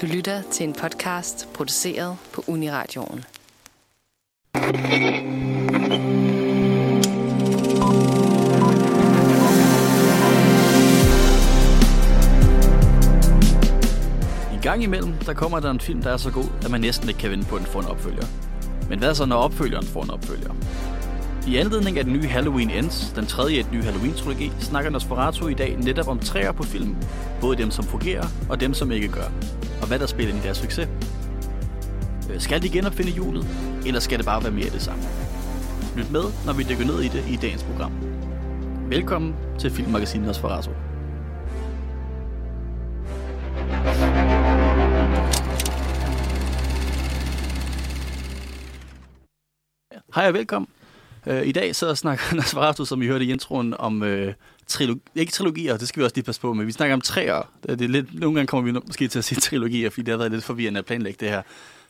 Du lytter til en podcast produceret på Uniradioen. I gang imellem, der kommer der en film, der er så god, at man næsten ikke kan vente på, at den får en opfølger. Men hvad så, når opfølgeren får en opfølger? I anledning af den nye Halloween Ends, den tredje af et nye Halloween-trilogi, snakker Nosferatu i dag netop om træer på film. Både dem, som fungerer, og dem, som ikke gør. Hvad der spiller ind i deres succes. Øh, skal de genopfinde hjulet, eller skal det bare være mere af det samme? Lyt med, når vi dykker ned i det i dagens program. Velkommen til Filmmagasinet Nosferatu. Hej og velkommen. Uh, I dag så snakker Nosferatu, som I hørte i introen, om uh, trilogi, ikke trilogier, det skal vi også lige passe på med. Vi snakker om træer. Det, det er lidt, nogle gange kommer vi måske til at sige trilogier, fordi det har været lidt forvirrende at planlægge det her.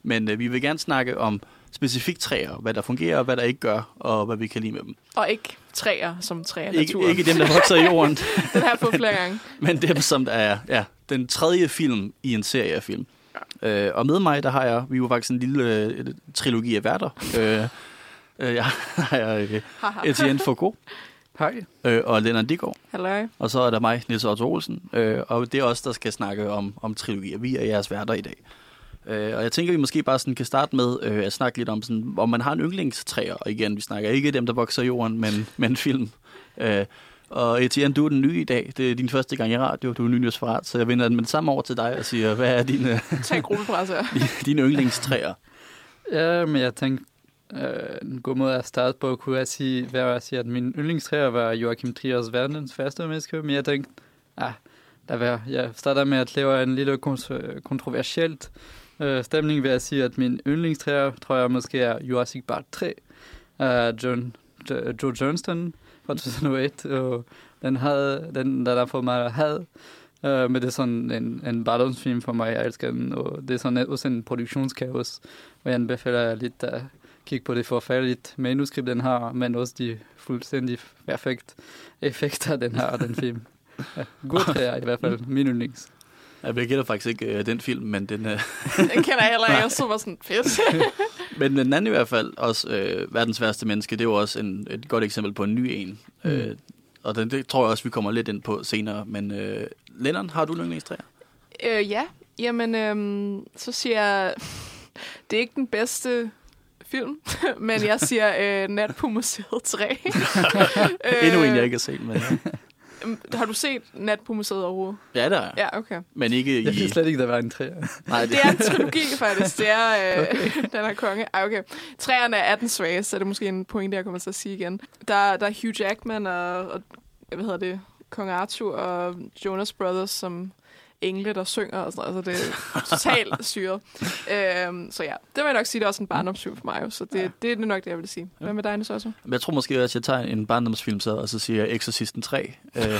Men uh, vi vil gerne snakke om specifikt træer, hvad der fungerer, og hvad der ikke gør, og hvad vi kan lide med dem. Og ikke træer som træer Ikke, naturen. ikke dem, der vokser i jorden, Den har fået flere gange. men dem, som der er ja, den tredje film i en serie af film. Ja. Øh, og med mig, der har jeg, vi jo faktisk en lille øh, trilogi af værter. Øh, øh, jeg har øh. Etienne Foucault Hej. øh, og Lennart Diggaard. Halløj. Og så er der mig, Niels Otto Olsen. Øh, og det er os, der skal snakke om, om trilogier. Vi er jeres værter i dag. Øh, og jeg tænker, vi måske bare sådan kan starte med øh, at snakke lidt om, sådan, om man har en yndlingstræer. Og igen, vi snakker ikke dem, der vokser i jorden, men, men film. Øh, og Etienne, du er den nye i dag. Det er din første gang i radio. Du er ny Nosferatu, så jeg vender den med det samme over til dig og siger, hvad er dine, Tag gruppepresser. dine yndlingstræer? Ja, men jeg tænkte, øh, en god måde at starte på, kunne jeg sige, hvad jeg sige, at min yndlingstræer var Joachim Triers verdens første menneske, men jeg tænkte, ah, der var, jeg starter med at lave en lille kons- kontroversielt øh, stemning ved at sige, at min yndlingstræer, tror jeg måske er Jurassic Park 3 af John, Jo- Joe Johnston fra 2001, og den havde, den, der har for mig had, Uh, men det er sådan en, en barndomsfilm for mig, jeg elsker den, og det er sådan også en produktionskaos, og jeg anbefaler lidt at kigge på det forfærdeligt manuskript, den har, men også de fuldstændig perfekt effekter, den har, den film. Ja, god træer i hvert fald, min yndlings. Jeg kender faktisk ikke øh, den film, men den, øh, Den kender jeg heller ikke. Jeg så var sådan, fedt. Men den anden i hvert fald, også øh, verdens værste menneske, det er jo også en, et godt eksempel på en ny en. Mm. Øh, og den, det tror jeg også, vi kommer lidt ind på senere. Men øh, Lennon, har du yndlingstræer? øh, ja, jamen, øhm, så siger jeg, det er ikke den bedste film, men jeg siger øh, Nat på Museet 3. øh, Endnu en, jeg ikke har set, men øhm, Har du set Nat på Museet overhovedet? ja, der er. Ja, okay. Men ikke Jeg i... vidste slet ikke, der var en træer. Nej, Det er en trilogi, faktisk. Det er, øh, okay. den er konge. Ej, okay. Træerne er den svage, så er det måske en pointe, jeg kommer til at sige igen. Der, der er Hugh Jackman og, og, hvad hedder det, Kong Arthur og Jonas Brothers, som engle, der synger og sådan noget. Altså, det er totalt syret. Øhm, så ja, det vil jeg nok sige, det er også en barndomsfilm for mig. Jo, så det, ja. det er nok det, jeg vil sige. Hvad med dig, Niels også? Jeg tror måske at jeg tager en barndomsfilm så, og så siger jeg Exorcisten 3. Øh, Hvad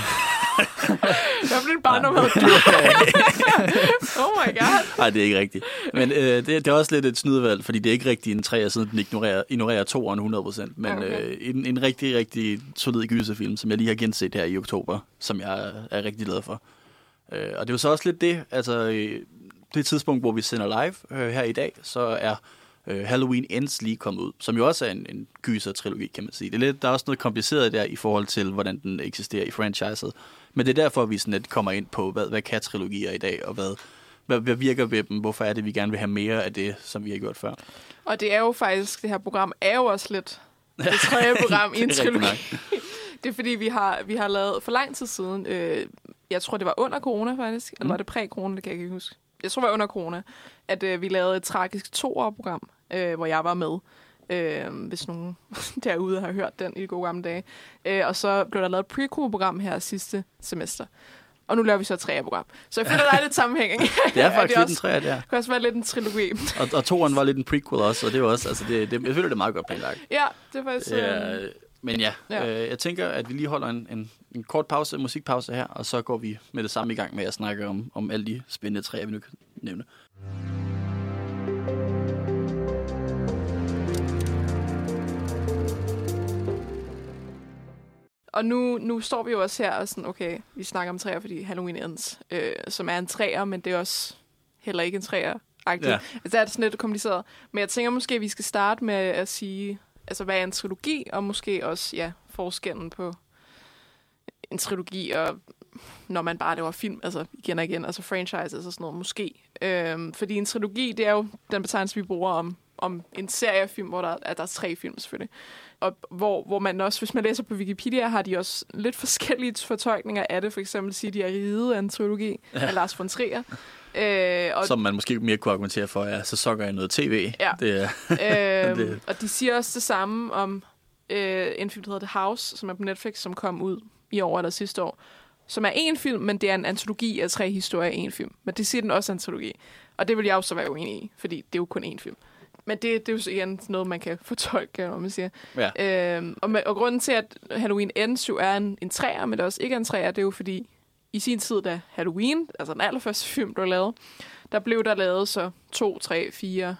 for en barndom oh my god. Nej, det er ikke rigtigt. Men øh, det, det er også lidt et snydevalg, fordi det er ikke rigtig en 3'er, siden den ignorerer, ignorerer 2'eren 100%. Men Okay. øh, en, en rigtig, rigtig solid gyserfilm, som jeg lige har genset her i oktober, som jeg er rigtig glad for. Øh, og det er jo så også lidt det, altså øh, det tidspunkt, hvor vi sender live øh, her i dag, så er øh, Halloween Ends lige kommet ud, som jo også er en, en gyser-trilogi, kan man sige. Det er lidt, der er også noget kompliceret der i forhold til, hvordan den eksisterer i franchiset. Men det er derfor, vi sådan lidt kommer ind på, hvad, hvad kan trilogier i dag, og hvad, hvad, hvad virker ved dem? Hvorfor er det, vi gerne vil have mere af det, som vi har gjort før? Og det er jo faktisk, det her program er jo også lidt det tredje program i en trilogi. Det er fordi, vi har, vi har lavet for lang tid siden, øh, jeg tror det var under corona faktisk, eller Mm. var det præ-corona, det kan jeg ikke huske. Jeg tror det var under corona, at øh, vi lavede et tragisk toårprogram, øh, hvor jeg var med. Øh, hvis nogen derude har hørt den i de gode gamle dage. Øh, og så blev der lavet et prequel-program her sidste semester. Og nu laver vi så et treårprogram. Så jeg føler, der er lidt sammenhæng. ikke? Det er faktisk lidt en også, træer der. det kan også være lidt en trilogi. Og, og toeren var lidt en prequel også, og det er jo også, altså det, det, jeg føler, det er meget godt planlagt. ja, det er faktisk... Øh, Ja, men ja, Ja. Øh, jeg tænker, at vi lige holder en, en, en kort pause, musikpause her, og så går vi med det samme i gang med at snakke om, om alle de spændende træer, vi nu kan nævne. Og nu, nu står vi jo også her og sådan, okay, vi snakker om træer, fordi Halloween Ends, øh, som er en træer, men det er også heller ikke en træer. Ja. Altså, det er sådan lidt kompliceret. Men jeg tænker måske, at vi skal starte med at sige, altså, hvad er en trilogi, og måske også, ja, forskellen på en trilogi og når man bare laver film, altså igen og igen, altså franchises og sådan noget, måske. Øhm, fordi en trilogi, det er jo den betegnelse, vi bruger om, om en serie af film, hvor der, er, der er tre film selvfølgelig. Og hvor, hvor man også, hvis man læser på Wikipedia, har de også lidt forskellige fortolkninger af det. For eksempel siger de, at Ride er en trilogi ja. af Lars von Trier. Øh, og Som man måske mere kunne argumentere for, ja, så sokker jeg noget tv. Ja. Det, øhm, Det- og de siger også det samme om øh, en film, der hedder The House, som er på Netflix, som kom ud i år eller sidste år. Som er en film, men det er en antologi af tre historier i en film. Men det siger den også antologi. Og det vil jeg også være uenig i, fordi det er jo kun én film. Men det, det er jo igen noget, man kan fortolke, når man siger. ja. Øhm, og, med, og grunden til, at Halloween Ends jo er en, en træer, men det også ikke er en træer, det er jo fordi, i sin tid, da Halloween, altså den allerførste film, blev lavet, der blev der lavet så to, tre, fire,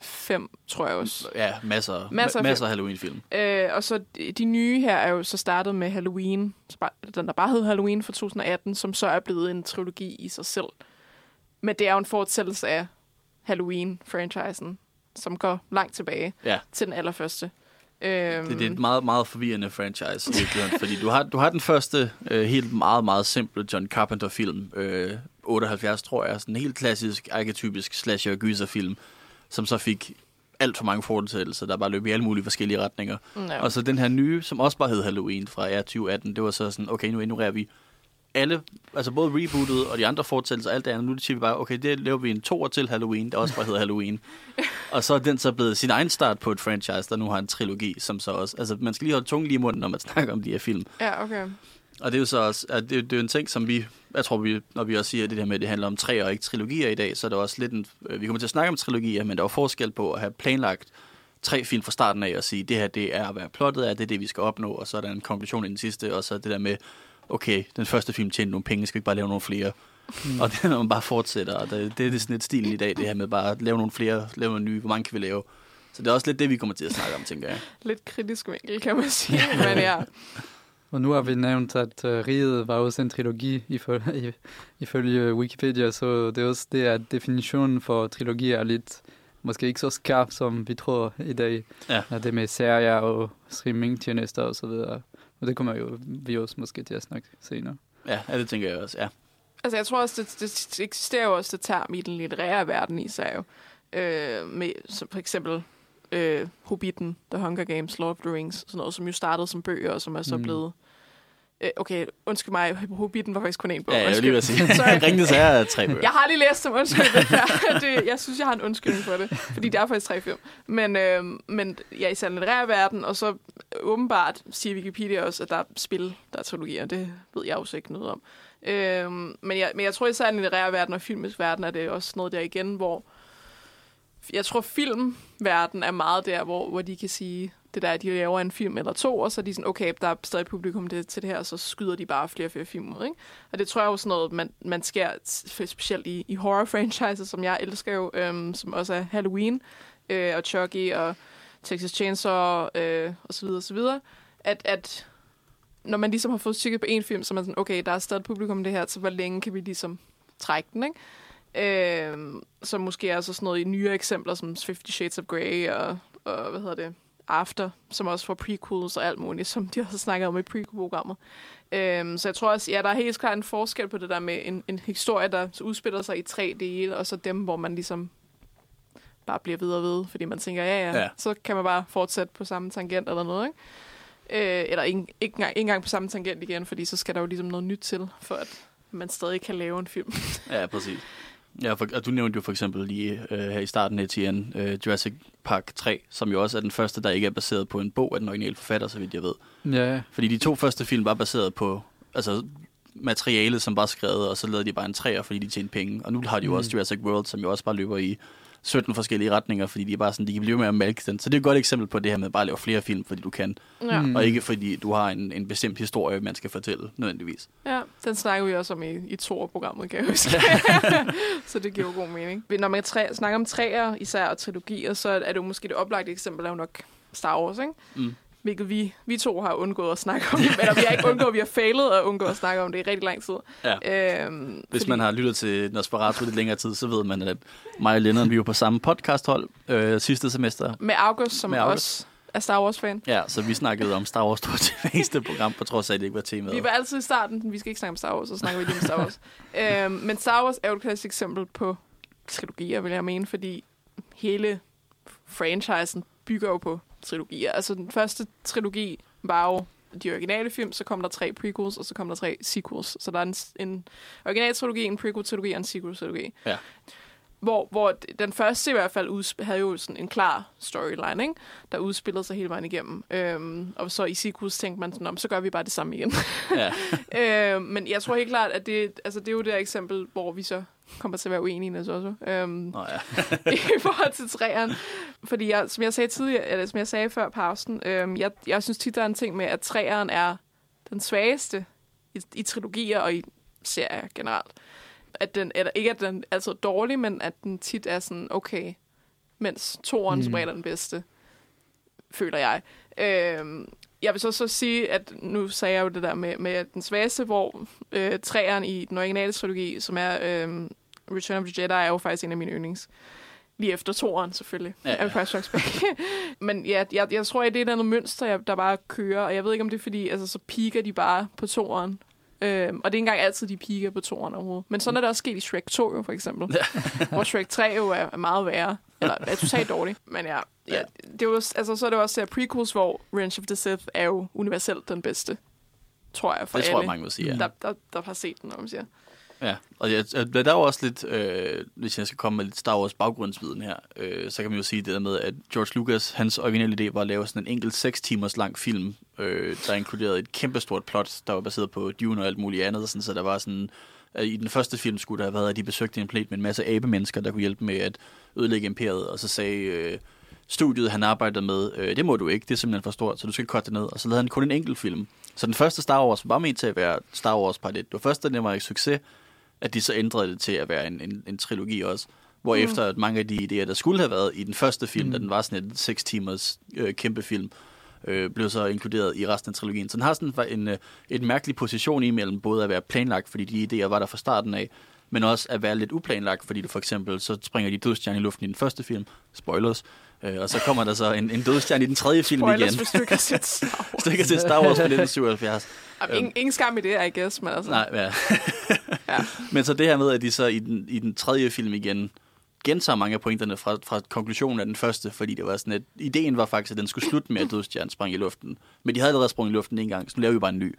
fem, tror jeg også. ja, masser, Masser ma- masser af Halloween-film. Øh, og så de, de nye her er jo så startet med Halloween, bare- den der bare hed Halloween fra 2018, som så er blevet en trilogi i sig selv. Men det er jo en fortsættelse af Halloween-franchisen, som går langt tilbage Ja. til den allerførste. Øhm, Det, det er et meget, meget forvirrende franchise, fordi du har, du har den første øh, helt meget, meget simple John Carpenter-film, øh, 78 tror jeg, sådan en helt klassisk, arketypisk slasher-gyser-film, som så fik alt for mange fortsættelser, der bare løb i alle mulige forskellige retninger. ja. Og så den her nye, som også bare hed Halloween fra ja, 2018, det var så sådan, okay, nu ignorerer vi alle, altså både rebootet og de andre fortællelser, alt det andet. Nu siger vi bare, okay, det laver vi en toer til Halloween, der også bare hedder Halloween. og så er den så blevet sin egen start på et franchise, der nu har en trilogi, som så også, altså man skal lige holde tungen lige i munden, når man snakker om de her film. ja, okay. Og det er jo så også, at det, det er en ting, som vi, jeg tror, vi, når vi også siger det her med, at det handler om tre og ikke trilogier i dag, så er det også lidt en, øh, vi kommer til at snakke om trilogier, men der er forskel på at have planlagt tre film fra starten af og sige, det her det er, hvad plottet er, det er det, vi skal opnå, og så er der en konklusion i den sidste, og så det der med, okay, den første film tjente nogle penge, skal vi ikke bare lave nogle flere? Mm. Og det er, når man bare fortsætter, og det, det er sådan lidt stilen i dag, det her med bare at lave nogle flere, lave nogle nye, hvor mange kan vi lave? Så det er også lidt det, vi kommer til at snakke om, tænker jeg. Lidt kritisk vinkel, kan man sige. Men ja, Og nu har vi nævnt, at uh, Riget var også en trilogi ifølge, ifølge Wikipedia, så det er også det, at definitionen for trilogi er lidt, måske ikke så skarp, som vi tror i dag. Ja. At det med serier og streamingtjenester og så videre. Og det kommer jo vi også måske til at snakke senere. Ja, ja det tænker jeg også, ja. Altså, jeg tror også, det, det eksisterer jo også det term i den litterære verden i sig jo. Øh, med, som for eksempel øh, Hobbiten, The Hunger Games, Lord of the Rings, sådan noget, som jo startede som bøger, og som er så mm. blevet... Øh, okay, undskyld mig, Hobbiten var faktisk kun én bog. Ja, jeg vil lige vil sige, Sorry. Ringnes er tre bøger. Jeg har lige læst dem, undskyld. Det her. det, jeg synes, jeg har en undskyldning for det, fordi det er faktisk tre film. Men, øh, men ja, i den litterære verden, og så åbenbart siger Wikipedia også, at der er spil, der er trilogier. Det ved jeg jo så ikke noget om. Øh, men, jeg, men jeg tror især i den litterære verden og filmisk verden er det også noget der igen, hvor jeg tror filmverden er meget der, hvor, hvor de kan sige, det der, at de laver en film eller to, og så er de sådan, okay, der er stadig publikum til det her, og så skyder de bare flere og flere film ud, ikke? Og det tror jeg jo sådan noget, man, man sker specielt i, i horror-franchises, som jeg elsker jo, øhm, som også er Halloween, øh, og Chucky, og Texas Chainsaw, øh, og så videre, og så videre, at, at når man ligesom har fået tykket på en film, så er man sådan, okay, der er stadig publikum det her, så hvor længe kan vi ligesom trække den, ikke? Øh, så måske er så sådan noget i nyere eksempler, som Fifty Shades of Grey og, og hvad hedder det, After, som også får prequels og alt muligt, som de også snakker om i prequel-programmet. Øhm, så jeg tror også, ja, der er helt klart en forskel på det der med en, en historie, der udspiller sig i tre dele, og så dem, hvor man ligesom bare bliver videre og ved, fordi man tænker, ja, ja, Ja. ja. så kan man bare fortsætte på samme tangent eller noget, ikke? Øh, eller ikke, ikke, engang, ikke engang på samme tangent igen, fordi så skal der jo ligesom noget nyt til, for at man stadig kan lave en film. Ja, præcis. Ja, for, og du nævnte jo for eksempel lige øh, her i starten af Etienne, øh, Jurassic Park 3, som jo også er den første, der ikke er baseret på en bog af den originale forfatter, så vidt jeg ved. Ja, ja. Fordi de to første film var baseret på altså, materialet, som var skrevet, og så lavede de bare en træer, fordi de tjente penge. Og nu har de jo Mm. også Jurassic World, som jo også bare løber i 17 forskellige retninger, fordi de er bare sådan, de kan blive med at mælke den. Så det er et godt eksempel på det her med bare at lave flere film, fordi du kan, Ja. Mm. og ikke fordi du har en, en bestemt historie, man skal fortælle, nødvendigvis. Ja, den snakker vi også om i, i Thor-programmet, kan jeg huske. så det giver jo god mening. Når man træ, snakker om træer, især og trilogier, så er det jo måske det oplagte eksempel, er jo nok Star Wars, ikke? Mm. Hvilket vi, vi to har undgået at snakke om. Eller vi har ikke undgået, vi har failet at undgå at snakke om det i rigtig lang tid. Ja. Øhm, Hvis man har lyttet til Nosferatu lidt længere tid, så ved man, at mig og Lennon, vi var på samme podcasthold øh, sidste semester. Med August, som Med August. også er Star Wars-fan. Ja, så vi snakkede om Star Wars stort hver eneste program, på trods af, at det ikke var temaet. Vi var altid i starten, vi skal ikke snakke om Star Wars, så snakker vi lige om Star Wars. øhm, men Star Wars er jo et klassisk eksempel på trilogier, vil jeg mene, fordi hele franchisen bygger jo på trilogier. Altså den første trilogi var jo de originale film, så kom der tre prequels, og så kom der tre sequels. Så der er en, en original trilogi, en prequel-trilogi og en sequel-trilogi. Ja. Hvor, hvor den første i hvert fald udsp- havde jo sådan en klar storyline, ikke? der udspillede sig hele vejen igennem. Øhm, og så i sequels tænkte man sådan, om så gør vi bare det samme igen. Ja. øh, men jeg tror helt klart, at det, altså, det er jo det eksempel, hvor vi så kommer til at være uenige næste også. Øhm, Nå, ja. i forhold til træerne. Fordi jeg, som jeg sagde tidligere, eller som jeg sagde før pausen, øhm, jeg, jeg synes tit, der er en ting med, at træeren er den svageste i, i trilogier og i serier generelt. At den, eller ikke at den er altid dårlig, men at den tit er sådan, okay, mens toeren mm. som regel er den bedste, føler jeg. Øhm, jeg vil så, så sige, at nu sagde jeg jo det der med, med den svageste, hvor øh, træeren i den originale trilogi, som er øh, Return of the Jedi, er jo faktisk en af mine yndlings. Lige efter toeren, selvfølgelig. Ja, Ja, ja. ja. Empire Strikes Back. Men ja, jeg, jeg tror, at det er et andet mønster, jeg, der bare kører. Og jeg ved ikke, om det er fordi, altså, så piker de bare på toeren. Øhm, og det er ikke engang altid, de piker på toeren overhovedet. Men sådan er det også sket i Shrek 2, jo, for eksempel. hvor Shrek 3 jo er, er meget værre. Eller er totalt dårlig. Men ja, ja, Ja. det er jo, altså, så er det også uh, prequels, hvor Revenge of the Sith er jo universelt den bedste. Tror jeg, for Det alle, tror jeg, mange vil sige, ja. der, der, der har set den, når man siger. Ja, og jeg, der er jo også lidt, øh, hvis jeg skal komme med lidt Star Wars baggrundsviden her, øh, så kan man jo sige det der med, at George Lucas, hans originale idé var at lave sådan en enkelt 6 timers lang film, øh, der inkluderede et kæmpestort plot, der var baseret på Dune og alt muligt andet, sådan, så der var sådan, i den første film skulle der have været, at de besøgte en planet med en masse abemennesker, der kunne hjælpe med at ødelægge imperiet, og så sagde øh, studiet, han arbejdede med, øh, det må du ikke, det er simpelthen for stort, så du skal korte det ned, og så lavede han kun en enkelt film. Så den første Star Wars var ment til at være Star Wars part 1. Det var først, da det var en succes, at de så ændrede det til at være en, en, en trilogi også. Hvor mm. efter at mange af de idéer, der skulle have været i den første film, mm. da den var sådan en 6 timers øh, kæmpe film, øh, blev så inkluderet i resten af trilogien. Så den har sådan en, øh, en mærkelig position imellem både at være planlagt, fordi de idéer var der fra starten af, men også at være lidt uplanlagt, fordi du for eksempel så springer de dødstjerne i luften i den første film, spoilers, øh, og så kommer der så en, en dødstjerne i den tredje film Spoilers, igen. hvis du ikke har set Star Wars. Hvis du ikke har set Star Wars fra 1977. Jamen, ingen, ingen skam i det, I guess, men altså... Nej, ja. Ja. Men så det her med, at de så i den, i den tredje film igen gentager mange af pointerne fra, fra konklusionen af den første, fordi det var sådan, at ideen var faktisk, at den skulle slutte med, at dødstjernen sprang i luften. Men de havde allerede sprunget i luften en gang, så nu laver vi bare en ny.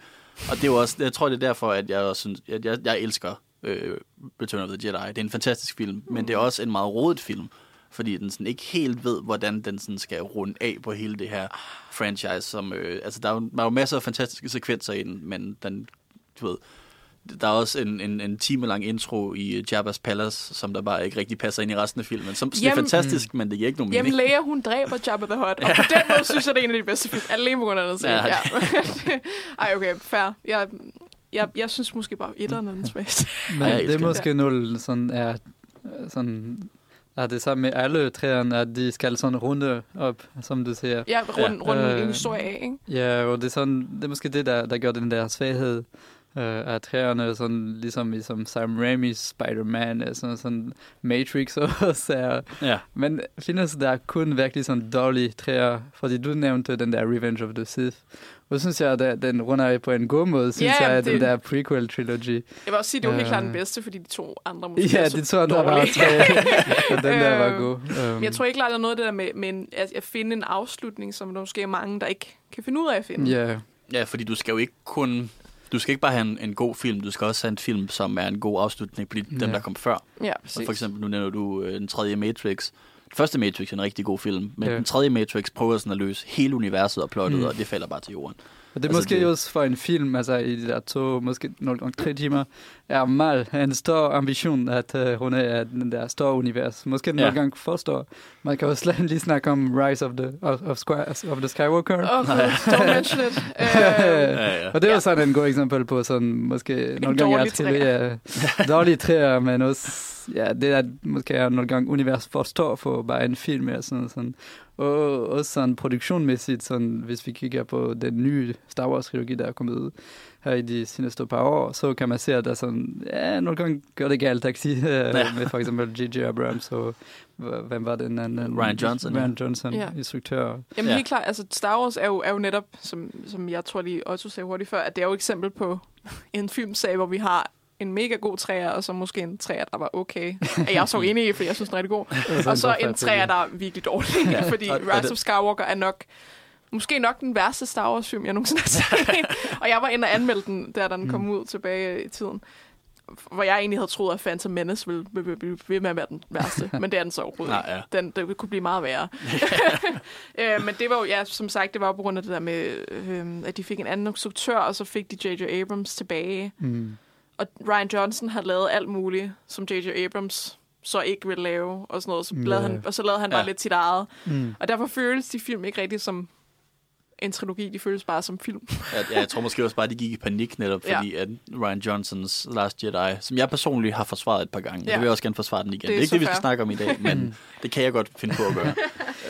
Og det jo også, jeg tror, det er derfor, at jeg, synes, at jeg, jeg elsker øh, Return of the Jedi. Det er en fantastisk film, men det er også en meget rodet film, fordi den sådan ikke helt ved, hvordan den sådan skal runde af på hele det her franchise. Som, øh, altså, der er, jo, der er jo masser af fantastiske sekvenser i den, men den, du ved, der er også en, en, en time lang intro i øh, Jabba's Palace, som der bare ikke rigtig passer ind i resten af filmen. Som, så det er Jamen- fantastisk, men det giver ikke nogen Jamen, mening. Leia, hun dræber Jabba the Hutt, og på den måde synes jeg, det er en af de bedste film. Alene på grund af det. Ja, Ja, ja. Ej, okay, fair. Jeg, jeg, jeg synes måske bare, etteren er den svageste. Men Ja, det er måske nul sådan er sådan er det samme med alle træerne, at de skal sådan runde op, som du siger. Ja, rundt rund Øh, en historie af, ikke? Ja, og det er, sådan, det er måske det, der, der gør den der svaghed øh, af træerne, sådan ligesom i som Sam Raimi's Spider-Man, øh, sådan, sådan Matrix også er. Ja. Men findes der kun virkelig sådan dårlige træer, fordi du nævnte den der Revenge of the Sith. Og synes jeg, at den runder på en god måde, synes Ja, jeg, at det- den der prequel-trilogy. Jeg vil også sige, det er jo helt Øh. klart den bedste, fordi de to andre måske Ja, er så de to andre var også og den der var Øh, god. Men jeg tror ikke klart, der er noget af det der med, med en, at, at finde en afslutning, som der måske er mange, der ikke kan finde ud af at finde. Ja, Ja, fordi du skal jo ikke kun... Du skal ikke bare have en, en god film, du skal også have en film, som er en god afslutning på de, dem, Ja. der kom før. Ja, Så præcis. for eksempel, nu nævner du øh, den tredje Matrix. Den første Matrix er en rigtig god film, men Ja. den tredje Matrix prøver sådan at løse hele universet og plottet, mm. og det falder bare til jorden. Og det er Altså, måske det- også for en film, altså i de der to, måske 0,3 timer, er mal en stor ambition at uh, runde af den der store univers. Måske den Ja. ja. gang forstår. Man kan også lige snakke om Rise of the, of, of, Square, of the Skywalker. Oh, don't mention it. Uh, Ja, ja. Og det er Ja. sådan en god eksempel på sådan måske nogle gange er ja, dårlige træer, men også ja, det er måske nogle gange univers forstår for bare en film eller sådan sådan. Og også sådan produktionmæssigt, sådan, hvis vi kigger på den nye Star Wars-trilogi, der er kommet ud her i de seneste par år, så kan man se, at der sådan, ja, nogle gange gør det galt, taxi, ja. med for eksempel J.J. Abrams og hvem var den anden? Ryan Johnson. Ryan Johnson, Ja. instruktør. Jamen Ja. helt klart, altså Star Wars er jo, er jo netop, som, som jeg tror lige også sagde hurtigt før, at det er jo et eksempel på en filmsag, hvor vi har en mega god træer, og så måske en træer, der var okay. Er jeg så enig i, for jeg synes, den er rigtig god. og så en træer, der er virkelig dårlig, fordi Rise of Skywalker er nok måske nok den værste Star Wars film, jeg nogensinde har set. og jeg var inde og anmelde den, da den kom ud tilbage i tiden. Hvor jeg egentlig havde troet, at Phantom Menace ville blive ved med at være den værste. men det er den så overhovedet Nej, ja. Den, det kunne blive meget værre. øh, men det var jo, ja, som sagt, det var jo på grund af det der med, øh, at de fik en anden instruktør, og så fik de J.J. Abrams tilbage. Mm. Og Ryan Johnson har lavet alt muligt, som J.J. Abrams så ikke ville lave, og sådan noget. Så lavede Ja. han, og så lavede han bare Ja. lidt sit eget. Mm. Og derfor føles de film ikke rigtig som en trilogi, de føles bare som film. Jeg, jeg tror måske også bare, at de gik i panik netop, Ja. fordi at Ryan Johnsons Last Jedi, som jeg personligt har forsvaret et par gange, ja. Ja. jeg vil også gerne forsvare den igen. Det Det er er, ikke det, vi skal snakke om i dag, men det kan jeg godt finde på at gøre.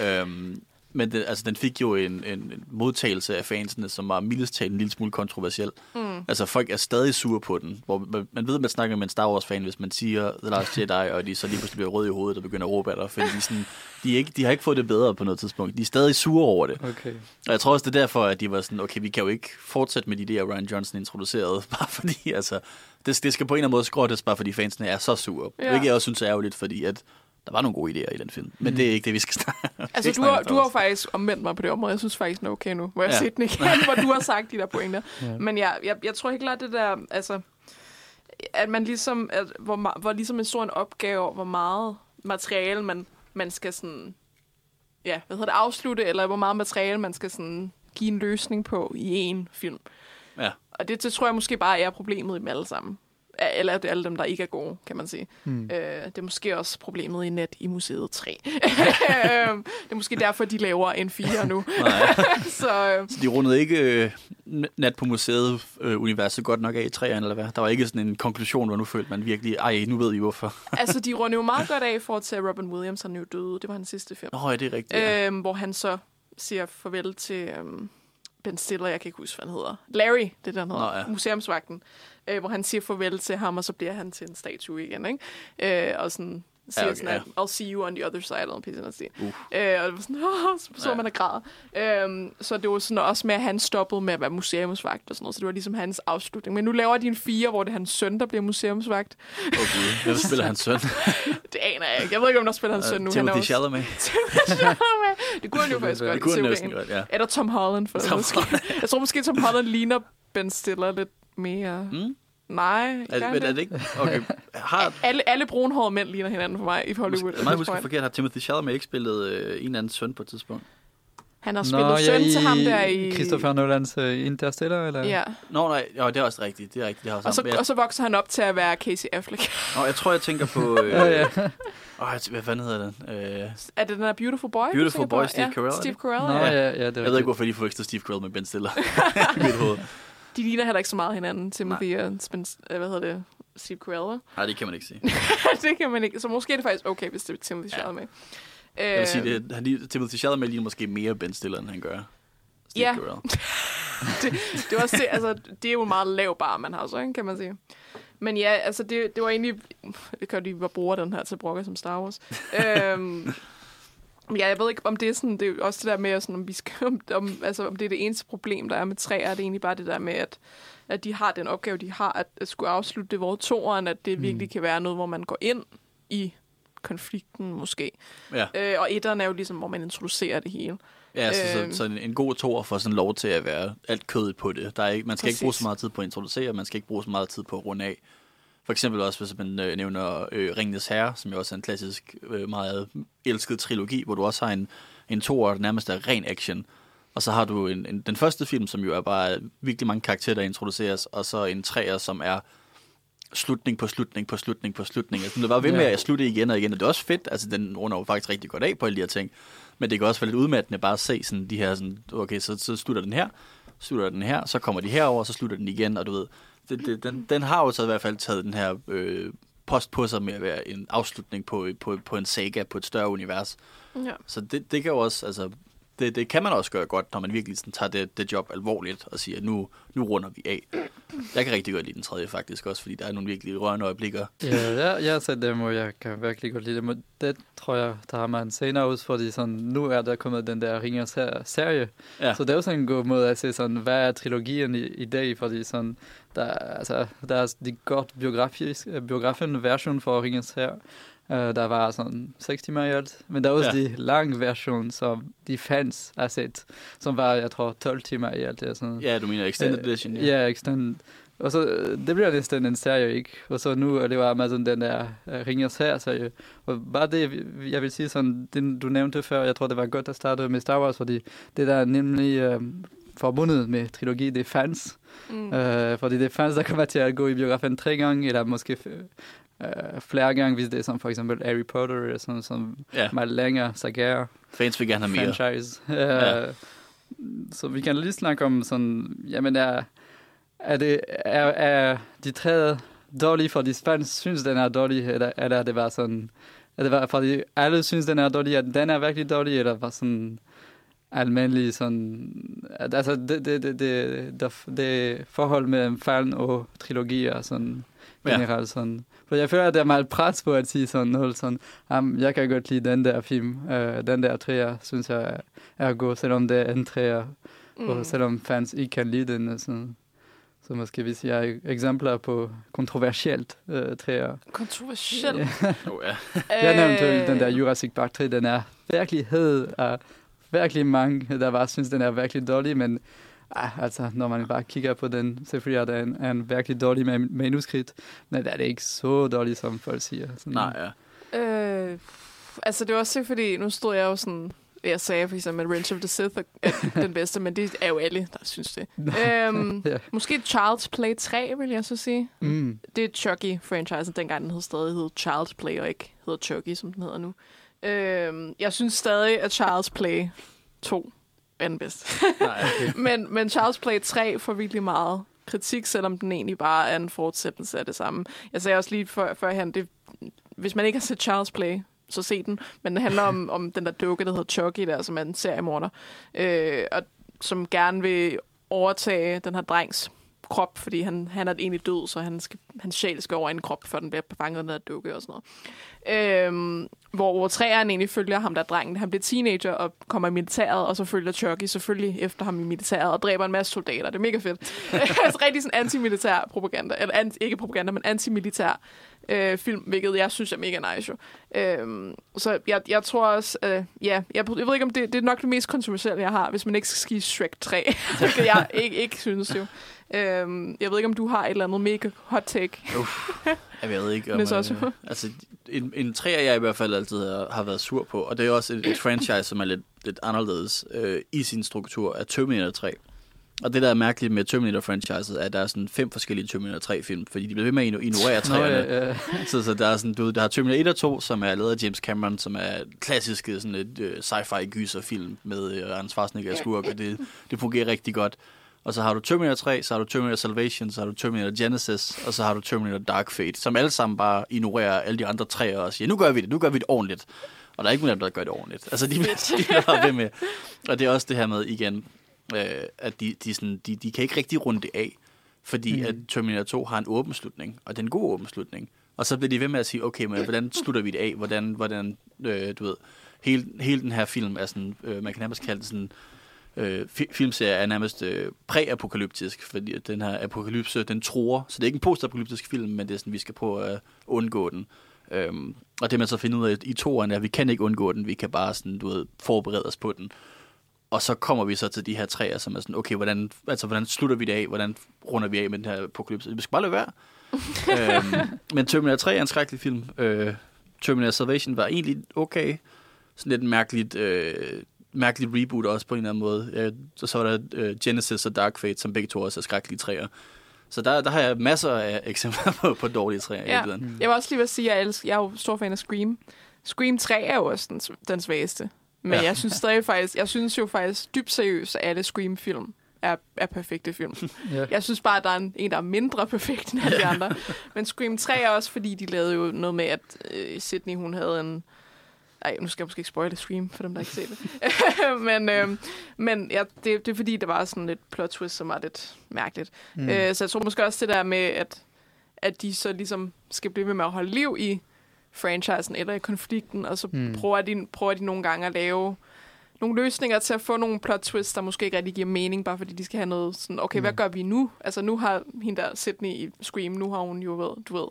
øhm, men det, altså, den fik jo en, en, en modtagelse af fansene, som var mildest talt en lille smule kontroversiel. Mm. Altså, folk er stadig sure på den. Hvor man, man ved, at man snakker med en Star Wars-fan, hvis man siger The Last Jedi, og de så lige pludselig bliver røde i hovedet og begynder at råbe af dig, fordi de, sådan, de, er ikke, de har ikke fået det bedre på noget tidspunkt. De er stadig sure over det. Okay. Og jeg tror også, det er derfor, at de var sådan, okay, vi kan jo ikke fortsætte med de der Ryan Johnson introducerede, bare fordi, altså, det, det skal på en eller anden måde skrottes, bare fordi fansene er så sure. Ja. Hvilket jeg også synes er ærgerligt, fordi at der var nogle gode idéer i den film. Men det er ikke det, vi skal snakke Altså, du har, du har faktisk omvendt mig på det område. Jeg synes faktisk, den er okay nu, hvor jeg har Ja. set den igen, hvor du har sagt de der pointer. Ja. Men jeg, jeg, jeg tror helt klart, det der, altså, at man ligesom, at, hvor, hvor ligesom en stor en opgave, hvor meget materiale man, man skal sådan, ja, hvad hedder det, afslutte, eller hvor meget materiale man skal sådan give en løsning på i en film. Ja. Og det, det tror jeg måske bare er problemet i dem alle sammen. Eller det er alle dem, der ikke er gode, kan man sige. Mm. Øh, det er måske også problemet i net i museet 3. Øhm, det er måske derfor, de laver en 4 nu. Så øh, Så de rundede ikke øh, nat på museet øh, universet godt nok af i træerne, eller hvad? Der var ikke sådan en konklusion, hvor nu følte man virkelig, ej, nu ved I hvorfor. altså, de runder jo meget godt af i forhold til, at Robin Williams han er jo døde. Det var hans sidste film. Nå, ja, det er rigtigt. Ja. Øhm, hvor han så siger farvel til øhm, Ben Stiller, jeg kan ikke huske, hvad han hedder. Larry, det er den hedder, Nå, ja. museumsvagten. Øh, hvor han siger farvel til ham, og så bliver han til en statue igen, ikke? Øh, og sådan siger okay, okay, sådan, at, I'll see you on the other side, eller noget sige. Uh. Øh, og det var sådan, Åh, så så Ja. man er græd. Øhm, så det var sådan også med, at han stoppede med at være museumsvagt og sådan noget, så det var ligesom hans afslutning. Men nu laver de en fire, hvor det er hans søn, der bliver museumsvagt. Gud. Hvem spiller hans søn? Det aner jeg ikke. Jeg ved ikke, om der spiller hans søn nu. Han er Timothy Chalamet. det kunne han jo faktisk godt. Det kunne han næsten godt, ja. Eller Tom Holland, for Tom Tom måske. Jeg tror måske, Tom Holland ligner Ben Stiller lidt mere. Mm? Nej, Er, men er det ikke? Okay. Har, Alle, alle brunhårede mænd ligner hinanden for mig i Hollywood. Måske, mig husker forkert, har Timothy Chalamet ikke spillet øh, en eller anden søn på et tidspunkt? Han har spillet søn til ham der i... Christopher Nolans uh, Interstellar, eller? Ja, Nå, nej, jo, det er også rigtigt. Det er rigtigt, det har også og så, jeg, og så vokser han op til at være Casey Affleck. Nå, jeg tror, jeg tænker på... Øh, Ja, ja. Åh, hvad fanden hedder den? Øh, er det den der Beautiful Boy? Beautiful Boy? Steve ja, Carell, Steve? Carell, Nå, ja. ja, ja, det er jeg ved ikke, hvorfor de forveksler Steve Carell med Ben Stiller i mit hoved. De ligner heller ikke så meget hinanden, Timothy og Spence, øh, hvad hedder det? Steve Carell? Nej, det kan man ikke sige. det kan man ikke. Så måske er det faktisk okay, hvis det er Timothy Ja. Chalamet. Jeg vil sige, Øh, det, han, Timothy Chalamet ligner måske mere Ben Stiller, end han gør. Steve Ja. Carell. det er også det, altså, det er jo meget lav bar, man har så, ikke, kan man sige. Men ja, altså, det, det var egentlig... Det kan lige, hvor bruger den her til brokker som Star Wars. øhm, ja, jeg ved ikke, om det er sådan... Det er også det der med, sådan, om, vi skal, om, om, altså, om det er det eneste problem, der er med træer. Er det egentlig bare det der med, at, at de har den opgave, de har, at, at skulle afslutte det, hvor toeren, at det virkelig kan være noget, hvor man går ind i konflikten, måske. Ja, Øh, og etteren er jo ligesom, hvor man introducerer det hele. ja så, Øhm. så, så en, en god toer får sådan lov til at være alt kødet på det. Der er ikke, man skal ikke bruge Præcis. så meget tid på at introducere, man skal ikke bruge så meget tid på at runde af. For eksempel også, hvis man øh, nævner øh, Ringenes Herre, som jo også er en klassisk, øh, meget elsket trilogi, hvor du også har en, en toer, der nærmest er ren action. Og så har du en, en, den første film, som jo er bare virkelig mange karakterer, der introduceres, og så en træer, som er slutning på slutning på slutning på slutning. Altså, den bare ved med at slutte igen og igen, og det er også fedt. Altså, den runder jo faktisk rigtig godt af på alle de her ting. Men det kan også være lidt udmattende bare at se sådan de her, sådan, okay, så, så slutter den her, slutter den her, så kommer de herover, så slutter den igen, og du ved, det, det, den, den har jo så i hvert fald taget den her øh, post på sig med at være en afslutning på, på, på en saga på et større univers. Ja. Så det, det kan jo også, altså, det, det kan man også gøre godt, når man virkelig sådan, tager det, det job alvorligt og siger, at nu, nu runder vi af. Jeg kan rigtig godt lide den tredje faktisk også, fordi der er nogle virkelig rørende øjeblikker. Ja, jeg, jeg har set dem, og jeg kan virkelig godt lide dem. Og det tror jeg, der har man senere ud, fordi sådan, nu er der kommet den der Ringers serie. Ja. Så det er sådan en god måde at se, sådan, hvad er trilogien i, i dag, fordi sådan, der, altså, der er de godt biografisk, biografen version for Ringens her. Uh, der var sådan 6 timer i alt. Men der er også Ja. ja. de lang version, som de fans har set, som var, jeg tror, 12 timer i alt. Sådan, Ja, du mener Extended Øh, Edition. Ja, yeah, extended. Og så, øh, det bliver næsten en serie, ikke? Og så nu er det jo Amazon, den der uh, Ringers her serie. Og bare det, jeg vil sige sådan, det du nævnte før, jeg tror, det var godt at starte med Star Wars, fordi det der er nemlig uh, forbundet med trilogi, det er fans. Mm. Uh, fordi det er fans, der kommer til at gå i biografen tre gange, eller måske uh, flere gange, hvis det er som for eksempel Harry Potter, eller sådan, som Ja, meget længere sagaer fans vil gerne have mere. franchise. Uh, Ja. Så vi kan lige snakke om sådan, jamen er, er, det, er, er de tre dårlige, fordi fans synes, den er dårlig, eller, eller er det bare sådan, er det bare, fordi alle synes, den er dårlig, at den er virkelig dårlig, eller bare sådan almindelig sådan, altså det, det, det, det, det, forhold mellem fan og trilogier, sådan generelt sådan. For jeg føler, at der er meget pres på at sige sådan noget, sådan, jeg kan godt lide den der film, uh, den der træer, synes jeg er, god, selvom det er en træer, mm. og selvom fans ikke kan lide den. Sådan. Så måske hvis jeg har eksempler på kontroversielt uh, træer. Kontroversielt. Oh, ja. Jeg nævnte Øh, den der Jurassic Park 3, den er virkelig hed, og virkelig mange, der bare synes, den er virkelig dårlig, men ah, altså, når man bare kigger på den, selvfølgelig er det en, en virkelig dårlig man- manuskript, men det er det ikke så dårligt, som folk siger. Sådan, Nej, ja. Øh, altså, det var også fordi, nu stod jeg jo sådan... Jeg sagde for eksempel, at Revenge of the Sith er den bedste, men det er jo alle, der synes det. øhm, Ja. måske Child's Play 3, vil jeg så sige. Mm. Det er Chucky-franchisen, dengang den hed stadig hed Child's Play, og ikke hedder Chucky, som den hedder nu. Øhm, jeg synes stadig, at Child's Play 2 er den bedste. Nej, okay. men, men Child's Play 3 får virkelig meget kritik, selvom den egentlig bare er en fortsættelse af det samme. Jeg sagde også lige før, førhen, det, hvis man ikke har set Child's Play, så se den. Men det handler om, om den der dukke, der hedder Chucky, der, som er en seriemorder, øh, og som gerne vil overtage den her drengs krop, fordi han, han er egentlig død, så han skal, hans sjæl skal over i en krop, før den bliver fanget af dukke og sådan noget. Øhm, hvor, hvor træeren egentlig følger ham der drengen. Han bliver teenager og kommer i militæret, og så følger Chucky selvfølgelig efter ham i militæret og dræber en masse soldater. Det er mega fedt. altså rigtig sådan anti-militær propaganda, eller anti, ikke propaganda, men anti-militær øh, film, hvilket jeg synes er mega nice jo. Øhm, så jeg, jeg tror også, øh, ja, jeg, jeg ved ikke om det, det er nok det mest kontroversielle, jeg har, hvis man ikke skal skive Shrek 3, hvilket jeg ikke, ikke synes jo. Øhm, jeg ved ikke, om du har et eller andet mega hot take. Jeg ved ikke om... Men så også- øh, altså, en, en træer, jeg i hvert fald altid har, har været sur på, og det er også et, et franchise, som er lidt, lidt anderledes øh, i sin struktur, er Terminator 3. Og det, der er mærkeligt med Terminator-franchiset, er, at der er sådan fem forskellige Terminator 3-film, fordi de bliver ved med at igno- ignorere Nå, træerne. ja, ja. Så, så der er sådan, du ved, der har Terminator 1 og 2, som er lavet af James Cameron, som er klassiske sådan et uh, sci-fi gyserfilm med uh, Arne Schwarzenegger skurk, og det, det fungerer rigtig godt. Og så har du Terminator 3, så har du Terminator Salvation, så har du Terminator Genesis, og så har du Terminator Dark Fate, som alle sammen bare ignorerer alle de andre tre og siger, nu gør vi det, nu gør vi det ordentligt. Og der er ikke nogen af dem, der gør det ordentligt. Altså, de, de bliver bare ved med. Og det er også det her med, igen, øh, at de, de, sådan, de, de kan ikke rigtig runde det af, fordi mm. at Terminator 2 har en åben slutning, og det er en god åben slutning. Og så bliver de ved med at sige, okay, men hvordan slutter vi det af? Hvordan, hvordan øh, du ved, hele, hele den her film er sådan, øh, man kan nærmest kalde det sådan, øh, fi- filmserie er nærmest øh, præapokalyptisk, fordi den her apokalypse, den tror, så det er ikke en postapokalyptisk film, men det er sådan, vi skal prøve at undgå den. Øhm, og det man så finder ud af i toeren er, at vi kan ikke undgå den, vi kan bare sådan, du ved, forberede os på den. Og så kommer vi så til de her træer, som er sådan, okay, hvordan, altså, hvordan slutter vi det af? Hvordan runder vi af med den her apokalypse? Vi skal bare lade være. øhm, men Terminator 3 er en skrækkelig film. Øh, Terminator Salvation var egentlig okay. Sådan lidt mærkeligt, øh, mærkeligt reboot også på en eller anden måde. Øh, så, så var der øh, Genesis og Dark Fate, som begge to også er skrækkelige træer. Så der, der har jeg masser af eksempler på, på dårlige træer. Ja. Jeg vil også lige vil sige, at jeg, elsker, jeg er jo stor fan af Scream. Scream 3 er jo også den, den svageste. Men Ja. jeg synes stadig faktisk, jeg synes jo faktisk dybt seriøst, at alle Scream-film er, er perfekte film. Ja. Jeg synes bare, at der er en, en der er mindre perfekt end alle de andre. Men Scream 3 er også, fordi de lavede jo noget med, at øh, Sydney, hun havde en... Ej, nu skal jeg måske ikke spoile Scream, for dem, der ikke ser det. men øh, men ja, det, det er fordi, der var sådan lidt plot twist, som var lidt mærkeligt. Mm. Øh, så jeg tror måske også det der med, at, at de så ligesom skal blive ved med at holde liv i franchisen eller i konflikten, og så Mm. prøver, de, prøver de nogle gange at lave nogle løsninger til at få nogle plot twists, der måske ikke rigtig giver mening, bare fordi de skal have noget sådan, okay, mm. hvad Mm. gør vi nu? Altså nu har hende der Sydney i Scream, nu har hun jo ved, du ved,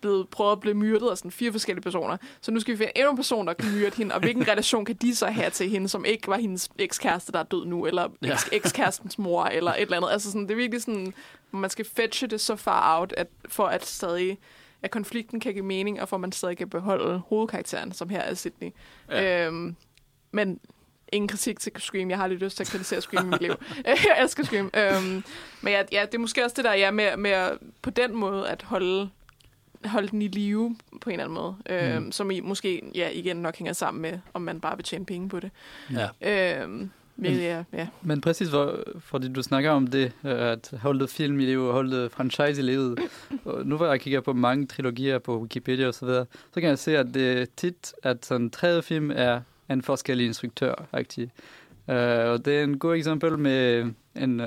blevet prøvet at blive myrdet af sådan fire forskellige personer. Så nu skal vi finde endnu en person, der kan myrde hende, og hvilken relation kan de så have til hende, som ikke var hendes ekskæreste, der er død nu, eller Ja. eks- ekskærestens mor, eller et eller andet. Altså sådan, det er virkelig sådan, man skal fetche det så far out, at, for at stadig at konflikten kan give mening, og for at man stadig kan beholde hovedkarakteren, som her er Sydney. Ja. Ja. Øhm, men ingen kritik til Scream. Jeg har lidt lyst til at kritisere Scream i mit liv. jeg elsker Scream. Øhm, men ja, ja, det er måske også det der, ja, med, med at, på den måde at holde, holde den i live på en eller anden måde. Øhm, Mm. Som I måske ja, igen nok hænger sammen med, om man bare vil tjene penge på det. Ja. Øhm, men, ja, ja. Men præcis, hvor, fordi du snakker om det, øh, at holde film i livet holde franchise i livet. Og nu hvor jeg kigger på mange trilogier på Wikipedia og så videre, så kan jeg se, at det er tit, at sådan tredje film er en forskellig instruktør, -agtig. Uh, og det er en god eksempel med en uh,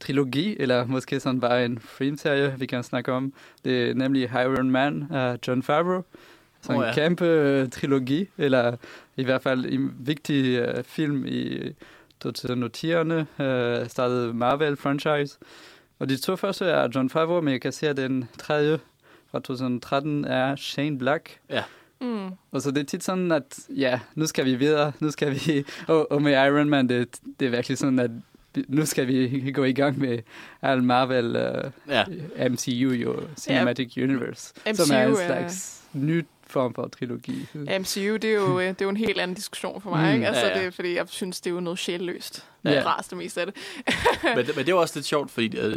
trilogi, eller måske sådan bare en filmserie, vi kan snakke om. Det er nemlig Iron Man af John Favreau. Så en ja. kæmpe øh, trilogi, eller i hvert fald en vigtig uh, film i 2010'erne, uh, startede Marvel-franchise. Og de to første er John Favreau, men jeg kan se, at den tredje fra 2013 er Shane Black. Mm. Og så det er tit sådan, at ja, nu skal vi videre, nu skal vi... Og, og med Iron Man, det, det er virkelig sådan, at nu skal vi gå i gang med al Marvel uh, Ja. MCU, jo, Cinematic Universe, som MCU er en er- slags ny form for trilogi. MCU, det er, jo, øh, det er jo en helt anden diskussion for mig. Mm. Ikke? Altså, Ja, ja. Det er, fordi jeg synes, det er jo noget sjælløst. Ja. Ja. Ras det meste af det. men, det- men det er også lidt sjovt, fordi uh,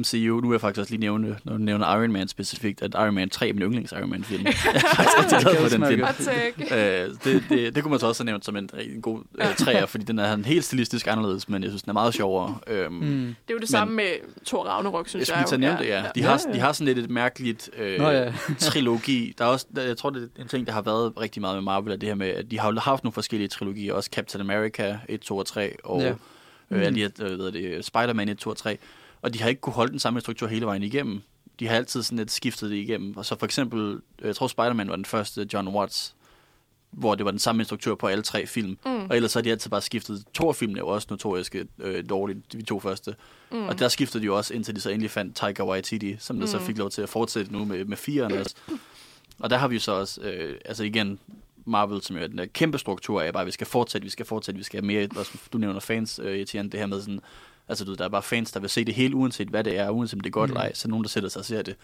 MCU, nu vil jeg faktisk også lige nævne, når du nævner Iron Man specifikt, at Iron Man 3 er min yndlings Iron Man film. jeg er faktisk rigtig glad for den film. Øh, det, det, det kunne man så også have nævnt som en, en god uh, træer, fordi den er en helt stilistisk anderledes, men jeg synes, den er meget sjovere. Um, Mm. Det er jo det Men- samme med Thor Ragnarok, jeg synes skulle jeg. lige tage jo. nævnt det, ja. De Ja, har, ja. de har sådan lidt et mærkeligt øh, Nå ja. trilogi. Der er også, der, jeg tror, det er en ting, der har været rigtig meget med Marvel, er det her med, at de har haft nogle forskellige trilogier, også Captain America 1, 2 og 3, og Ja. ja. Mm. øh, de øh, hvad det, Spider-Man 1, 2 og 3. Og de har ikke kunne holde den samme struktur hele vejen igennem. De har altid sådan lidt skiftet det igennem. Og så for eksempel, øh, jeg tror Spider-Man var den første John Watts, hvor det var den samme instruktør på alle tre film. Mm. Og ellers så har de altid bare skiftet. Thor-filmene er jo også notoriske øh, dårligt, de to første. Mm. Og der skiftede de jo også, indtil de så endelig fandt Taika Waititi, som der mm. så Mm. fik lov til at fortsætte nu med, med fireren også. Og der har vi jo så også, øh, altså igen, Marvel, som jo er den der kæmpe struktur af, bare vi skal fortsætte, vi skal fortsætte, vi skal have mere, også, du nævner fans, øh, det her med sådan, altså du, ved, der er bare fans, der vil se det hele, uanset hvad det er, uanset om det er godt Mm. eller ej, så er nogen, der sætter sig og ser det.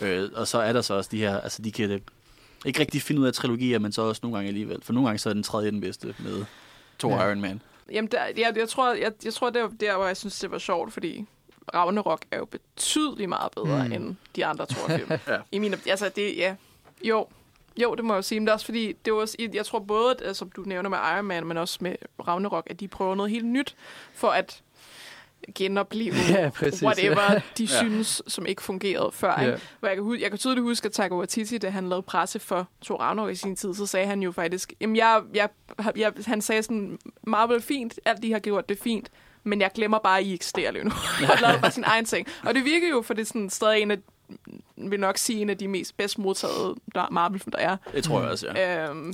øh, og så er der så også de her, altså de kan ikke rigtig finde ud af trilogier, men så også nogle gange alligevel, for nogle gange så er den tredje den bedste med Thor Ja. Iron Man. Jamen, der, jeg, jeg, tror, jeg, jeg tror, det var der, hvor jeg synes, det var sjovt, fordi Ragnarok er jo betydeligt meget bedre Mm. end de andre Thor-film. Ja. I min, op- altså, det, ja, jo, jo, det må jeg jo sige. Men det er også fordi, det var også, jeg tror både, at, som du nævner med Iron Man, men også med Ragnarok, at de prøver noget helt nyt for at genopleve Ja, præcis. whatever de Ja. synes, som ikke fungerede før. Ikke? Ja. Hvor jeg, kan, jeg kan tydeligt huske, at Taika Waititi, da han lavede presse for Thor Ragnarok i sin tid, så sagde han jo faktisk, jamen jeg, jeg, jeg, han sagde sådan, Marvel fint, alt de har gjort, det er fint, men jeg glemmer bare, at I eksisterer lige nu. og lavede bare sin egen ting. Og det virker jo, for det er sådan stadig en af, vil nok sige, en af de mest bedst modtagede der- Marvel-film, der er. Det tror jeg også, ja. Øhm,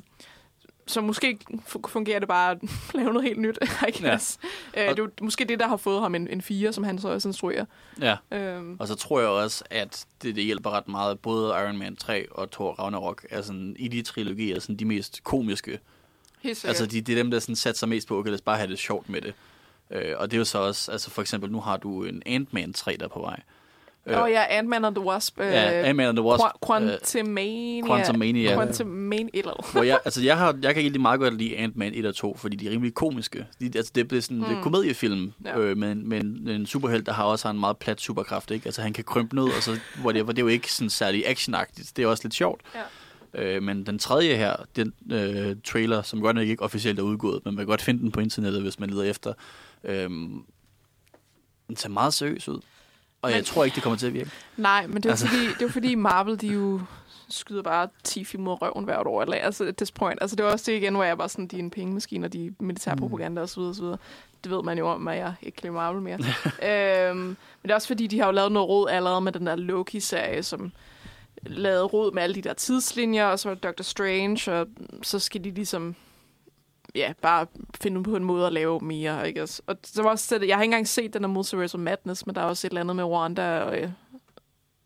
så måske fu- fungerer det bare at lave noget helt nyt, I guess. Ja. Øh, det er jo måske det, der har fået ham en, en fire, som han så også instruerer. ja. Øhm, Og så tror jeg også, at det, det hjælper ret meget. Både Iron Man 3 og Thor Ragnarok er sådan, i de trilogier sådan, de mest komiske. Altså, de, det er dem, der sådan, satser mest på, okay, lad os bare have det sjovt med det. Øh, og det er jo så også, altså for eksempel, nu har du en Ant-Man 3, der er på vej. Åh oh, ja, Ant-Man and the Wasp. Øh, ja, Ant-Man and the Wasp. Qua- Quantumania. Quantumania. Quantumania. Eller andet. hvor jeg, altså jeg, har, jeg kan egentlig meget godt lide Ant-Man 1 og 2, fordi de er rimelig komiske. De, altså det, det er sådan mm. Mm. komediefilm, Ja. øh, men, men en superhelt, der har også har en meget plat superkraft. Ikke? Altså han kan krympe ned, og så, hvor det, hvor det er jo ikke sådan særlig actionagtigt. Det er også lidt sjovt. Ja. Øh, men den tredje her, den øh, trailer, som godt nok ikke officielt er udgået, men man kan godt finde den på internettet, hvis man leder efter. Øh, Den ser meget seriøs ud. Og jeg Men- tror ikke, det kommer til at virke. Nej, men det er, Altså. fordi, det er fordi Marvel, de jo skyder bare 10 film mod røven hvert år. Eller, altså, at this point. Altså, det er også det igen, hvor jeg bare sådan, de er en pengemaskine, og de er militærpropaganda osv. osv. Det ved man jo om, at jeg ikke kan lide Marvel mere. øhm, men det er også fordi, de har jo lavet noget råd allerede med den der Loki-serie, som lavede råd med alle de der tidslinjer, og så var det Doctor Strange, og så skal de ligesom ja, bare finde på en måde at lave mere, ikke? også? Og så var også, jeg har ikke engang set den der Multiverse of Madness, men der er også et eller andet med Wanda og øh, et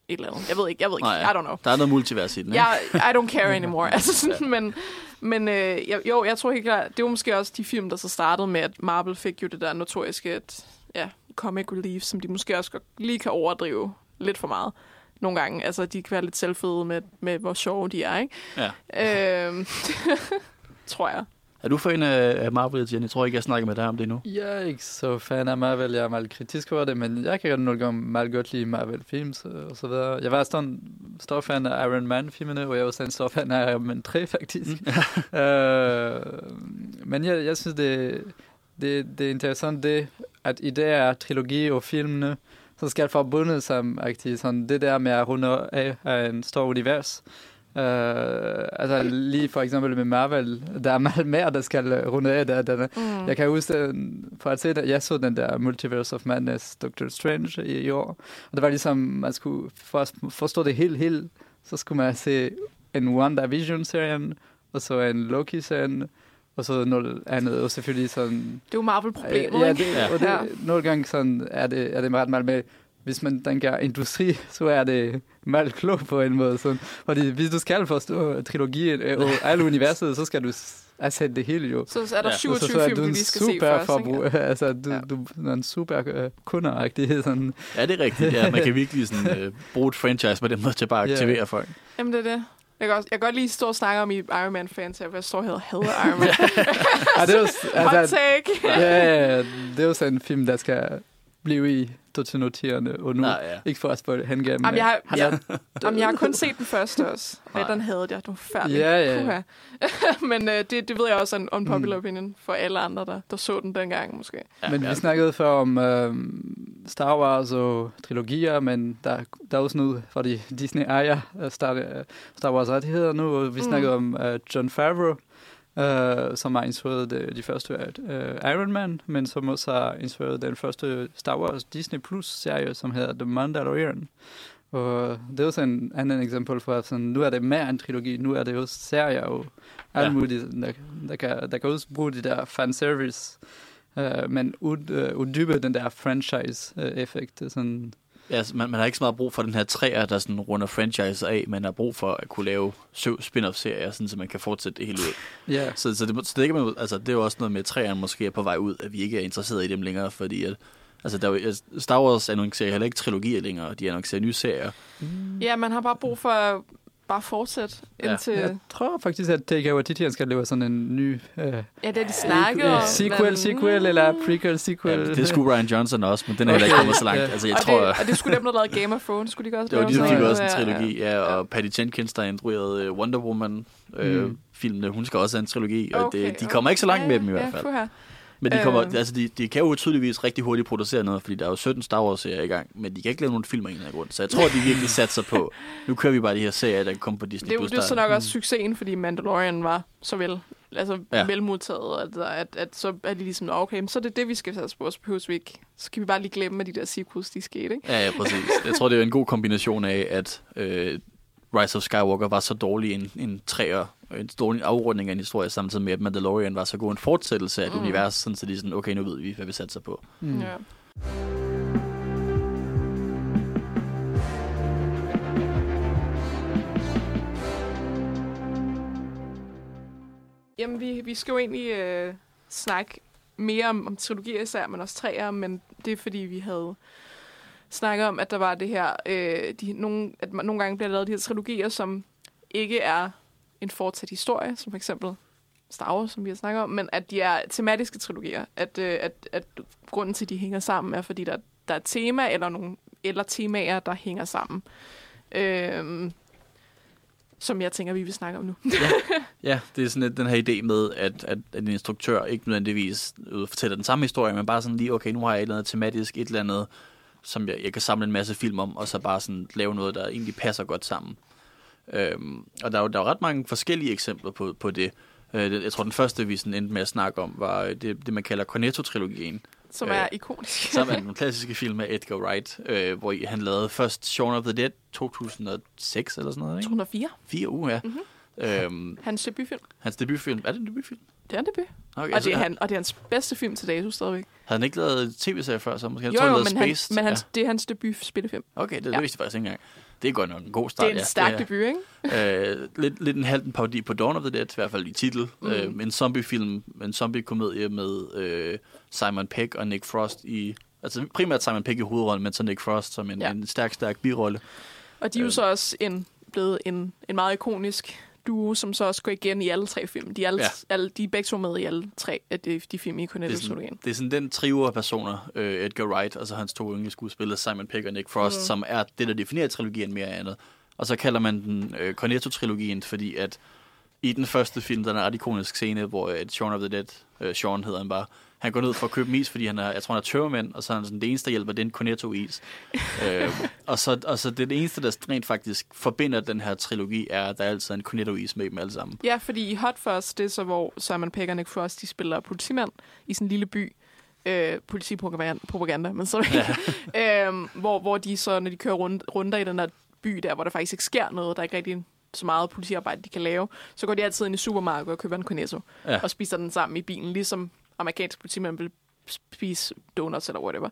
eller andet. Jeg ved ikke, jeg ved ikke. Nej, I don't know. Der er noget multivers i den, ikke? Jeg, I don't care anymore. altså sådan, men men øh, jo, jeg tror helt klart, det var måske også de film, der så startede med, at Marvel fik jo det der notoriske at, ja, comic relief, som de måske også godt lige kan overdrive lidt for meget nogle gange. Altså, de kan være lidt selvfede med, med hvor sjove de er, ikke? Ja. Øhm, tror jeg. Er du fan af Marvel, Jenny? Jeg tror ikke, jeg snakker med dig om det nu. Jeg er ikke så fan af Marvel, jeg er meget kritisk over det, men jeg kan nogle gange meget godt lide Marvel-films og så videre. Jeg var sådan en stor fan af Iron Man-filmene, og jeg var også en stor fan af Iron Man 3, faktisk. Mm. øh, men jeg, jeg synes, det, det, det er interessant, det, at i det er trilogi og filmene, så skal forbundet sammen, aktivt. Sådan det der med at runde af, af en stor univers. Uh, altså lige for eksempel med Marvel, der er meget mere, der skal runde af. Der, der, Mm. jeg kan huske, den- for at se det, jeg så den der Multiverse of Madness, Doctor Strange i, i år. Og det var ligesom, man skulle for at forstå det helt, helt, så skulle man se en WandaVision-serien, og så en Loki-serien, og så noget andet, og selvfølgelig sådan... Det er jo Marvel-problemet, ja, ikke? det, Ja. og det, Ja. nogle gange sådan er det, er det ret meget med, hvis man tænker industri, så er det meget klogt på en måde. Sådan. Fordi hvis du skal forstå trilogien øh, og alle universet, så skal du set det hele jo. Så er der Ja. 27 så, så er film, du vi skal se super først. forbruger. Ikke? altså, du, Ja. ja. du er en super uh, kunderagtig. Sådan. Ja, det er rigtigt. Ja, man kan virkelig sådan, øh, bruge et franchise på den måde til bare at Ja. aktivere folk. Jamen, det er det. Jeg kan, også, jeg kan godt lige stå og snakke om i Iron Man-fans her, for jeg står her og hader Iron Man. Ja, det er jo, s- Hot altså, take! ja, ja, ja, det er jo sådan en film, der skal blive i noterende, og nu, Nej, ja. ikke for at spørge hen gennem. Jamen, jeg har, han jeg, er- jamen, jeg har kun set den første også, og Nej. den havde jeg. Det var færdigt. Ja, ja, ja. Men øh, det, det ved jeg også er en unpopular Mm. opinion for alle andre, der, der så den dengang måske. Ja, men ja. vi snakkede før om øh, Star Wars og trilogier, men der, der er også noget, fordi Disney ejer øh, Star, øh, Star Wars rettigheder nu, og vi Mm. snakkede om øh, John Favreau, øh, som har instrueret de, de første øh, Iron Man, men som også har instrueret den første Star Wars Disney Plus-serie, som hedder The Mandalorian. Og det er også en anden eksempel for, at sådan, nu er det mere en trilogi, nu er det også serier og alt Ja. muligt, der, der, kan, der kan også bruge de der fanservice, øh, men ud, øh, uddybe den der franchise-effekt. sådan, Ja, altså, man, man har ikke så meget brug for den her træer, der sådan runder franchise af. Man har brug for at kunne lave syv spin-off-serier, sådan, så man kan fortsætte det hele ud. ja. Så, så, det, så det, man, altså, det er jo også noget med, at træerne måske er på vej ud, at vi ikke er interesseret i dem længere, fordi at, altså, der er jo, Star Wars annoncerer heller ikke trilogier længere, de annoncerer nye serier. Ja, man har bare brug for bare fortsætte Ja. indtil... Jeg tror faktisk, at Taika Waititi skal lave sådan en ny øh, Ja, det er de snakket øh, om. sequel, men- sequel eller prequel, sequel. Ja, det skulle Ryan Johnson også, men den er heller ikke Okay. kommet så langt. Ja. Altså, jeg og, tror, det, og det skulle dem, der lavede Game of Thrones, skulle de ikke også det var lave de, der fik også en Ja, trilogi, ja, og Patty Jenkins, der instruerede øh, Wonder Woman øh, Mm. filmene, hun skal også have en trilogi, og Okay, det, de kommer ikke så langt ja, med dem i ja, hvert fald. puha. Men de, kommer, Øh. altså de, de kan jo tydeligvis rigtig hurtigt producere noget, fordi der er jo 17 Star Wars-serier i gang, men de kan ikke lave nogen film af en eller anden grund. Så jeg tror, de virkelig satser på, nu kører vi bare de her serier, der kan komme på Disney+. Det, er jo- det er så nok også succesen, fordi Mandalorian var så vel, altså Ja. velmodtaget, at, at, at, så er de ligesom, "Nå, okay, men så er det det, vi skal satse på, så behøver vi ikke. Så kan vi bare lige glemme, at de der sequels, de skete, ikke? Ja, ja, præcis. Jeg tror, det er en god kombination af, at øh, Rise of Skywalker var så dårlig en, en træer, en dårlig afrunding af en historie, samtidig med, at Mandalorian var så god en fortsættelse af et Mm. univers, sådan så de sådan, okay, nu ved vi, hvad vi satser på. Mm. Ja. Jamen, vi, vi skal jo egentlig øh, snakke mere om, om trilogier især, men også træer, men det er fordi, vi havde snakket om, at der var det her, øh, de, nogle, at man, nogle gange bliver lavet de her trilogier, som ikke er en fortsat historie, som for eksempel Star Wars, som vi har snakket om, men at de er tematiske trilogier. At, øh, at, at grunden til, at de hænger sammen, er fordi, der, der er et tema, eller, nogle, eller temaer, der hænger sammen. Øhm, som jeg tænker, vi vil snakke om nu. Ja, det er sådan lidt den her idé med, at, at, at en instruktør ikke nødvendigvis øh, fortæller den samme historie, men bare sådan lige, okay, nu har jeg et eller andet tematisk, et eller andet, som jeg, jeg kan samle en masse film om, og så bare sådan lave noget, der egentlig passer godt sammen. Øhm, og der er, jo, der er jo ret mange forskellige eksempler på, på det. Øh, jeg tror, den første, vi sådan endte med at snakke om, var øh, det, det man kalder Cornetto-trilogien, som Øh, er ikonisk. som er nogle klassiske film af Edgar Wright, øh, hvor han lavede først Shaun of the Dead 2006 eller sådan noget, ikke? 204. Fire uger, ja. Mhm. Øhm, Hans debutfilm. hans debutfilm, er det en debutfilm? Det er en debut. Okay, Og det, er han, og det er hans bedste film til dato stadigvæk. Havde han ikke lavet tv-serie før, så måske? Jeg Jo, tror, han jo, lavede men, han, men hans, det er hans debut spillefilm. Ja. Okay, det, det Ja. vidste jeg faktisk ikke engang. Det er godt nok en god start. Det er en stærk ja. debut, ikke? Øh, lidt, lidt en halv en parodi på Dawn of the Dead, i hvert fald i titel. Mm. Øh, en zombiefilm, en zombie-komedie med øh, Simon Pegg og Nick Frost i... Altså primært Simon Pegg i hovedrollen, men så Nick Frost som en, Ja. ja. en stærk, stærk birolle. Og de er jo Øhm. så også en, blevet en, en meget ikonisk duo, som så også går igen i alle tre film. De er, alle, ja. Alle, de er begge to med i alle tre af de, de film i Det Cornetto-trilogien. sådan, det er sådan den trio af personer, øh, Edgar Wright, og så hans to yngre skuespillere, Simon Pegg og Nick Frost, Mm. som er det, der definerer trilogien mere andet. Og så kalder man den øh, Cornetto-trilogien, fordi at i den første film, der er en ret ikonisk scene, hvor øh, Shaun of the Dead, øh, Sean hedder han bare, han går ned for at købe is, fordi han er, jeg tror, han er tørmand, og så er han sådan, det eneste, der hjælper, det er en Cornetto-is. øh, og, så, og så det, eneste, der rent faktisk forbinder den her trilogi, er, at der er altid en Cornetto-is med dem alle sammen. Ja, fordi i Hot Fuzz, det er så, hvor Simon Pegg og Nick Frost, de spiller politimand i sådan en lille by. Øh, politipropaganda, men så ja. øhm, hvor, hvor de så, når de kører rund, runder i den der by der, hvor der faktisk ikke sker noget, der er ikke rigtig så meget politiarbejde, de kan lave, så går de altid ind i supermarkedet og køber en cornetto. Ja. og spiser den sammen i bilen, ligesom amerikansk politimand vil spise donuts eller whatever.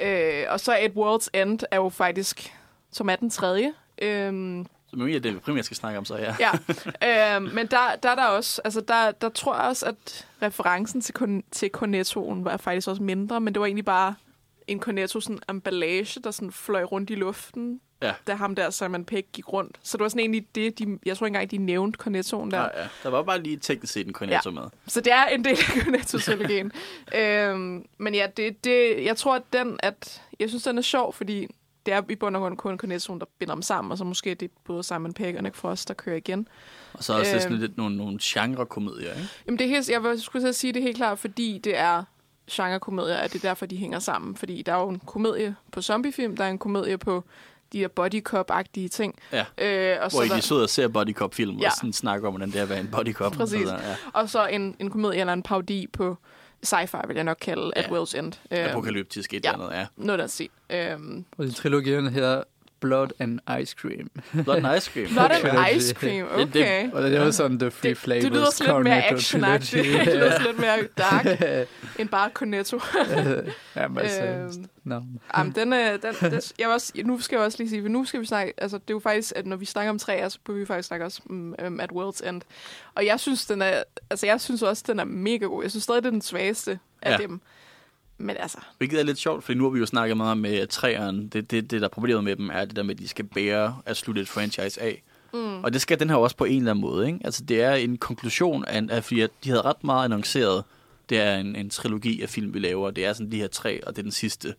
Øh, og så Et World's End er jo faktisk, som er den tredje, øhm, Så men, det er primært, skal snakke om, så ja. Ja, øh, men der, der er der også, altså der, der tror jeg også, at referencen til, kon- til Cornettoen var faktisk også mindre, men det var egentlig bare en Cornetto sådan emballage, der sådan fløj rundt i luften, Ja. da ham der Simon Pegg gik rundt. Så det var sådan egentlig det, de, jeg tror ikke engang, de nævnte Cornettoen der. Ja, ja. Der var bare lige teknisk set en Cornetto ja. med. Så det er en del af Cornetto-trilogien. øhm, men ja, det, det, jeg tror, at den, at jeg synes, den er sjov, fordi det er i bund og grund kun Cornettoen, der binder dem sammen, og så måske er det både Simon Pegg og Nick Frost, der kører igen. Og så også Øhm. sådan lidt nogle, nogle genre-komedier, ikke? Jamen det er helt, jeg vil- skulle sige det helt klart, fordi det er genrekomedier, at det er derfor, de hænger sammen. Fordi der er jo en komedie på zombiefilm, der er en komedie på de her body cop-agtige ting. Ja. Øh, og, Hvor så I der, de sidder og ser Body Cop-film, Ja. og sådan snakker om, hvordan det er at være en Body Cop. Præcis. Så, ja. og så en, en komedie eller en parodi på sci-fi, vil jeg nok kalde Ja. At World's End. Øh, Apokalyptisk et ja. eller andet, ja. noget der stil. Øhm, Og trilogien hedder Blood and Ice Cream. Blood and Ice Cream. Blood Okay. and Ice Cream, det- okay. Og det er jo sådan The Free Det, Flavors det lyder sådan lidt mere actionagtigt. det lyder sådan lidt mere dark end bare Cornetto. Jamen, altså, Øhm, no. Jamen, den, øh, den, den, jeg også, nu skal jeg også lige sige, for nu skal vi snakke, altså det er jo faktisk, at når vi snakker om træer, så bør vi faktisk snakke også um, um, at World's End. Og jeg synes, den er, altså jeg synes også, den er mega god. Jeg synes stadig, det er den svageste af Ja. dem. Men altså, Hvilket er lidt sjovt, for nu har vi jo snakket meget med træerne. Det, det, det, der er problemet med dem, er det der med, at de skal bære at slutte et franchise af. mm, Og det skal den her også på en eller anden måde. Ikke? Altså, det er en konklusion af, af fordi de havde ret meget annonceret, det er en, en trilogi af film, vi laver. Det er sådan de her tre, og det er den sidste.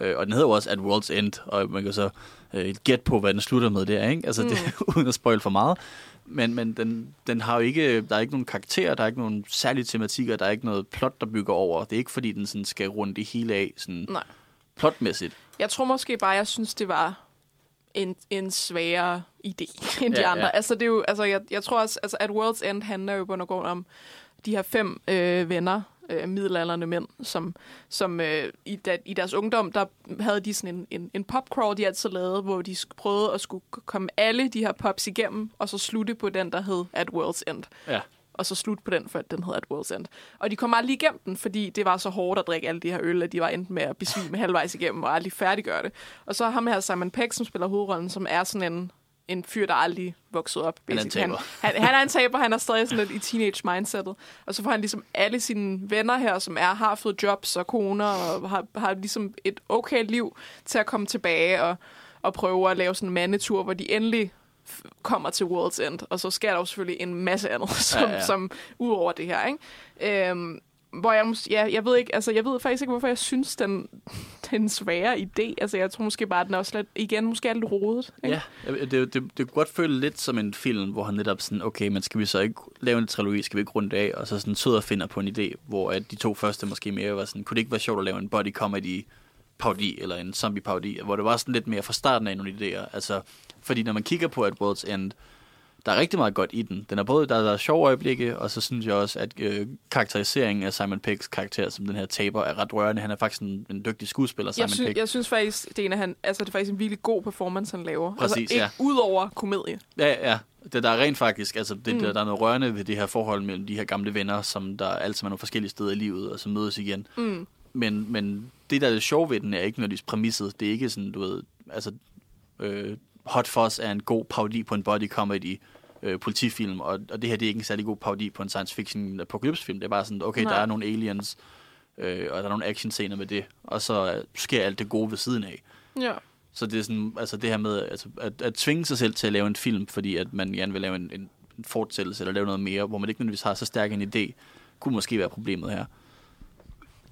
Øh, og den hedder jo også At World's End, og man kan så øh, gætte på, hvad den slutter med der, ikke? Altså, mm. det, uden at spoil for meget. Men, men den, den har jo ikke, der er ikke nogen karakterer, der er ikke nogen særlige tematikker, der er ikke noget plot, der bygger over. Det er ikke, fordi den sådan skal runde det hele af, sådan nej. plotmæssigt. Jeg tror måske bare, jeg synes, det var en, en sværere idé end de Ja, andre. ja. Altså, det er jo, altså jeg, jeg tror også, altså at World's End handler jo på grund om de her fem øh, venner, øh, middelalderne mænd, som, som øh, i, da, i deres ungdom, der havde de sådan en, en, en popcrawl, de altid lavede, hvor de prøvede at skulle komme alle de her pops igennem, og så slutte på den, der hed At World's End. Ja. Og så slut på den, for at den hed At World's End. Og de kom aldrig igennem den, fordi det var så hårdt at drikke alle de her øl, at de var endt med at besvime halvvejs igennem og aldrig færdiggøre det. Og så ham her Simon Pegg, som spiller hovedrollen, som er sådan en, en fyr, der aldrig voksede op. Han er en basically. taber. Han, han, han er en taber, han er stadig sådan lidt i teenage mindsetet. Og så får han ligesom alle sine venner her, som er har fået jobs og koner, og har, har ligesom et okay liv til at komme tilbage og, og prøve at lave sådan en mandetur, hvor de endelig kommer til World's End. Og så sker der jo selvfølgelig en masse andet, som, ja. ja. som ud over det her. Ikke? Øhm, hvor jeg, ja, jeg ved ikke, altså jeg ved faktisk ikke, hvorfor jeg synes, den, den svære idé. Altså jeg tror måske bare, at den er også lidt, igen, måske er lidt rodet. Ikke? Ja, det, det, det, kunne godt føle lidt som en film, hvor han netop sådan, okay, men skal vi så ikke lave en trilogi, skal vi ikke runde af, og så sådan sidder og finder på en idé, hvor at de to første måske mere var sådan, kunne det ikke være sjovt at lave en body comedy parodi eller en zombie parodi, hvor det var sådan lidt mere fra starten af nogle idéer. Altså, fordi når man kigger på At World's End, der er rigtig meget godt i den. Den er både, der, der er sjove øjeblikke, og så synes jeg også, at øh, karakteriseringen af Simon Peggs karakter som den her taber er ret rørende. Han er faktisk en, en dygtig skuespiller, Simon Jeg, synes, Pegg. jeg synes faktisk, det er, en af han, altså, det er faktisk en virkelig god performance, han laver. altså, Præcis, ikke ja. Udover komedie. Ja, ja. Det, der er rent faktisk, altså det, Mm. der, der er noget rørende ved det her forhold mellem de her gamle venner, som der alt sammen er nogle forskellige steder i livet, og som mødes igen. Mm. Men, men det, der er det sjove ved den, er ikke nødvendigvis præmisset. Det er ikke sådan, du ved, altså øh, Hot Fuzz er en god parodi på en body comedy øh, politifilm, og, og det her det er ikke en særlig god parodi på en science fiction apocalypse-film. Det er bare sådan, okay, Nej. der er nogle aliens, øh, og der er nogle action-scener med det, og så øh, sker alt det gode ved siden af. Ja. Så det er sådan, altså det her med altså, at, at tvinge sig selv til at lave en film, fordi at man gerne vil lave en, en, en fortsættelse eller lave noget mere, hvor man ikke nødvendigvis har så stærk en idé, kunne måske være problemet her.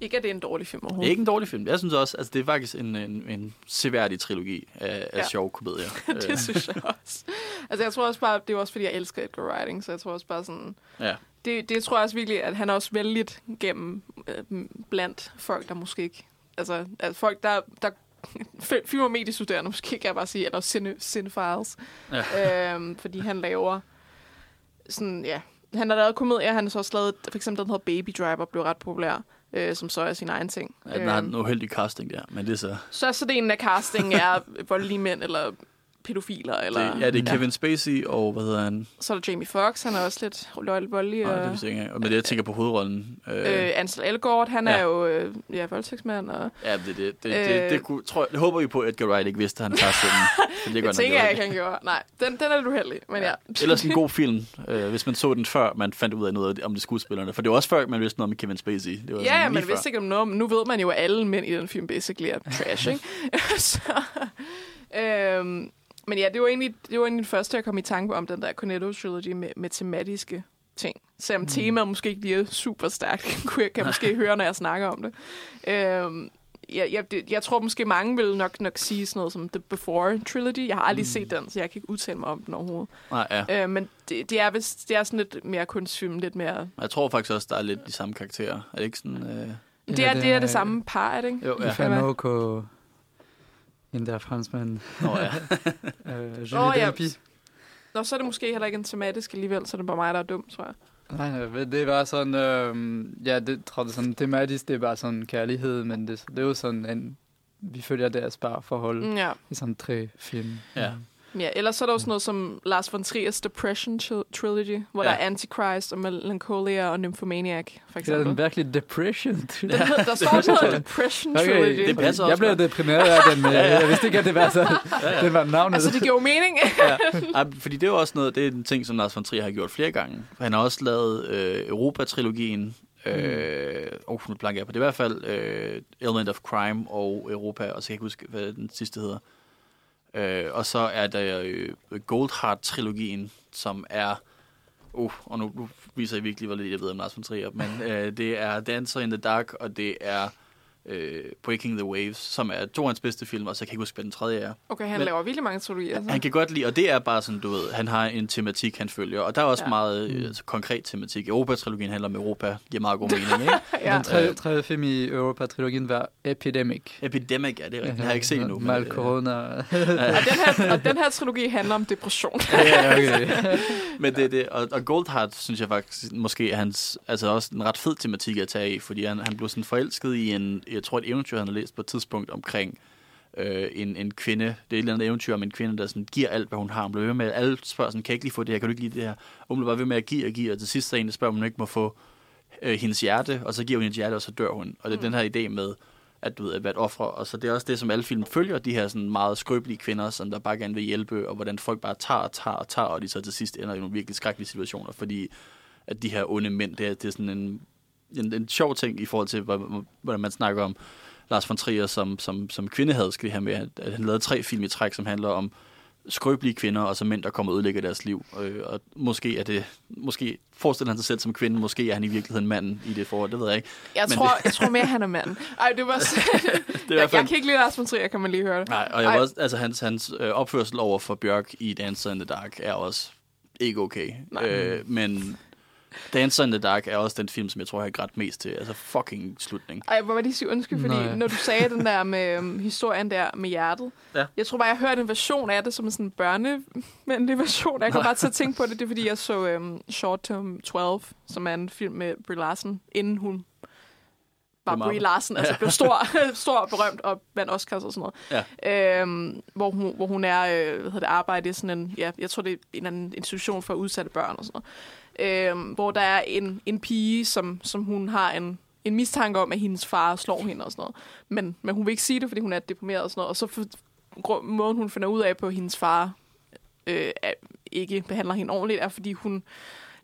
Ikke, at det er en dårlig film Det er overhovedet. ikke en dårlig film. Jeg synes også, altså det er faktisk en, en, en seværdig trilogi af, af Ja. sjove komedier. Øh, det synes jeg også. Altså, jeg tror også bare, det er også, fordi jeg elsker Edgar Writing, så jeg tror også bare sådan... ja. Det, det tror jeg også virkelig, at han er også vældigt gennem øh, blandt folk, der måske ikke... Altså, altså folk, der, der fi- film- og mediestuderende, måske kan jeg bare sige, eller cine, cinephiles. Ja. Øhm, fordi han laver sådan, ja... Han har lavet komedier, han har så også lavet, for eksempel den hedder Baby Driver, blev ret populær, øh, som så er sin egen ting. ja den har Øhm, en uheldig casting der, men det er så... så så delen af casting er voldelige mænd, eller pædofiler, eller... Det, ja, det er Kevin Spacey, og hvad hedder han? Så er der Jamie Foxx, han er også lidt voldelig. voldelig Nej, det og, vidste jeg ikke med det, jeg tænker på hovedrollen. Øh, øh, Ansel Elgort, han ja. er ja. jo øh, ja, voldtægtsmand. Og, ja, det, det, det, det, øh, det, det, kunne, tror jeg, det håber vi på, at Edgar Wright ikke vidste, at han den. For det det godt, tænker jeg ikke, han gjorde. Nej, den, den er lidt uheldig, men ja. Ellers en god film, øh, hvis man så den før, man fandt ud af noget om de skuespillerne. For det var også før, man vidste noget om Kevin Spacey. Det var Ja, sådan ja, man før. vidste ikke om noget, men nu ved man jo, at alle mænd i den film basically er trash, ikke? så, øhm, men ja, det var, egentlig, det var egentlig det første, jeg kom i tanke om, den der Cornetto Trilogy med, med tematiske ting. Selvom mm. temaet måske ikke lige er super stærkt, kunne jeg, kan jeg måske høre, når jeg snakker om det. Øhm, jeg, jeg, det, jeg tror måske mange vil nok, nok sige sådan noget som The Before Trilogy. Jeg har aldrig mm. set den, så jeg kan ikke udtale mig om den overhovedet. Nej, ja. Øh, men det, det, er vist, det er sådan lidt mere kunstfilm, lidt mere... Jeg tror faktisk også, der er lidt de samme karakterer. Er det ikke sådan... Øh... Det er, det er det samme par, er det ikke? Jo, Ja. ja. En der franskmand, Nå, ja. øh, Julie Åh, oh, ja. Nå, så er det måske heller ikke en tematisk alligevel, så er det bare mig, der er dum, tror jeg. Nej, det var sådan, øh, ja, det tror jeg sådan tematisk, det er bare sådan kærlighed, men det, det er jo sådan en, vi følger deres bare forhold mm. Mm, ja. i sådan tre film. Ja. Ja. Ellers så er der også noget som Lars von Trier's Depression Tri- Trilogy, hvor ja. Ja. der er Antichrist og Melancholia og Nymphomaniac, for Det er eksempel. den virkelig depression. Den hedder, der står sådan noget Depression Trilogy. Det passer jeg også blev godt. deprimeret af den, men jeg vidste ikke, at det var så. Den var navnet. Altså, det giver jo mening. ja. Ej, fordi det er jo også noget, det er en ting, som Lars von Trier har gjort flere gange. Han har også lavet øh, Europa-trilogien. Øh, oh, nu blanker jeg på det. I hvert fald øh, Element of Crime og Europa, og så kan jeg ikke huske, hvad den sidste hedder. Øh, og så er der øh, Goldheart-trilogien, som er... Uh, og nu, nu viser jeg virkelig, hvor lidt jeg ved om Lars von Trier. Men øh, det er Dancer in the Dark, og det er øh, Breaking the Waves, som er to af hans bedste film, og så kan jeg ikke huske, hvad den tredje er. Okay, han Men- laver virkelig mange trilogier. Han kan godt lide, og det er bare sådan, du ved, han har en tematik, han følger, og der er også Ja. ja. meget øh, altså, konkret tematik. Europa-trilogien handler om Europa, giver meget god mening, ikke? Ja. Den tredje, tredje film i Europa-trilogien var Epidemic. Epidemic, ja, det er rigtigt. Den har jeg ikke set endnu. Mal øh, corona. Og, den her, og den her trilogi handler om depression. ja, okay. Men det det, og, og Goldheart, synes jeg faktisk, måske er hans, altså også en ret fed tematik at tage i, fordi han, han blev sådan forelsket i en, jeg tror et eventyr, han har læst på et tidspunkt omkring øh, en, en kvinde, det er et eller andet eventyr om en kvinde, der sådan giver alt, hvad hun har. Hun bliver ved med, alle spørger sådan, kan jeg ikke lige få det her, kan du ikke lide det her? Og hun bliver bare ved med at give og give, og til sidst så en, der spørger, om hun ikke må få øh, hendes hjerte, og så giver hun hendes hjerte, og så dør hun. Og det er Mm. den her idé med, at du ved, at være et offer. Og så det er også det, som alle film følger, de her sådan meget skrøbelige kvinder, som der bare gerne vil hjælpe, og hvordan folk bare tager og tager og tager, og de så til sidst ender i nogle virkelig skrækkelige situationer, fordi at de her onde mænd, det er, det er sådan en, en, en sjov ting i forhold til, hvor- hvordan man snakker om Lars von Trier som, som, som kvindehadsk, det her med, at, han lavede tre film i træk, som handler om skrøbelige kvinder, og så mænd, der kommer og ødelægger deres liv. Øh, og måske er det, måske forestiller han sig selv som kvinde, måske er han i virkeligheden manden i det forhold, det ved jeg ikke. Jeg, Men tror, jeg tror mere, han er mand. Ej, det var... det Det er jeg, jeg kan ikke lide Lars von Trier, kan man lige høre det. nej, og jeg Ej. var også, altså hans, hans øh, opførsel over for Bjørk i Dancer in the Dark er også ikke okay. Nej. Øh, men Dancer in the Dark er også den film, som jeg tror, jeg har grædt mest til. Altså fucking slutning. Ej, hvor var det sige undskyld, fordi Nej. når du sagde den der med um, historien der med hjertet, Ja. jeg tror bare, jeg hørte en version af det som en sådan børnevenlig version. Jeg kom bare til at tænke på det, det er fordi, jeg så um, Short Term 12, som er en film med Brie Larson, inden hun var Brie Larson, altså blev stor, stor og berømt og vandt Oscars og sådan noget. Ja. Øhm, hvor, hun, hvor hun er, øh, hvad hedder det, arbejde i sådan en, ja, jeg tror det er en eller anden institution for udsatte børn og sådan noget. Øhm, hvor der er en, en pige, som, som hun har en, en mistanke om, at hendes far slår hende og sådan noget. Men, men hun vil ikke sige det, fordi hun er deprimeret og sådan noget. Og så for, måden, hun finder ud af på, at hendes far øh, ikke behandler hende ordentligt, er fordi hun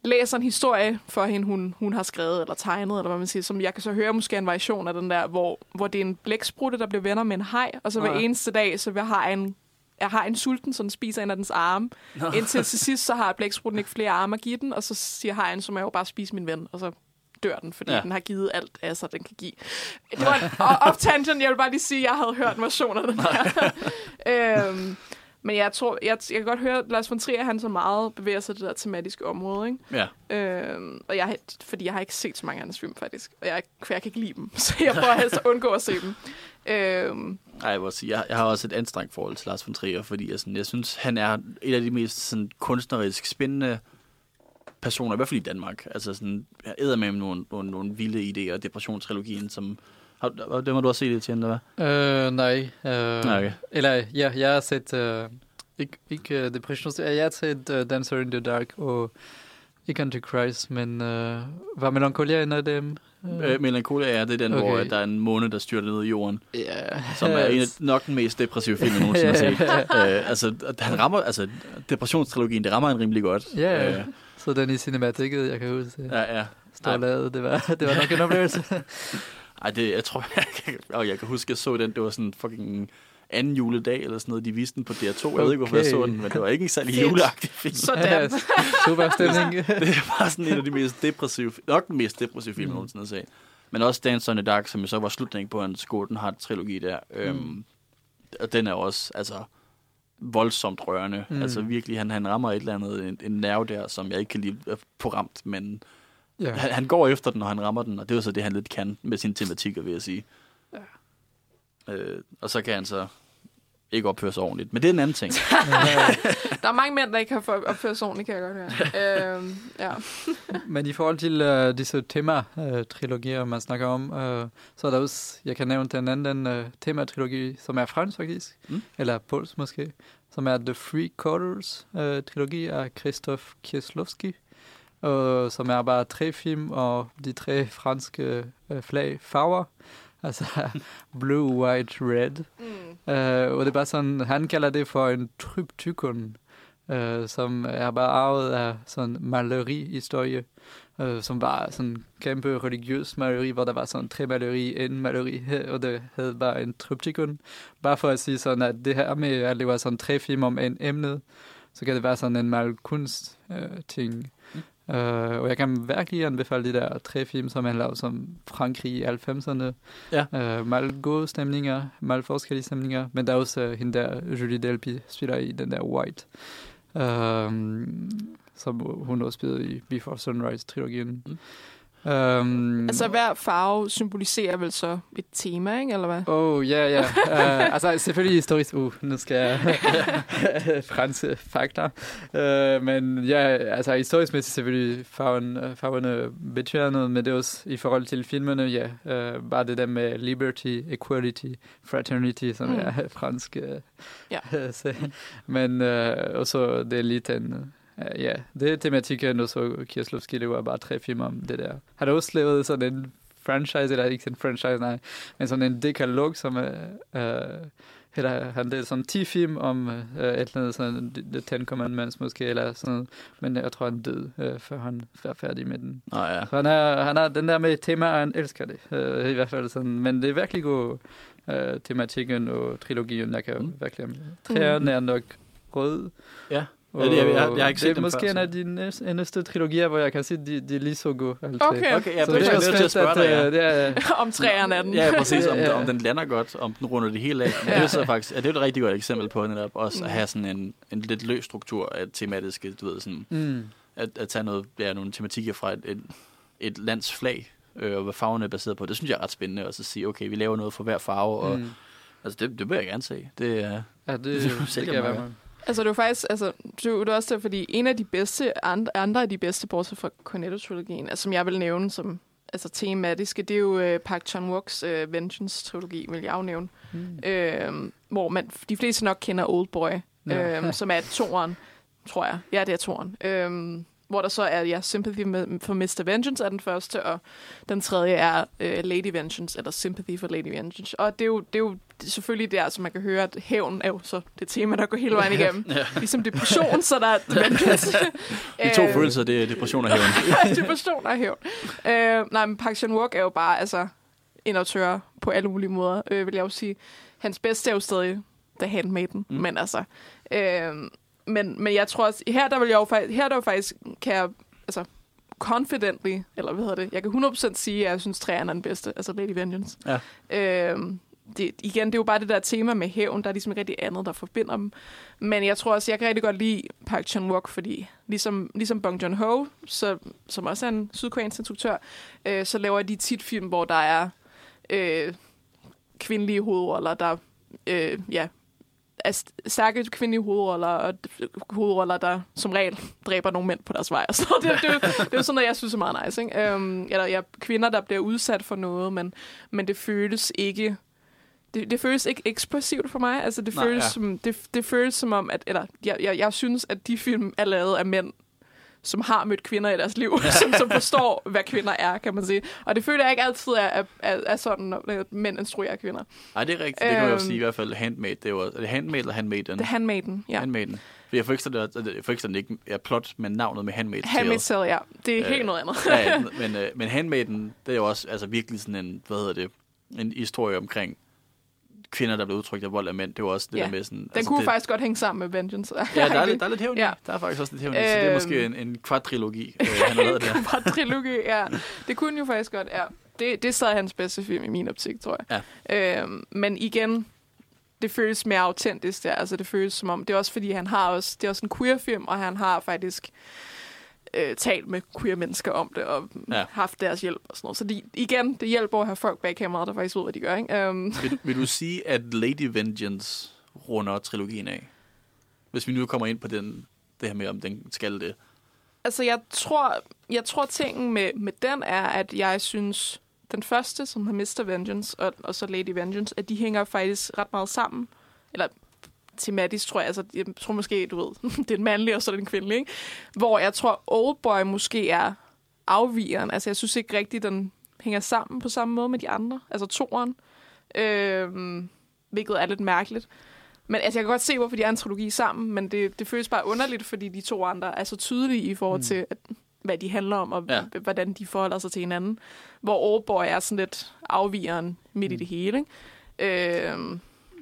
læser en historie for hende, hun, hun har skrevet eller tegnet, eller hvad man siger, som jeg kan så høre måske en variation af den der, hvor, hvor det er en blæksprutte, der bliver venner med en haj, og så hver ja. eneste dag, så vil have en jeg har en sulten, så den spiser en af dens arme. Nå. Indtil til sidst, så har blæksprutten ikke flere arme at give den, og så siger hajen, så må jeg jo bare spise min ven, og så dør den, fordi Ja. den har givet alt af sig, den kan give. Det var en off-tangent, jeg vil bare lige sige, at jeg havde hørt version af den her. øhm, men jeg tror, jeg, jeg kan godt høre, at Lars von Trier, han så meget bevæger sig det der tematiske område, ikke? Ja. Øhm, og jeg, fordi jeg har ikke set så mange af hans film, faktisk. Og jeg, jeg kan ikke lide dem, så jeg prøver helst at undgå at se dem. Øhm, Ej, jeg, sige, jeg, jeg har også et anstrengt forhold til Lars von Trier, fordi jeg, sådan, jeg synes, han er et af de mest sådan, kunstnerisk spændende personer, i hvert fald i Danmark. Altså sådan, jeg æder med nogle, nogle, nogle vilde idéer, depressionstrilogien, som... Har, det må du også se det til, eller hvad? Øh, nej. Øh, Nej, okay. Eller ja, jeg har set, øh, ikke, ikke uh, Depression, jeg har set uh, Dancer in the Dark og ikke Antichrist, men øh, var Melancholia en af dem? Øh, Melancholia er det den, okay. hvor der er en måne, der styrter ned i jorden, ja. som er en af, nok den mest depressive film, jeg nogensinde har set. øh, altså, han rammer, altså, depressionstrilogien, det rammer han rimelig godt. Ja, ja. Øh, Så den i cinematikket, jeg kan huske, ja, ja. står lavet, det var, det var nok en oplevelse. Ej, det, jeg tror, jeg kan, og jeg kan huske, jeg så den, det var sådan fucking anden juledag eller sådan noget. De viste den på DR2. Jeg ved ikke, hvorfor jeg så Okay. den, men det var ikke en særlig juleagtig film. sådan. Super stemning. det var sådan en af de mest depressive, nok den mest depressive film, jeg Mm. nogensinde har set. Men også Dancer in the Dark, som jo så var slutningen på hans Golden Heart-trilogi der. Øhm, Mm. og den er også, altså, voldsomt rørende. Mm. Mm. Altså virkelig, han, han rammer et eller andet, en, en nerve der, som jeg ikke kan lide at få ramt, men ja. han, han går efter den, når han rammer den, og det er jo så det, han lidt kan med sine tematikker, vil jeg sige. Ja. Øh, og så kan han så ikke opføre sig ordentligt. Men det er en anden ting. Der er mange mænd, der ikke har opført sig ordentligt, kan jeg godt høre. øhm, ja. Men i forhold til uh, disse tema-trilogier, man snakker om, uh, så er der også, jeg kan nævne den anden uh, tema-trilogi, som er fransk faktisk, Mm. eller pols måske, som er The Three Quarters-trilogi af Christoph Kieslowski, og som er bare tre film og de tre franske uh, flag farver, altså blue, white, red. Mm. Uh, og det er bare sådan, han kalder det for en tryptykon, uh, som er bare arvet af sådan maleri-historie, uh, som var sådan kæmpe religiøs maleri, hvor der var sådan tre maleri, en maleri, og det hed bare en tryptykon. Bare for at sige sådan, at det her med, at det var sådan tre film om en emne, så kan det være sådan en malkunst uh, ting. Uh, og jeg kan virkelig anbefale de der tre film, som han lavede som Frankrig i 90'erne. Ja. Uh, meget gode stemninger, meget forskellige stemninger, men der er også uh, hende der, Julie Delpy, spiller i den der White, um, som hun også spillede i Before Sunrise-trilogien. Mm. Um, Altså, hver farve symboliserer vel så et tema, ikke? Eller hvad? Oh, ja, ja. Uh, altså, selvfølgelig historisk. Uh, nu skal jeg franske fakta. Uh, men ja, altså historisk mæssigt selvfølgelig farven, uh, farverne betyder noget, men det er også i forhold til filmene, ja, uh, bare det der med liberty, equality, fraternity, som Mm. er fransk. Uh, Ja. så, men uh, også det er lidt en... Uh, ja, det er tematikken, og så Kieslowski, det var bare tre film om det der. Han har også lavet sådan en franchise, eller ikke en franchise, nej, men sådan en dekalog, som er, øh, eller han det er sådan 10 film om øh, et eller andet sådan The Ten Commandments måske, eller sådan noget. men jeg tror, han død, øh, før han er færdig med den. Nå ja. Så han er, han er den der med temaer, han elsker det, øh, i hvert fald sådan, men det er virkelig god øh, tematikken og trilogien, jeg kan Mm. mm. virkelig, træerne er nok rød. Ja. Ja, det er- jeg- jeg har ikke set det er dem måske før, en af de næste, eneste trilogier, hvor jeg kan sige, de, de er lige så gode. alle tre. Okay. Okay, ja, Så det det er jeg nødt til at spørge dig, ja. øh, det er, om træerne af den. Ja, præcis. Om, Ja, ja. om den lander godt, om den runder det hele af. Men det er faktisk, ja, det er et rigtig godt eksempel på netop også at have sådan en, en lidt løs struktur af tematiske, du ved, sådan, mm, at, at tage noget, ja, nogle tematikker fra et, et, et lands flag, øh, og hvad farverne er baseret på. Det synes jeg er ret spændende, og så sige, okay, vi laver noget for hver farve, og mm. altså, det, det vil jeg gerne se. Det er, Ja, det, Det det, sælger kan jeg meget være med. Altså, det er jo faktisk, altså, det er også der, fordi en af de bedste, andre, andre af de bedste, bortset fra Cornetto-trilogien, altså, som jeg vil nævne som altså, tematiske, det er jo øh, Park Chan-woks øh, Vengeance-trilogi, vil jeg jo nævne. Mm. Øh, hvor man, de fleste nok kender Oldboy, Ja. øh, som er toren, tror jeg. Ja, det er toren. Øh, hvor der så er, ja, Sympathy med, for Mr. Vengeance er den første, og den tredje er øh, Lady Vengeance, eller Sympathy for Lady Vengeance. Og det er jo, det er jo selvfølgelig der, som man kan høre, at hævn er jo så det tema, der går hele vejen igennem. ja. Ligesom depression, så der er vengeance. De to Øh, følelser, det er depression og hævn. depression og hævn. Øh, nej, men Park Chan-wook er jo bare altså, en autør på alle mulige måder, øh, vil jeg jo sige. Hans bedste er jo stadig The Handmaiden, mm. men altså... Øh, men, men jeg tror også, her der vil jeg jo faktisk, her der jo faktisk, kan jeg, altså, confidently, eller hvad hedder det, jeg kan 100% sige, at jeg synes, træerne er den bedste, altså Lady Vengeance. Ja. Øh, det, igen, det er jo bare det der tema med hævn, der er ligesom rigtig andet, der forbinder dem. Men jeg tror også, jeg kan rigtig godt lide Park Chan-wook, fordi ligesom, ligesom Bong Joon-ho, så, som også er en sydkoreansk instruktør, øh, så laver de tit film, hvor der er øh, kvindelige hovedroller, der øh, ja, er st- stærke kvindelige hovedroller, og hovedroller, der som regel dræber nogle mænd på deres vej. Så det, det, er jo- det er jo sådan noget, jeg synes er meget nice. Ikke? Um, eller ja, kvinder, der bliver udsat for noget, men, men det føles ikke det, det føles ikke ekspressivt for mig. Altså, det, Nej, føles ja. som, det, det føles som om, at eller, jeg, jeg, jeg synes, at de film er lavet af mænd, som har mødt kvinder i deres liv, som, som forstår, hvad kvinder er, kan man sige. Og det føler jeg ikke altid er, er, er, er sådan, når mænd instruerer kvinder. Nej, det er rigtigt. Det kan man jo Øhm. sige i hvert fald. Handmade, det er jo er det handmade eller handmaiden? The Handmaiden, ja. Handmaiden. For jeg ikke sådan, jeg ikke sådan ikke er plot med navnet med handmade. Handmaid's Tale, ja. Det er Øh, helt noget andet. ja, men, øh, men handmaiden, det er jo også altså virkelig sådan en, hvad hedder det, en historie omkring kvinder, der bliver udtrykt af vold af mænd. Det er jo også det Ja. der med sådan... Den altså, kunne det, faktisk godt hænge sammen med Vengeance. Ja, der er, lidt, der er lidt hævn ja. Der er faktisk også lidt hævn i, så det er måske en, Øhm. en kvadrilogi, øh, han har lavet der. Bare trilogi, ja. Det kunne jo faktisk godt, ja. Det, det er stadig hans bedste film i min optik, tror jeg. Ja. Øhm, men igen, det føles mere autentisk der. Altså, det føles som om... Det er også fordi, han har også... Det er også en queer-film, og han har faktisk øh, talt med queer mennesker om det, og Ja. haft deres hjælp og sådan noget. Så de, igen, det hjælper at have folk bag kameraet, der faktisk ved, hvad de gør, ikke? Um, Vil, vil du sige, at Lady Vengeance runder trilogien af? Hvis vi nu kommer ind på den, det her med, om den skal det. Altså, jeg tror, jeg tror tingen med, med den er, at jeg synes, den første, som har Mr. Vengeance, og, og så Lady Vengeance, at de hænger faktisk ret meget sammen. Eller tematisk, tror jeg. Altså, jeg tror måske, du ved, det er en mandlig, og så er det en kvindelig, ikke? Hvor jeg tror, Oldboy måske er afvigeren. Altså, jeg synes ikke rigtigt, den hænger sammen på samme måde med de andre. Altså, toeren. Øhm, hvilket er lidt mærkeligt. Men altså, jeg kan godt se, hvorfor de er en trilogi sammen, men det, det føles bare underligt, fordi de to andre er så tydelige i forhold Mm. til, at, hvad de handler om, og Ja. hvordan de forholder sig til hinanden. Hvor Oldboy er sådan lidt afvigeren midt i Mm. det hele. Ikke? Øhm,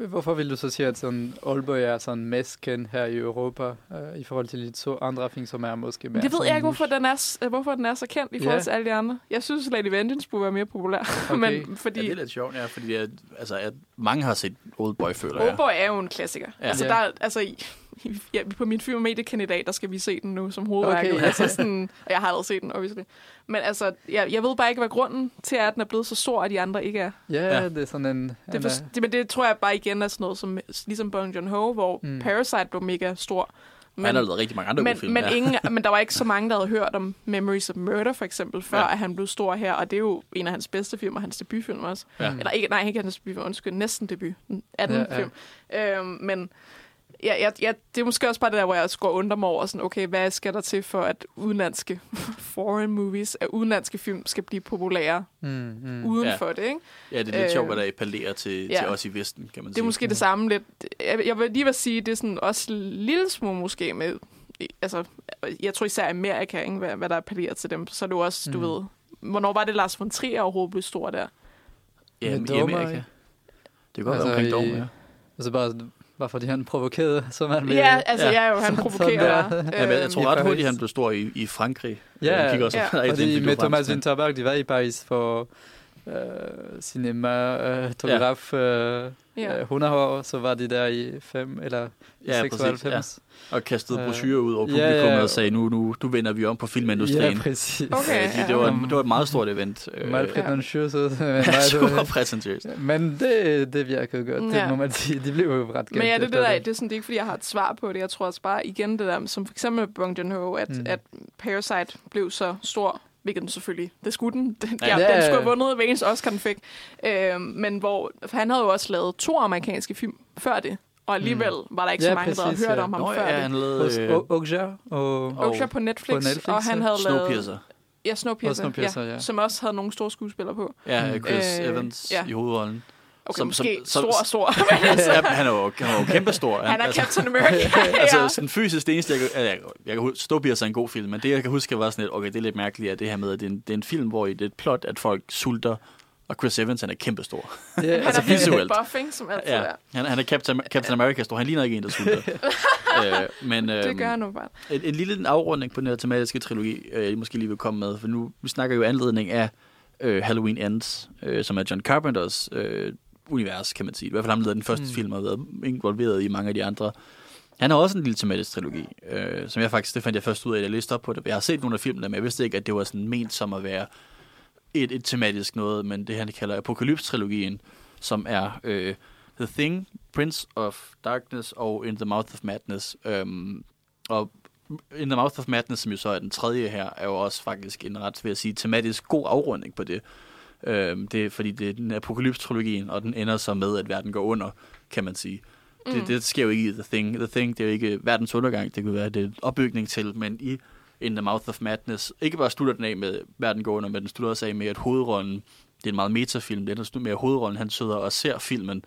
Hvorfor vil du så sige, at sådan Oldboy er sådan mest kendt her i Europa, øh, i forhold til de to andre film, som er måske mere det ved jeg ikke, hvorfor den, er, hvorfor den er så kendt i forhold Ja. til alle de andre. Jeg synes, Lady Vengeance burde være mere populær. Okay. men fordi Ja, det er lidt sjovt, ja, fordi at, altså, at mange har set Oldboy, føler jeg. Oldboy er jo en klassiker. Ja. Altså, der, altså, ja, på min mediekandidat, der skal vi se den nu som hovedværket. Okay, ja. altså sådan, og jeg har aldrig set den, obviously. Men altså, jeg, jeg ved bare ikke, hvad grunden til er, at den er blevet så stor, at de andre ikke er. Ja, Ja. ja, det er sådan en... Det, for, det, men det tror jeg bare igen er sådan noget, som, ligesom Bong Joon-ho, hvor Mm. Parasite blev mega stor. Men, han har lavet rigtig mange andre men, gode film. men, ja. ingen, men der var ikke så mange, der havde hørt om Memories of Murder, for eksempel, før Ja. at han blev stor her. Og det er jo en af hans bedste film, og hans debutfilm også. Ja. Eller ikke, nej, ikke hans debutfilm, undskyld, næsten debut. Den anden Ja, ja, ja. film. Øhm, men ja, ja, ja, det er måske også bare det der, hvor jeg går og undrer mig over, sådan, okay, hvad skal der til for, at udenlandske foreign movies, at udenlandske film skal blive populære Mm, mm. mm. uden Ja. for det, ikke? ja, det er lidt øh, sjovt, hvad der appellerer til, ja. til os i Vesten, kan man Det sige. er måske det samme lidt. Jeg, jeg vil lige vil sige, det er sådan også lille smule måske med, altså, jeg tror især Amerika, ikke, hvad, hvad der appellerer til dem. Så er det jo også, du Mm. ved, hvornår var det Lars von Trier overhovedet blev stor der? Ja, Med i Amerika. Det kan godt Altså, være omkring i- Dogma, ja. Altså bare, var fordi han provokerede, så man blev... Ja, altså Ja. jo, han Sådan provokerer. øh, Ja, men jeg tror ret hurtigt, han blev stor i, i Frankrig. Ja, Jeg kigger også, ja. er Fordi med Thomas. Winterberg, de var i Paris for øh, cinematograf øh, Ja. ja. 100 år, så var de der i 5 eller Ja, præcis, 96. Og kastede Øh, brochurer ud over ja, publikum ja. og sagde, nu, nu, nu vender vi om på filmindustrien. Ja, præcis. Okay, Øh, ja. det, var, det var et meget stort event. Øh, Meget Ja. prætentiøst. ja, meget- super præsentøst. Men det, det virkede godt, Ja. det må man sige. De blev jo ret Men ja, det, er det, der, det er sådan, det er ikke, fordi jeg har et svar på det. Jeg tror også bare igen det der, som for eksempel Bong Joon-ho, at. Mm. at Parasite blev så stor, hvilket den selvfølgelig, det skulle den. Den, Ja. ja, den ja. skulle have vundet hver eneste Oscar, den fik. Øhm, men hvor, for han havde jo også lavet to amerikanske film før det, og alligevel mm. var der ikke Ja, så mange, der havde præcis, hørt ja. om ham Nå, før ja, det. han lavede øh, Okja og... Okja på Netflix, på Netflix, og han havde lavet... Snowpiercer. Ja, Snowpiercer, Snowpiercer, ja, ja. som også havde nogle store skuespillere på. Ja. Chris Øh, Evans ja. i hovedrollen. Okay, Som- måske som- stor og stor. ja, han er jo, han er jo kæmpestor. han er Captain America. Altså, ja. sådan fysisk, det eneste, jeg kan, jeg, jeg kan huske, Snowpiercer er en god film, men det, jeg kan huske, var sådan lidt, okay, det er lidt mærkeligt, at det her med, at det er en, det er en film, hvor i det er et plot, at folk sulter, og Chris Evans, han er kæmpestor. Han altså er virkelig visuelt. buff, ikke, som altid Ja, er. han, han er Captain, Captain America stor. Han ligner ikke en, der sulter. øh, men, Det øhm, gør han nu bare. En, en lille afrunding på den her tematiske trilogi, øh, jeg måske lige vil komme med, for nu vi snakker jo i anledning af øh, Halloween Ends, øh, som er John Carpenters øh, univers, kan man sige. I hvert fald ham, der lavede den første mm. Film, og har været involveret i mange af de andre. Han har også en lille tematisk trilogi, øh, som jeg faktisk, det fandt jeg først ud af, da jeg læste op på det. Jeg har set nogle af filmene, men jeg vidste ikke, at det var sådan ment som at være et, et tematisk noget, men det han kalder Apocalypse-trilogien, som er øh, The Thing, Prince of Darkness og In the Mouth of Madness. Øhm, og In the Mouth of Madness, som jo så er den tredje her, er jo også faktisk en ret, vil jeg sige, tematisk god afrunding på det. Øhm, det er fordi, det er den apokalypse-trilogien, og den ender så med, at verden går under, kan man sige. Mm. Det, det sker jo ikke i The Thing. The Thing, det er jo ikke verdens undergang, det kunne være det er en opbygning til, men i In the Mouth of Madness, ikke bare slutter den af med, verden går under, men den slutter også af med, at hovedrollen, det er en meget metafilm, det er med, at hovedrollen, han sidder og ser filmen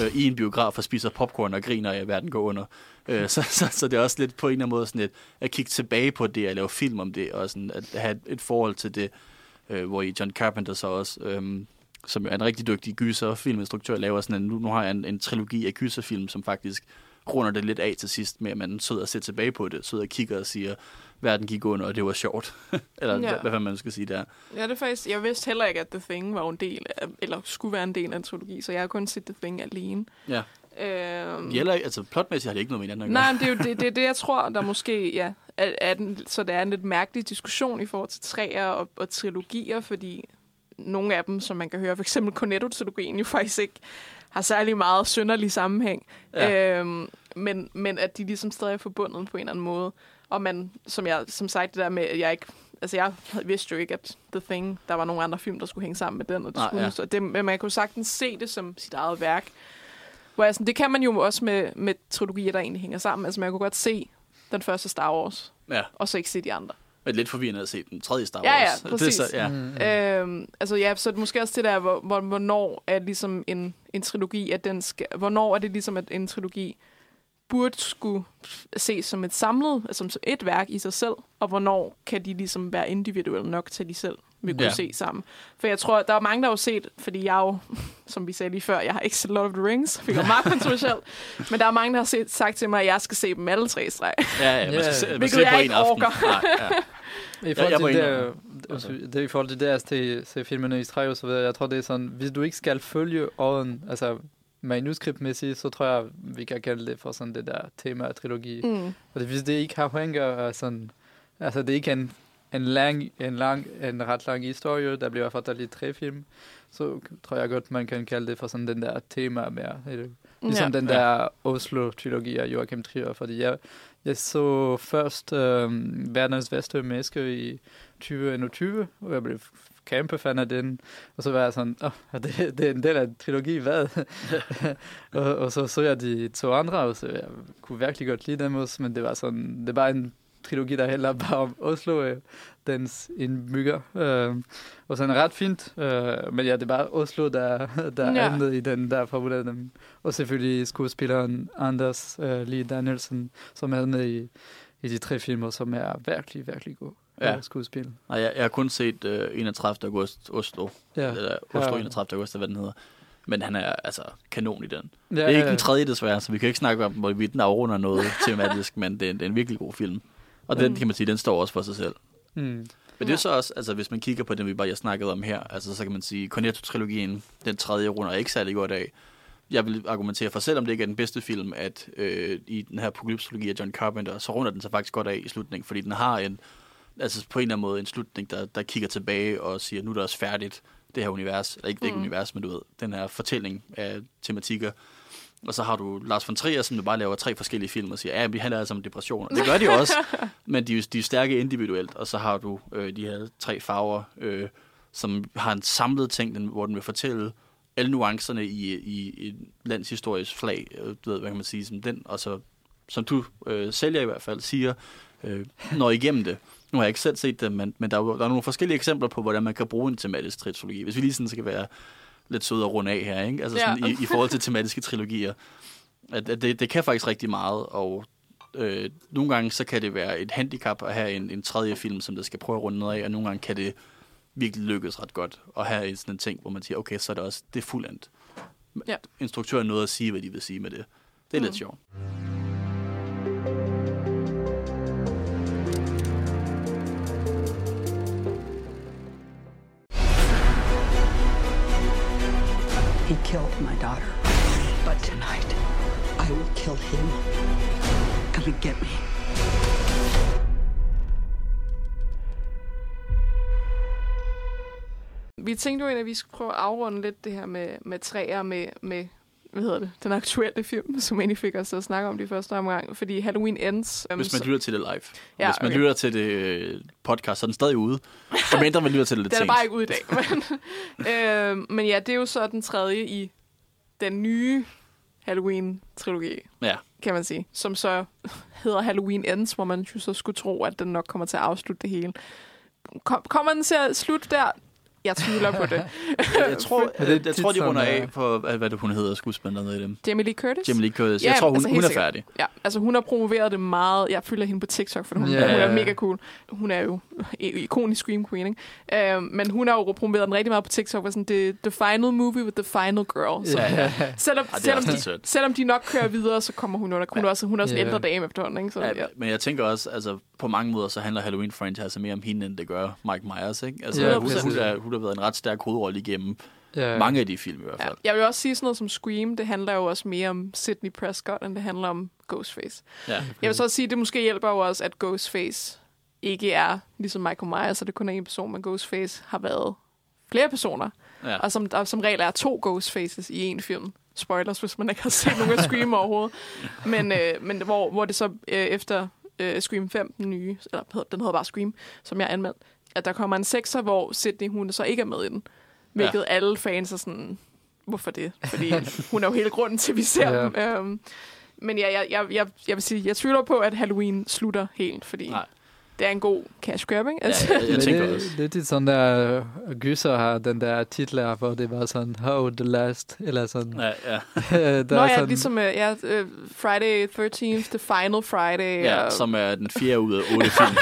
øh, i en biograf og spiser popcorn og griner af, at verden går under. Øh, så, så, så det er også lidt på en eller anden måde sådan et, at kigge tilbage på det, at lave film om det, og sådan at have et forhold til det, øh, hvor i John Carpenter så også, øh, som er en rigtig dygtig gyser og filminstruktør, laver sådan en, nu, nu har jeg en, en trilogi af gyserfilm, som faktisk runder det lidt af til sidst med, at man sidder og ser tilbage på det, sidder og kigger og siger, verden gik under, og det var sjovt. Eller Ja. hvad, hvad man skal sige der. Ja, det er faktisk... Jeg vidste heller ikke, at The Thing var en del af, eller skulle være en del af en trilogi, så jeg har kun set The Thing alene. Ja. Øhm, heller, altså plotmæssigt har det ikke noget med hinanden at gøre. Nej, men det er jo det, det, er det, jeg tror, der måske, ja, er, er den, så det er en lidt mærkelig diskussion i forhold til træer og, og trilogier, fordi nogle af dem, som man kan høre, for eksempel Cornetto-trilogien, jo faktisk ikke har særlig meget sønderlig sammenhæng, Ja. øhm, men, men at de ligesom stadig er forbundet på en eller anden måde. Og man, som jeg som sagt, det der med, at jeg ikke Altså, jeg vidste jo ikke, at The Thing, der var nogle andre film, der skulle hænge sammen med den. Og det Nej, skulle, ja. så det, men man kunne sagtens se det som sit eget værk. Hvor jeg sådan, det kan man jo også med, med trilogier, der egentlig hænger sammen. Altså, man kunne godt se den første Star Wars, Ja, og så ikke se de andre. men lidt forvirrende at se den tredje Star Wars. Ja, ja, Det er præcis. så, ja. Mm. Øhm, altså ja, så er det måske også det der, hvor, hvor, hvornår er ligesom en, en trilogi, at den skal, hvornår er det ligesom, at en trilogi burde skulle ses som et samlet, altså som et værk i sig selv, og hvornår kan de ligesom være individuelle nok til, at de selv vil kunne Ja. ja. se sammen. For jeg tror, der er mange, der har jo set, fordi jeg jo, som vi sagde lige før, jeg har ikke set Lord of the Rings, fik jeg meget kontroversielt, men der er mange, der har set, sagt til mig, at jeg skal se dem alle tre i streg. Ja, ja, man skal, Ja. se- man skal se på en aften. orker. Nej, ja. I jeg forhold til inde det, altså, det er i forhold til det at se, se filmene i streg og så videre, jeg tror det er sådan, hvis du ikke skal følge ånden, altså manuskriptmæssigt, så tror jeg, vi kan kalde det for sådan det der tema af trilogi. Mm. Mm. Fordi hvis det ikke har hænger, og sådan, altså det er ikke en, en, lang, en, lang, en ret lang historie, der bliver fortalt i tre film, så tror jeg godt, man kan kalde det for sådan den der tema mere. Eller, Ligesom Ja. den der Oslo-trilogi af Joachim Trier, fordi jeg, jeg så først øhm, Verdens bedste menneske i 2021, og jeg blev kæmpe fan af den, og så var jeg sådan, åh, oh, det, det er en del af en trilogi, hvad? og, og, så så jeg de to andre, og så jeg kunne virkelig godt lide dem også, men det var sådan, det var en trilogi, der handler bare om Oslo, øh, dens indbygger. Øh, og sådan ret fint, øh, men ja, det er bare Oslo, der, der Ja. emnet i den der af dem. Og selvfølgelig skuespilleren Anders øh, Lee Danielsen, som er med i, i de tre filmer, som er virkelig, virkelig god Ja. ja. skuespil. Nej, jeg, jeg har kun set uh, 31. august Oslo. Ja. Eller Oslo Ja. 31. august, hvad den hedder. Men han er altså kanon i den. Ja, Det er ikke den tredje desværre, så vi kan ikke snakke om, hvorvidt den afrunder noget tematisk, men det er, det er en virkelig god film. Og den, Mm. kan man sige, den står også for sig selv. Mm. Men det er så også, altså hvis man kigger på den, vi bare jeg snakkede om her, altså så kan man sige, Cornetto-trilogien, den tredje runder er ikke særlig godt af. Jeg vil argumentere for, selvom det ikke er den bedste film, at øh, i den her apokalypse-trilogi af John Carpenter, så runder den sig faktisk godt af i slutningen, fordi den har en, altså på en eller anden måde en slutning, der, der kigger tilbage og siger, nu er det også færdigt, det her univers, eller ikke, det Mm. univers, men du ved, den her fortælling af tematikker. Og så har du Lars von Trier, som jo bare laver tre forskellige film og siger, ja, vi handler altså om depression. Og det gør de også, men de, er de er stærke individuelt. Og så har du øh, de her tre farver, øh, som har en samlet ting, den, hvor den vil fortælle alle nuancerne i, i et landshistorisk flag, øh, du ved, hvad kan man sige, som den, og så, som du øh, sælger i hvert fald, siger, øh, når igennem det. Nu har jeg ikke selv set det, men, men der, er, der er nogle forskellige eksempler på, hvordan man kan bruge en tematisk trilogi. Hvis vi lige sådan skal være lidt søde og runde af her, ikke? Altså sådan Ja. i, i forhold til tematiske trilogier. At, at det, det kan faktisk rigtig meget, og øh, nogle gange så kan det være et handicap at have en, en tredje film, som der skal prøve at runde noget af, og nogle gange kan det virkelig lykkes ret godt at have en sådan en ting, hvor man siger, okay, så er det også, det er fuldendt. Ja. Instruktøren nåede at sige, hvad de vil sige med det. Det er mm. lidt sjovt. He killed my daughter. But tonight, I will kill him. Come and get me. Vi tænkte jo egentlig, at vi skulle prøve at afrunde lidt det her med, med træer med, med hvad hedder det, den aktuelle film, som egentlig fik os til at snakke om det i første omgang, fordi Halloween Ends... øhm, Hvis man lytter til det live. Ja, Hvis man okay. lytter til det øh, podcast, så er den stadig ude. Så mindre man lytter til det lidt Den er bare ikke ude i dag. Men, øh, men ja, det er jo så den tredje i den nye Halloween-trilogi, Ja. kan man sige. Som så hedder Halloween Ends, hvor man jo så skulle tro, at den nok kommer til at afslutte det hele. Kom, kommer den til at slutte der? Jeg tvivler på det. Jeg tror, Men det jeg, jeg tror de runder øh, af på, hvad hvad det hun hedder, skuespilleren i dem. Jamie Lee Curtis? Jamie Lee Curtis. Ja, jeg tror, hun, altså, hun er sikkert. færdig. Ja, altså hun har promoveret det meget. Jeg følger hende på TikTok, for hun, Ja, yeah. hun ja, er ja. mega cool. Hun er jo ikonisk Scream Queen, ikke? Uh, men hun har jo promoveret den rigtig meget på TikTok, hvor sådan, the, the final movie with the final girl. Så Ja, ja. selvom, det er selvom, de, sødt. selvom de nok kører videre, så kommer hun under. Hun er også, hun er også en Ja. ældre dame efterhånden, ikke? Så, Ja, ja. men jeg tænker også, altså på mange måder, så handler Halloween-franchise mere om hende, end det gør Mike Myers, ikke? Altså, Ja, hun, hun, er, hun har været en ret stærk hovedrolle igennem Ja. mange af de film i hvert Ja. fald. Jeg vil også sige sådan noget som Scream, det handler jo også mere om Sidney Prescott, end det handler om Ghostface. Ja. Jeg vil så også sige, at det måske hjælper jo også, at Ghostface ikke er ligesom Michael Myers, så det kun er en person, men Ghostface har været flere personer. ja. Og som, der som regel er to Ghostfaces i en film. Spoilers, hvis man ikke har set nogen af Scream overhovedet. Men, øh, men hvor, hvor det så øh, efter øh, Scream 5, den nye, eller den hedder bare Scream, som jeg anmeldt, at der kommer en sekser, hvor Sydney, hun så ikke er med i den. Hvilket ja. alle fans er sådan, hvorfor det? Fordi hun er jo hele grunden til, at vi ser Ja. dem. Øhm, men ja, jeg, jeg, jeg, jeg vil sige, jeg tvivler på, at Halloween slutter helt, fordi Nej. det er en god cash grab, ikke? Altså, Ja, jeg, jeg tænker det, også. Lidt i sådan der øh, gyser har den der titler, hvor det var sådan, how the last, eller sådan. Ja, ja. Nå der er ja, sådan, ligesom uh, ja, uh, Friday 13th, The Final Friday. ja, og, som er den fjerde ud af otte film.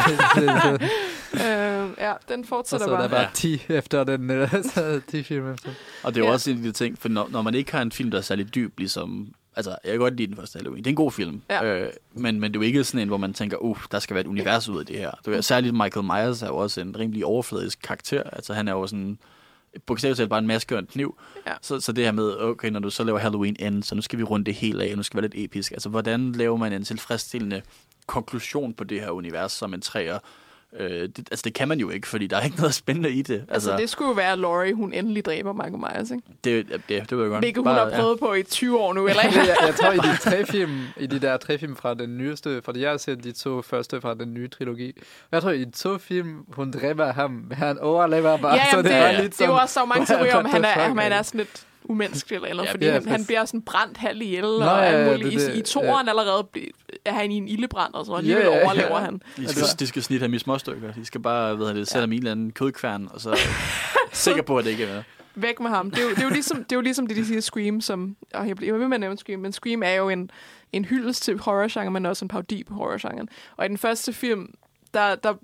øh, ja, den og fortsætter så er bare. der bare Ja. 10 efter den, øh, så 10 film efter. Og det er jo Ja. også en af de ting, for når, når man ikke har en film, der er særlig dyb, ligesom... Altså, jeg kan godt lide den første Halloween. Det er en god film. Ja. Øh, men, men det er jo ikke sådan en, hvor man tænker, uh, der skal være et univers ud af det her. Det er, særligt Michael Myers er jo også en rimelig overfladisk karakter. Altså, han er jo sådan bogstaveligt talt bare en maske og en kniv. Ja. Så, så det her med, okay, når du så laver Halloween End, så nu skal vi runde det helt af, og nu skal det være lidt episk. Altså, hvordan laver man en tilfredsstillende konklusion på det her univers som en træer? Øh, det, altså, det kan man jo ikke, fordi der er ikke noget spændende i det. Altså, det skulle jo være, at Laurie, hun endelig dræber Michael Myers, ikke? det, det, det, det var jo godt. Hvilket hun har prøvet på i 20 år nu, eller jeg, jeg tror, i de tre film, i de der tre film fra den nyeste, fordi jeg har set de to første fra den nye trilogi. Jeg tror, i de to film, hun dræber ham, men han overlever bare. ja, så jamen, det, var det, lidt det er jo også så mange teorier om, han er, han man? er sådan lidt umenneskelig eller noget, Ja, fordi ja, han, han præcis. bliver sådan brændt halv ihjel, Nå, og ja, alt ja, muligt. det- I, I det- toeren allerede er han i en ildebrand og Ja, alligevel ja, ja. overlever han. De skal, Altså- de skal snitte ham i småstykker. De skal bare, hedder det, sætte ham i en eller anden kødkværn, og så sikker på, at det ikke er med. Væk med ham. Det er jo, det er jo, ligesom, det er jo ligesom det, de siger Scream, som... Og jeg bliver ved med at nævne Scream, men Scream er jo en, en hyldest til horrorgenre, men også en parodi på horrorgenren. Og i den første film, der, der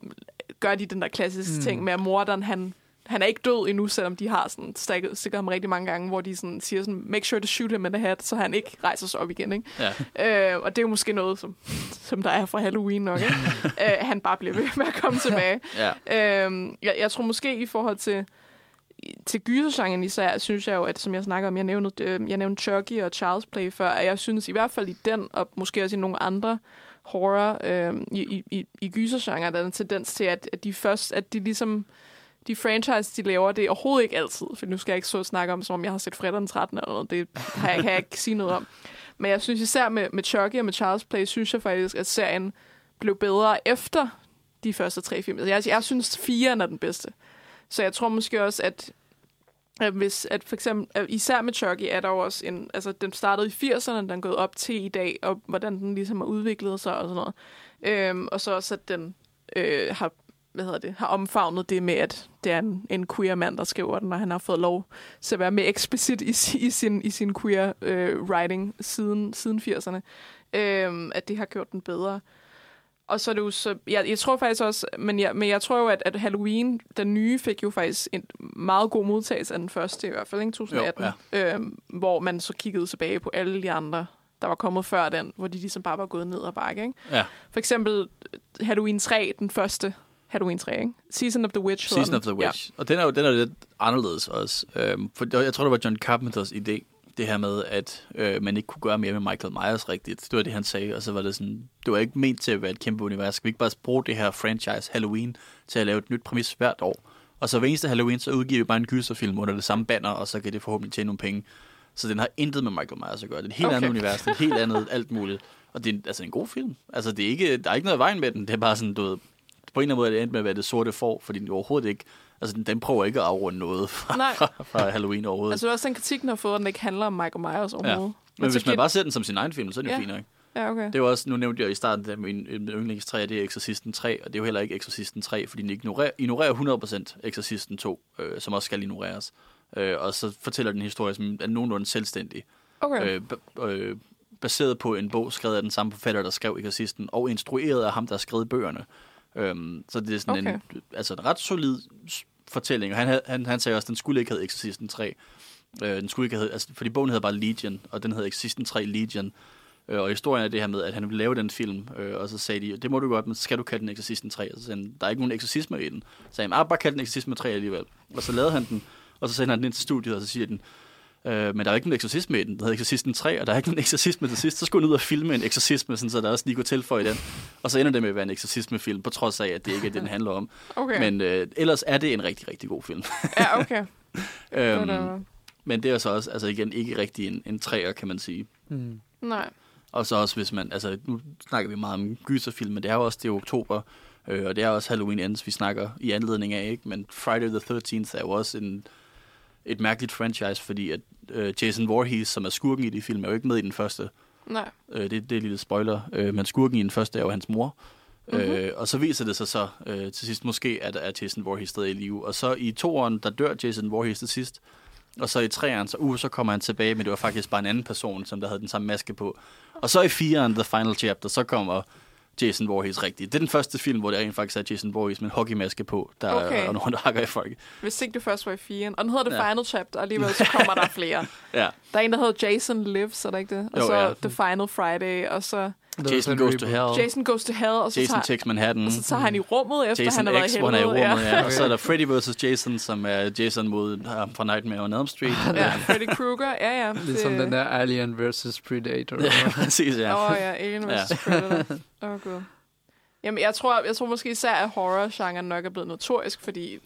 gør de den der klassiske mm. ting med, at morderen, han, han er ikke død endnu, selvom de har sådan stikket, stikket ham rigtig mange gange, hvor de sådan siger sådan, make sure to shoot him in the head, så han ikke rejser sig op igen. Ikke? Ja. Øh, og det er jo måske noget, som, som der er fra Halloween nok. Ikke? øh, han bare bliver ved med at komme tilbage. ja. Øhm, jeg, jeg tror måske i forhold til til gysergenren især, synes jeg jo, at som jeg snakker om, jeg nævnte, øh, jeg nævnte Chucky og Charles Play før, at jeg synes i hvert fald i den, og måske også i nogle andre horror øh, i, i, i gysergenren, der er en tendens til, at, at de først, at de ligesom, de franchise, de laver, det er overhovedet ikke altid, for nu skal jeg ikke så snakke om, som om jeg har set fredag den 13. eller noget, det kan jeg, kan jeg ikke sige noget om. Men jeg synes især med, med Chucky og med Charles Play, synes jeg faktisk, at serien blev bedre efter de første tre film. Altså, jeg, jeg synes, fire er den bedste. Så jeg tror måske også, at, at hvis, at for eksempel, at især med Chucky er der jo også en, altså den startede i 80'erne, den er gået op til i dag, og hvordan den ligesom har udviklet sig og sådan noget. Øhm, og så også, at den øh, har, hvad hedder det, har omfavnet det med, at det er en, en queer mand, der skriver den, og han har fået lov til at være mere eksplicit i, i, sin, i sin queer øh, writing siden, siden 80'erne. Øhm, at det har gjort den bedre. Og så er det jo så... Jeg, jeg tror faktisk også... Men jeg, men jeg tror jo, at, at Halloween, den nye, fik jo faktisk en meget god modtagelse af den første, i hvert fald, ikke? 2018. Jo, ja. øhm, hvor man så kiggede tilbage på alle de andre, der var kommet før den, hvor de ligesom bare var gået ned ad bakke, ikke? ja. For eksempel øh, Halloween 3, den første Halloween 3, ikke? Season of the Witch. Season of the Witch. Ja. Og den er jo den er lidt anderledes også. Øhm, for jeg tror, det var John Carpenters idé, det her med, at øh, man ikke kunne gøre mere med Michael Myers rigtigt. Det var det, han sagde, og så var det sådan, det var ikke ment til at være et kæmpe univers. Skal vi ikke bare bruge det her franchise Halloween til at lave et nyt præmis hvert år? Og så hver eneste Halloween, så udgiver vi bare en gyserfilm under det samme banner, og så kan det forhåbentlig tjene nogle penge. Så den har intet med Michael Myers at gøre. Det er et helt okay. andet univers, det er et helt andet alt muligt. Og det er altså en god film. Altså, det er ikke, der er ikke noget i vejen med den. Det er bare sådan, du ved, på en eller anden måde er det endt med at være det sorte får, fordi den overhovedet ikke, altså den, den prøver ikke at afrunde noget fra, Nej. fra, fra Halloween overhovedet. Altså det er også den kritik, den har fået, at den ikke handler om Michael Myers overhovedet. Men så hvis man bare ser den som sin egen film, så er det jo Ja. fint nok. Ja, okay. Det er jo også, nu nævnte jeg i starten, at min, min yndlings 3, det er Exorcisten 3, og det er jo heller ikke Exorcisten 3, fordi den ignorerer, ignorerer 100% Exorcisten 2, øh, som også skal ignoreres. Øh, og så fortæller den en historie, som er nogenlunde selvstændig. okay. Øh, øh, baseret på en bog skrevet af den samme forfatter, der skrev Exorcisten, og instrueret af ham, der har skrevet bøgerne. Øhm, så det er sådan Okay. en, altså en ret solid fortælling. Og han, han, han sagde også, at den skulle ikke hedde Exorcisten 3. Øh, den skulle ikke hedde, altså, fordi bogen hedder bare Legion, og den hedder Exorcisten 3 Legion. Øh, og historien er det her med, at han ville lave den film, øh, og så sagde de, det må du godt, men skal du kalde den Exorcisten 3. Og så sagde han, der er ikke nogen eksorcisme i den. Så sagde han, ah, bare kald den Exorcisme 3 alligevel. Og så lavede han den, og så sendte han den ind til studiet, og så siger den, Øh, men der er ikke nogen eksorcisme i den. Den hedder Exorcisten 3, og der er ikke nogen eksorcisme til sidst. Så skulle han ud og filme en eksorcisme, sådan, så der også lige kunne tilføje den. Og så ender det med at være en eksorcismefilm, på trods af, at det ikke er det, den handler om. okay. Men øh, ellers er det en rigtig, rigtig god film. Ja, okay. øhm, øhm, men det er så også, altså igen, ikke rigtig en, en træer, kan man sige. Mm. nej. Og så også, hvis man, altså nu snakker vi meget om gyserfilm, men det er jo også det er oktober, øh, og det er også Halloween Ends, vi snakker i anledning af, ikke? Men Friday the 13th er jo også en, et mærkeligt franchise, fordi at øh, Jason Voorhees, som er skurken i de film, er jo ikke med i den første. Nej. Øh, det, det er lille spoiler, øh, men skurken i den første er jo hans mor. Mhm. Mm-hmm. Øh, og så viser det sig så øh, til sidst måske, at er Jason Voorhees stadig i live. Og så i toeren, der dør Jason Voorhees til sidst. Og så i treeren, så, uh, så kommer han tilbage, men det var faktisk bare en anden person, som der havde den samme maske på. Og så i fireren, The Final Chapter, så kommer Jason Voorhees rigtigt. Det er den første film, hvor det rent faktisk er Jason Voorhees med en hockeymaske på, der Okay. er nogen, der hakker i folk. Hvis ikke det først var i firen. Og den hedder The Ja. Final Chapter, og alligevel så kommer der flere. Ja. Der er en, der hedder Jason Lives, er der ikke det? Og Jo, så ja. The Final Friday, og så Jason Goes to Hell. Jason Goes to Hell, og så, Jason tager, Takes Manhattan. og så tager han i rummet, efter Jason han har været X, i hvor han er i helvede. rummet, ja. Og så er der Freddy vs. Jason, som er Jason mod ham fra Nightmare on Elm Street. Ja, Freddy Krueger, ja, ja. Ligesom den der Alien vs. Predator. ja, præcis, ja. Åh oh, ja, Alien vs. Predator. Åh, oh, gud. Jamen, jeg tror, jeg tror måske især, at horror-genren nok er blevet notorisk, fordi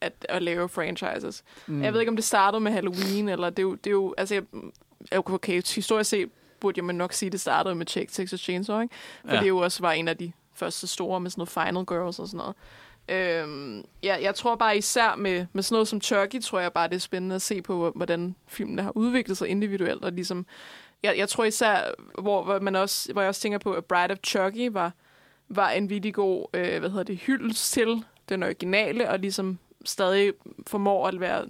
at, at lave franchises. Mm. Jeg ved ikke, om det startede med Halloween, eller det er jo... Det er jo altså, jeg, okay, historisk set burde jeg man nok sige, at det startede med Check Texas Chainsaw, ikke? For Ja. det jo også var en af de første store med sådan noget Final Girls og sådan noget. Øhm, ja, jeg tror bare især med, med sådan noget som Chucky, tror jeg bare, det er spændende at se på, hvordan filmene har udviklet sig individuelt. Og ligesom, jeg, jeg tror især, hvor, hvor, man også, hvor jeg også tænker på, at Bride of Chucky var, var en virkelig god, øh, hvad hedder det, hyldest til den originale, og ligesom stadig formår at være,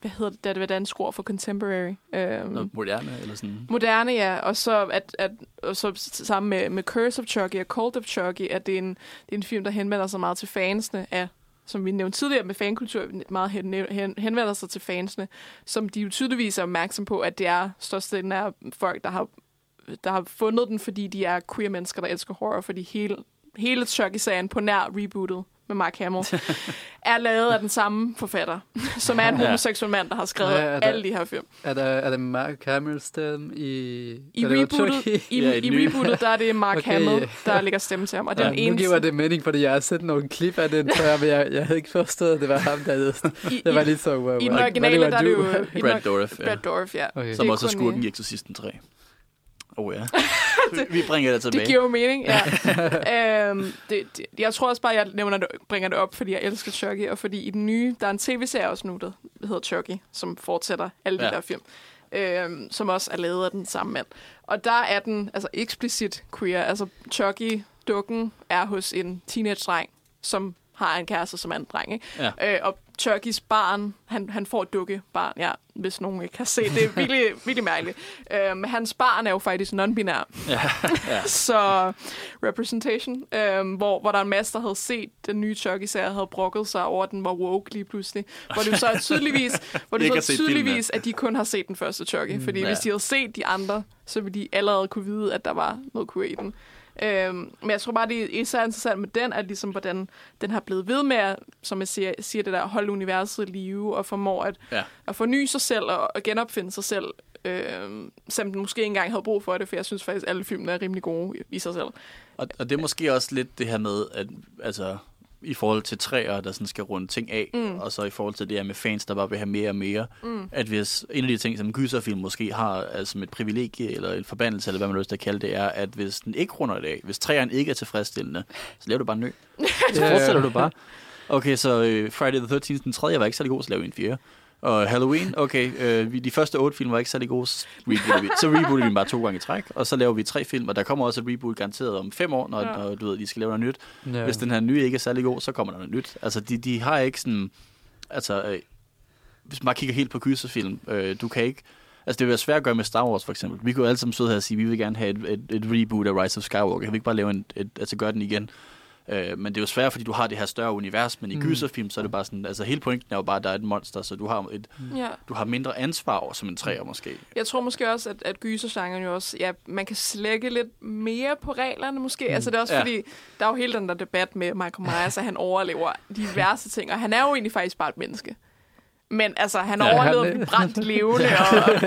hvad hedder det, det er det dansk ord for contemporary? Øhm, Noget moderne, eller sådan. Moderne, ja. Og så, at, at, og så sammen med, med Curse of Chucky og Cult of Chucky, at det er, en, det er en film, der henvender sig meget til fansene af som vi nævnte tidligere med fankultur, meget hen, hen, henvender sig til fansene, som de jo tydeligvis er opmærksom på, at det er størstedelen af folk, der har, der har fundet den, fordi de er queer mennesker, der elsker horror, fordi hele, hele Chucky-serien på nær rebootet med Mark Hamill, er lavet af den samme forfatter, som er en homoseksuel mand, der har skrevet Ja, der- alle de her film. Er der, er det Mark Hamill stemme i... I det rebootet, Chucky? i, Ja, i, i i den rebootet, der er det Mark Okay. Hamill, der lægger stemme til ham. Og den Ja, nu eneste... giver det mening, fordi jeg har set nogle klip af den før, men jeg, jeg havde ikke forstået, at det var ham, der hed. I, Det var i, lidt så, wow, I den originale, der er det jo... i den Brad Dourif, ja. Brad Dourif, ja. Okay. Som Det er også er skurken i- i Exorcisten 3. Oh ja. Vi- Vi bringer det tilbage. Det giver jo mening, ja. øhm, det, det, jeg tror også bare, jeg nævner det, bringer det op, fordi jeg elsker Chucky, og fordi i den nye, der er en tv-serie også nu, der hedder Chucky, som fortsætter alle de Ja. der film, øhm, som også er lavet af den samme mand. Og der er den altså eksplicit queer. Altså Chucky-dukken er hos en teenage-dreng, som har en kæreste, som er en dreng. Ikke? Ja. Øh, og Chuckys barn, han, han får et dukkebarn, ja, hvis nogen ikke har set det. er virkelig, virkelig mærkeligt. Øh, men hans barn er jo faktisk non-binær. Ja. ja. Så representation, øhm, hvor, hvor der er en masse, der havde set den nye Chucky-serie, havde brokket sig over, at den var woke lige pludselig. Hvor det jo så er tydeligvis, hvor det så er filmen, tydeligvis at de kun har set den første Chucky. Mm, fordi ja. hvis de havde set de andre, så ville de allerede kunne vide, at der var noget queer i den. Øhm, men jeg tror bare, det er især interessant med den, at ligesom, hvordan den har blevet ved med, at, som jeg siger, siger det der, holde universet i live, og formår at, Ja. at forny sig selv og, og genopfinde sig selv, øh, selvom den måske ikke engang havde brug for det, for jeg synes faktisk, at alle filmene er rimelig gode i, i sig selv. Og, og det er måske også lidt det her med, at altså, i forhold til træer, der sådan skal runde ting af, mm. og så i forhold til det her med fans, der bare vil have mere og mere, mm. at hvis en af de ting, som gyserfilm måske har altså som et privilegie, eller en forbandelse, eller hvad man lyst til at kalde det, er, at hvis den ikke runder det af, hvis træerne ikke er tilfredsstillende, så laver du bare en ny. Så fortsætter du bare. Okay, så øh, Friday the 13th, den tredje var ikke særlig god, så laver vi en fjerde. Og Halloween, okay, øh, vi- de første otte film var ikke særlig gode, så rebooter vi, så rebooter vi dem bare to gange i træk, og så laver vi tre film, og der kommer også et reboot garanteret om fem år, når, Ja. når du ved, de skal lave noget nyt. Ja. Hvis den her nye ikke er særlig god, så kommer der noget nyt. Altså, de, de har ikke sådan... Altså, øh, hvis man kigger helt på gyserfilm, øh, du kan ikke... Altså, det vil være svært at gøre med Star Wars, for eksempel. Vi kunne alle sammen sidde her og sige, at vi vil gerne have et, et, et reboot af Rise of Skywalker. Kan vi ikke bare lave en, et, altså gøre den igen? Øh, men det er jo svært, fordi du har det her større univers, men i Mm. mm. gyserfilm, så er det bare sådan... Altså, hele pointen er jo bare, at der er et monster, så du har, et, Ja. du har mindre ansvar over som en træer, måske. Jeg tror måske også, at, at gysergenren jo også, ja, man kan slække lidt mere på reglerne måske. Mm. Altså det er også Ja. ja. fordi, der er jo hele den der debat med Michael Myers, at han overlever de værste ting, og han er jo egentlig faktisk bare et menneske. Men altså, han Ja, ja, overlevede han- at blive brændt levende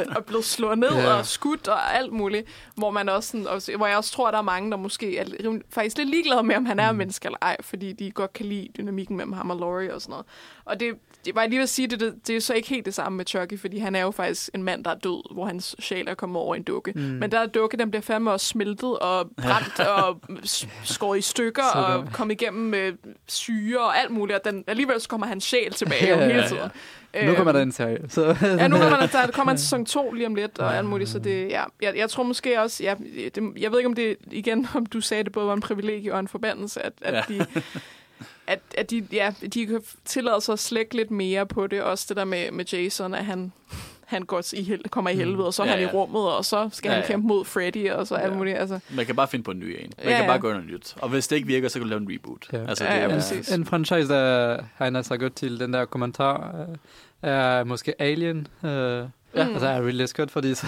og, og blevet slået ned Ja. ja. og skudt og alt muligt. Hvor, man også sådan, og, hvor jeg også tror, at der er mange, der måske er faktisk lidt ligeglade med, om han er mm. menneske eller ej, fordi de godt kan lide dynamikken mellem ham og Laurie og sådan noget. Og det, det var jeg lige ved at sige, det, det, det er så ikke helt det samme med Chucky, fordi han er jo faktisk en mand, der er død, hvor hans sjæl er kommet over i en dukke. Mm. Men der er dukke, den bliver fandme også smeltet og brændt og skåret i stykker og kommet igennem med syre og alt muligt, og den, alligevel så kommer hans sjæl tilbage Ja, jo ja, hele ja. Nu kommer der en serie. Så. Ja, nu kommer der, der kommer en sæson 2 lige om lidt, og alt muligt, så det, ja, jeg, jeg tror måske også, ja, det, jeg ved ikke om det, igen, om du sagde, det både var en privilegie og en forbandelse, at, at Ja. de, at, at de, ja, de kan tillade sig at slække lidt mere på det, også det der med, med Jason, at han, han går i hel, kommer i helvede, og så er Ja, han i ja. rummet, og så skal Ja, han ja. kæmpe mod Freddy, og så alt Ja. muligt, altså. Man kan bare finde på en ny en. Man Ja, ja, kan ja. bare gøre noget nyt. Og hvis det ikke virker, så kan du lave en reboot. Ja. Altså, Ja, det ja, er, præcis. En franchise, der egner sig godt til den der kommentar, øh, er måske Alien. Øh, ja. Mm. Altså er Ridley Scott, fordi så,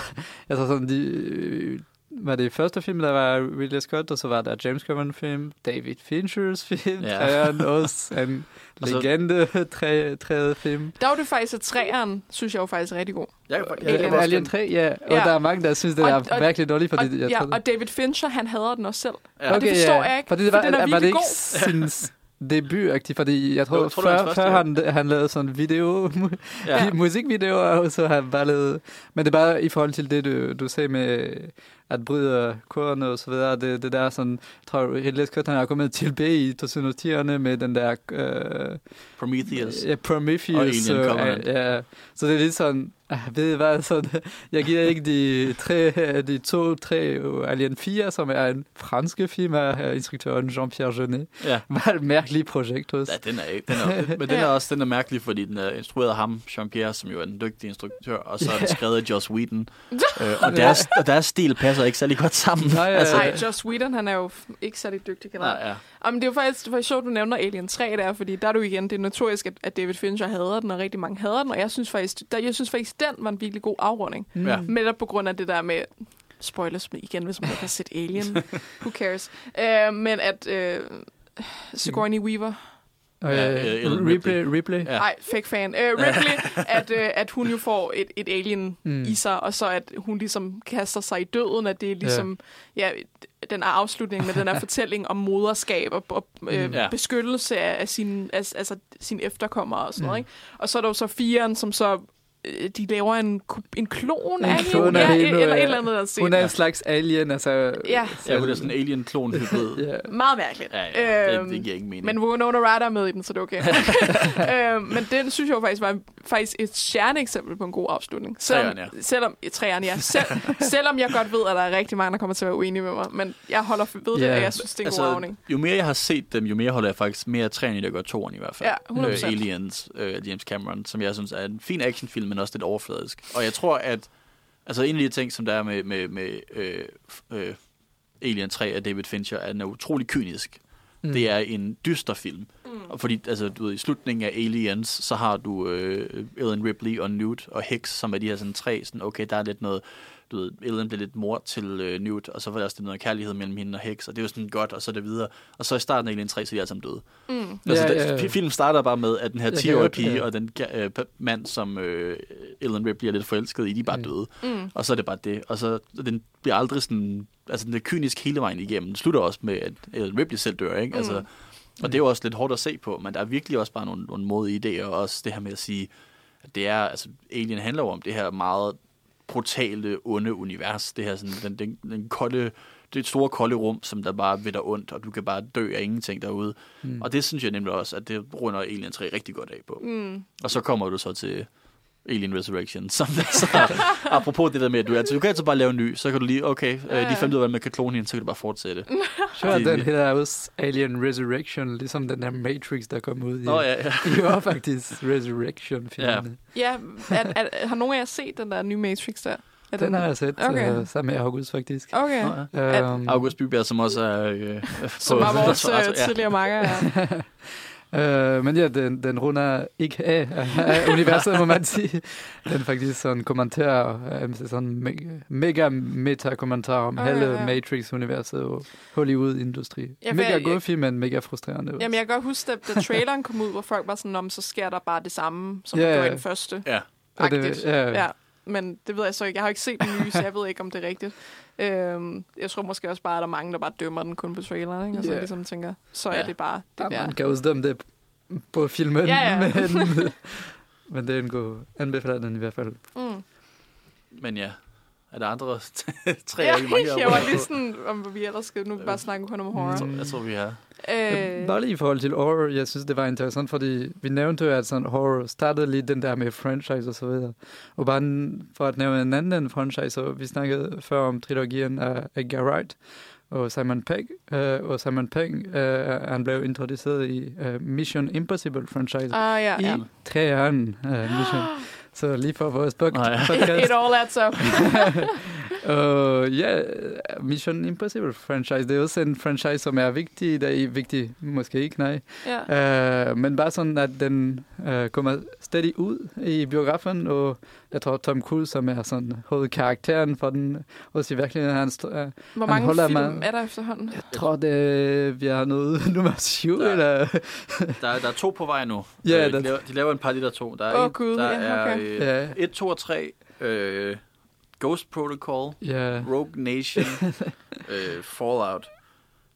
altså sådan de, var det første film, der var Ridley Scott, og så var der James Cameron film, David Finchers film, Ja. ja. også en legende tre, tredje film. Der var det faktisk, at træeren, synes jeg jo faktisk er rigtig god. jeg, jeg, jeg, Alien. Alien den- 3, ja. Og Ja. der er mange, der synes, det Og- er og- virkelig dårligt, fordi og, jeg ja, og David Fincher, han hader den også selv. Ja. Og det forstår jeg ikke, Fordi det for var, den er var det virkelig ikke god. sin debut fordi jeg tror, Jo, jeg tror, før, hans før første, han, han lavede sådan video, Ja. ja. musikvideoer, og så har han bare lavet... Men det er bare i forhold til det, du, du sagde med at bryde koderne og så videre. Det, det der sådan, jeg tror, Ridley Scott, han er kommet tilbage i 2010'erne med den der... Øh, Prometheus. Ja, Prometheus. Og Alien øh, Covenant. ja, så det er lidt sådan, ah, ved I hvad, sådan, jeg giver ikke de, tre, de to, tre øh, Alien 4, som er en franske film af øh, instruktøren Jean-Pierre Jeunet. Ja. Var et mærkeligt projekt hos. Ja, den er ikke. Den er, men den er også den er mærkelig, fordi den er instrueret af ham, Jean-Pierre, som jo er en dygtig instruktør, og så er den skrevet af Joss Whedon. øh, og, deres, og deres stil passer ikke særlig godt sammen. Nej, ja, altså, Nej, Joss Whedon, han er jo ikke særlig dygtig generelt. nej, ja. Jamen, det er jo faktisk, det er faktisk sjovt, du nævner Alien 3 der, fordi der er du igen, det er notorisk, at, at David Fincher hader den, og rigtig mange hader den, og jeg synes faktisk, der, jeg synes faktisk, den var en virkelig god afrunding. Mm. Ja. Netop på grund af det der med, spoilers igen, hvis man ikke har set Alien, who cares, uh, men at uh, Sigourney Weaver, Og, Ja, ja, øh, Ellen Ripley, Ripley. Ja. nej, fake fan, uh, Ripley, at, uh, at hun jo får et, et alien Mm. i sig, og så at hun ligesom kaster sig i døden, at det er ligesom, ja, den er afslutning med den her fortælling om moderskab og, og øh, Mm. Ja. beskyttelse af, af sin, af, altså, sin efterkommere og sådan noget. Mm. Ikke? Og så er der jo så firen, som så øh, de laver en, en klon En af klon hende, af ja, hende, eller et ja. eller andet, der Hun er en slags alien, altså... Ja. Ja, hun er sådan en alien-klon-hybrid. Ja. Meget mærkeligt. Ja, ja, det, Øhm, det giver ingen mening. Men Winona Ryder er med i den, så det er okay. øh, men den synes jeg jo faktisk var faktisk et stjerneeksempel på en god afslutning. Selvom, Træerne, selvom, træerne, ja. Sel, selvom jeg godt ved, at der er rigtig mange, der kommer til at være uenige med mig. Men jeg holder ved det, Ja. og jeg synes, det er en god afrunding. jo mere jeg har set dem, jo mere holder jeg faktisk mere træerne, der gør toren i hvert fald. Ja, 100%. Øh, Aliens, øh, James Cameron, som jeg synes er en fin actionfilm, men også lidt overfladisk. Og jeg tror, at altså en af de ting, som der er med, med, med øh, øh, Alien 3 af David Fincher, er, at den er utrolig kynisk. Mm. Det er en dyster film. Mm. Og fordi altså, du ved, i slutningen af Aliens, så har du øh, Ellen Ripley og Newt og Hicks, som er de her sådan tre, sådan, okay, der er lidt noget, du ved, Ellen bliver lidt mor til øh, Newt, og så var der også noget kærlighed mellem hende og Hicks, og det er jo sådan godt, og så det videre. Og så i starten af Alien 3, så er de alle sammen døde. Mm. Altså, Ja, ja, ja. Filmen starter bare med, at den her Jeg kan 10-årige godt- pige ja. og den øh, mand, som øh, Ellen Ripley er lidt forelsket i, de er bare Mm. døde. Mm. Og så er det bare det. Og så den bliver aldrig sådan... Altså, den er kynisk hele vejen igennem. Den slutter også med, at Ellen Ripley selv dør, ikke? Altså, Mm. og det er jo også lidt hårdt at se på, men der er virkelig også bare nogle, nogle modige idéer, og også det her med at sige, at det er, altså, Alien handler jo om det her meget brutale, onde univers. Det her sådan, den, den, den kolde, det store kolde rum, som der bare ved dig ondt, og du kan bare dø af ingenting derude. Mm. Og det synes jeg nemlig også, at det runder Alien 3 rigtig godt af på. Mm. Og så kommer du så til Alien Resurrection, som der så, apropos det der med, at du, altså, du kan altid bare lave en ny, så kan du lige, okay, Ja, øh, ja. de fandt ud af, hvordan man kan klone hende, så kan du bare fortsætte. Sure, Det- den hedder også Alien Resurrection, ligesom den der Matrix, der kom ud i, Nå ja, ja. i år faktisk. Resurrection-filmen. Ja, er, er, har nogen af jer set den der nye Matrix der? Er Den har jeg set Okay. uh, sammen med August, faktisk. Okay. Nå, ja. Um, August Bybjerg, som også er... Øh, Som var vores altså, øh, tidligere makker, ja. Uh, men ja, den, den runder ikke af, af universet, må man sige. Den er faktisk sådan en kommentar, um, sådan me- mega meta-kommentar om Ah, hele ja, ja. Matrix-universet og Hollywood-industri. Ja, mega jeg- god film, men mega frustrerende. også. Jamen, jeg kan godt huske, at da traileren kom ud, hvor folk var sådan, om så sker der bare det samme, som Ja, yeah. ja. gjorde i den første. Ja. Og det- ja. Men det ved jeg så ikke. Jeg har ikke set den nye, så jeg ved ikke, om det er rigtigt. Øhm, jeg tror måske også bare, at der er mange, der bare dømmer den kun på traileren, ikke? Og så Ja. ligesom tænker, så er Ja. det bare det Ja, der. man kan også dømme det på filmen, Ja, ja. men, men det er en god anbefaler den i hvert fald. Mm. Men ja, er der andre tre Ja, de mange jeg var lige sådan, om vi ellers skal nu bare snakke kun om horror. Jeg tror, jeg tror, vi har... Øh, Bare lige i forhold til horror, jeg synes, det var interessant, fordi vi nævnte jo, at sådan horror startede lige den der med franchise og så videre. Og bare for at nævne en anden franchise, så vi snakkede før om trilogien af Edgar Wright og Simon Pegg. Øh, og Simon Pegg, øh, han blev introduceret i øh, Mission Impossible franchise. ah, ja, I ja. træerne øh, Mission. Så lige for vores podcast. It all adds up. Og ja, Mission Impossible franchise, det er også en franchise, som er vigtig. Det er vigtig, måske ikke, nej. ja. Uh, men bare sådan, at den uh, kommer stadig ud i biografen, og jeg tror Tom Cruise, som er sådan hovedkarakteren for den, også i virkeligheden, han, uh, Hvor han mange holder film mig- er der efterhånden? jeg tror, det, vi har noget nummer syv, Der- eller... Der, er- der er to på vej nu. Ja, Øh, der- de, laver, de laver en par der to. Der er, Åh, en, Gud, der er okay. øh, Ja. 1, 2 og 3, øh, Ghost Protocol, Ja, Rogue Nation, øh, Fallout.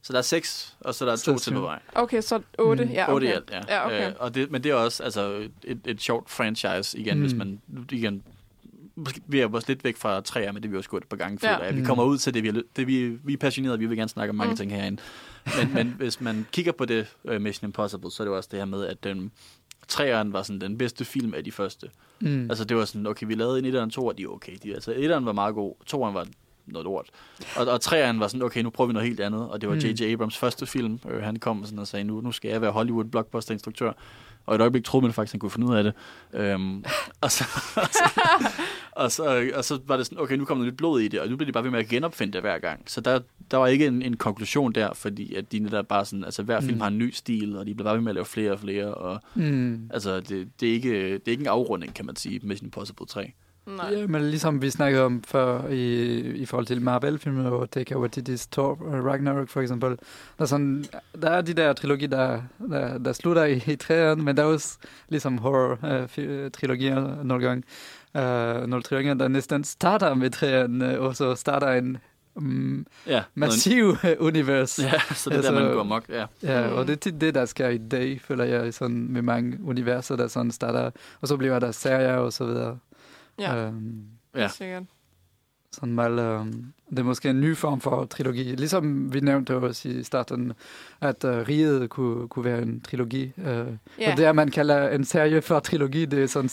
Så der er seks, og så der er Så to til på vej. Okay, så 8. Mm. Ja, okay. Otte i alt, ja. Ja, okay. Øh, og det, men det er også altså, et, et sjovt franchise, igen, mm. hvis man igen, vi er også lidt væk fra træer, men det er vi også gået et par gange, Ja. føler jeg. Vi Mm. kommer ud til det, vi er, det vi, vi er passionerede, vi vil gerne snakke om mange Mm. mm. ting herinde. Men, men hvis man kigger på det uh, Mission Impossible, så er det jo også det her med, at den, træeren var sådan den bedste film af de første. mm. Altså det var sådan, okay, vi lavede en 1'eren og en 2'er, de er okay. De, altså 1'eren var meget god, 2'eren var noget lort. Og, og 3'eren var sådan, okay, nu prøver vi noget helt andet. Og det var Mm. J.J. Abrams første film. Øh, han kom sådan og sagde, nu, nu skal jeg være Hollywood blockbuster instruktør. Og et øjeblik troede man faktisk, at han kunne finde ud af det. Øhm, og, så, og, så, og, så, og så var det sådan, okay, nu kommer der lidt blod i det, og nu bliver de bare ved med at genopfinde det hver gang. Så der, der var ikke en, en konklusion der, fordi at de netop bare sådan, altså hver film Mm. har en ny stil, og de bliver bare ved med at lave flere og flere, og Mm. altså det, det, er ikke, det er ikke en afrunding, kan man sige, Mission Impossible 3. Nej. Ja, men ligesom vi snakkede om før i, i forhold til Marvel-filmer og Taika Waititi's Thor og Ragnarok for eksempel. Der er, sådan, der er de der trilogi, der, der, der slutter i, i træerne, men der er også ligesom horror-trilogier nogle gange. Uh, nogle trilogier, der næsten starter med træerne, og så starter en um, Ja, massiv noget, univers. Ja, så det er Altså- der, man går mok. Ja. Ja, Mm. og det er tit det, der sker i dag, føler jeg, sådan med mange universer, der sådan starter, og så bliver der serier og så videre. Ja, Um, Ja. sikkert. sådan meget, um, det er måske en ny form for trilogi. Ligesom vi nævnte også i starten, at uh, Riget kunne, kunne være en trilogi. Uh, Ja. Og det, at man kalder en serie for trilogi, det er sådan,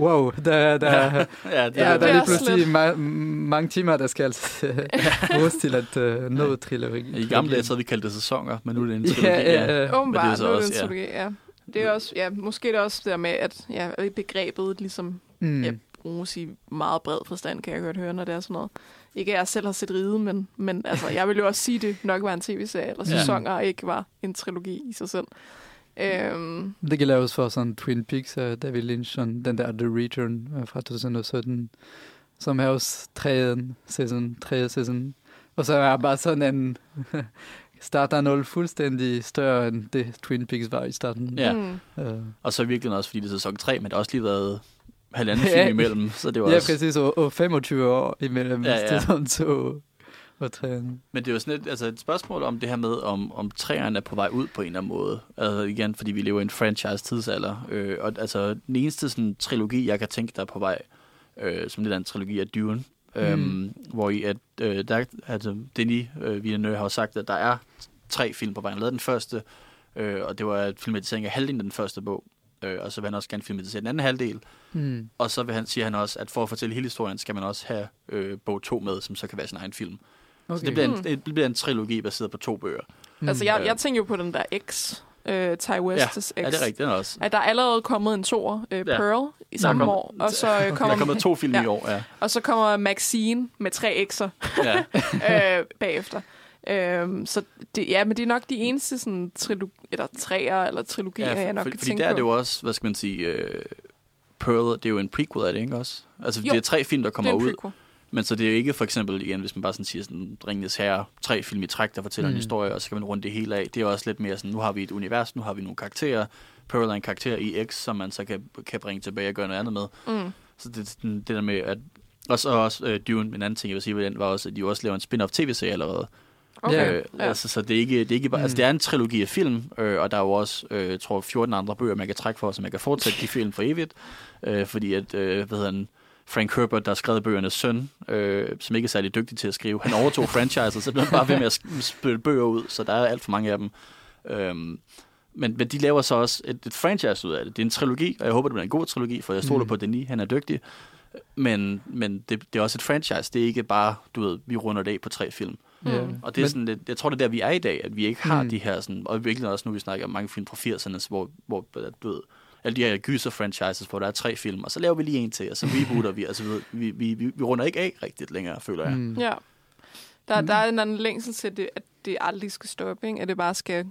wow, der, der, ja. ja, det, Ja, der er er lige også pludselig ma- mange timer, der skal bruges til at uh, nå trilogi. I gamle dage så havde vi kaldt det sæsoner, men nu er det en trilogi. Ja, ja, ja. Åbenbart, det er så nu er også, det en ja. trilogi, ja. Det er også, ja, måske er det også det der med, at ja, begrebet ligesom Mm. ja, bruges i meget bred forstand, kan jeg godt høre, når det er sådan noget. Ikke at jeg selv har set ride, men, men altså, jeg vil jo også sige, det nok var en tv-serie eller Ja. sæsoner, og ikke var en trilogi i sig selv. Øhm, Det gælder også for sådan Twin Peaks af David Lynch, sådan den der The Return øh, fra 2017, som er også tredje sæson, tredje sæson. Og så er bare sådan en starter 0 fuldstændig større end det Twin Peaks var i starten. Ja. mm, Uh, Og så virkelig også, fordi det er sæson 3, men der har også lige været halvanden Ja. film imellem, så det var ja, også... præcis, og, og 25 år imellem Ja, ja, ja. ja. sæson 2 og 3. Men det er jo sådan et, altså et spørgsmål om det her med, om, om træerne er på vej ud på en eller anden måde. Altså igen, fordi vi lever i en franchise-tidsalder. Øh, og altså, den eneste sådan, trilogi, jeg kan tænke, der er på vej, øh, som lidt af en trilogi, er Dune. Mm. Øhm, hvor i at, øh, der, altså, Denis øh, Villeneuve har sagt, at der er tre film på vej. Han lavet den første, øh, og det var et filmatisering af halvdelen af den første bog. Øh, og så vil han også gerne filmatisere den anden halvdel. Mm. Og så vil han, siger han også, at for at fortælle hele historien, skal man også have øh, bog 2 med, som så kan være sin egen film. Okay. Så det bliver, en, Mm. det bliver en trilogi baseret på to bøger. Mm. Altså, jeg, Øh. jeg tænker jo på den der X, øh, Ty West's X. Ja, det er rigtigt, den er også. At der er allerede kommet en tor, øh, Ja. Pearl, i samme kom- år. Og så, øh, Der er kommer, kommet to film ja. i år, ja. og så kommer Maxine med tre X'er ja. øh, bagefter. Øhm, så det, ja, men det er nok de eneste sådan, trilogi, eller træer eller trilogier, ja jeg nok for, kan fordi tænke der er på. det jo også, hvad skal man sige, øh, Pearl, det er jo en prequel af det, ikke også? Altså, Jo, det er tre film, der kommer er ud, prequel. men så det er jo ikke for eksempel, igen, hvis man bare sådan siger sådan, Ringenes Herre, tre film i træk, der fortæller mm. en historie, og så kan man runde det hele af. Det er også lidt mere sådan, nu har vi et univers, nu har vi nogle karakterer. Pearl er en karakter i X, som man så kan, kan bringe tilbage og gøre noget andet med. Mm. Så det, det der med, at og så også øh, Dune, en anden ting, jeg vil sige ved den, var også, at de jo også laver en spin-off tv-serie allerede. Okay. Ja. Øh, Ja. altså, så det er ikke, det er ikke bare, mm. altså, Mm. det er en trilogi af film, øh, og der er jo også, øh, jeg tror, 14 andre bøger, man kan trække for, så man kan fortsætte de film for evigt. Øh, fordi at, øh, hvad hedder han, Frank Herbert, der har skrevet bøgernes søn, øh, som ikke er særlig dygtig til at skrive, han overtog franchiset, så blev han bare ved med at spytte bøger ud, så der er alt for mange af dem. Øhm, men, men de laver så også et, et franchise ud af det. Det er en trilogi, og jeg håber, det bliver en god trilogi, for jeg stoler Mm. på Denis, han er dygtig. Men, men det, det er også et franchise. Det er ikke bare, du ved, vi runder det af på tre film. Ja. Mm. Og det er Men- sådan lidt, jeg tror, det er der, vi er i dag, at vi ikke har mm. Mm. de her sådan, og virkelig også nu, vi snakker om mange film fra 80'erne, hvor, hvor du ved, alle de her gyser-franchises, hvor der er tre film, og så laver vi lige en til, og så rebooter vi, altså vi, vi, vi, vi, vi runder ikke af rigtigt længere, føler jeg. Mm. Mm. Ja. Der, Mm. der er en anden længsel til, det, at det aldrig skal stoppe, ikke? at det bare skal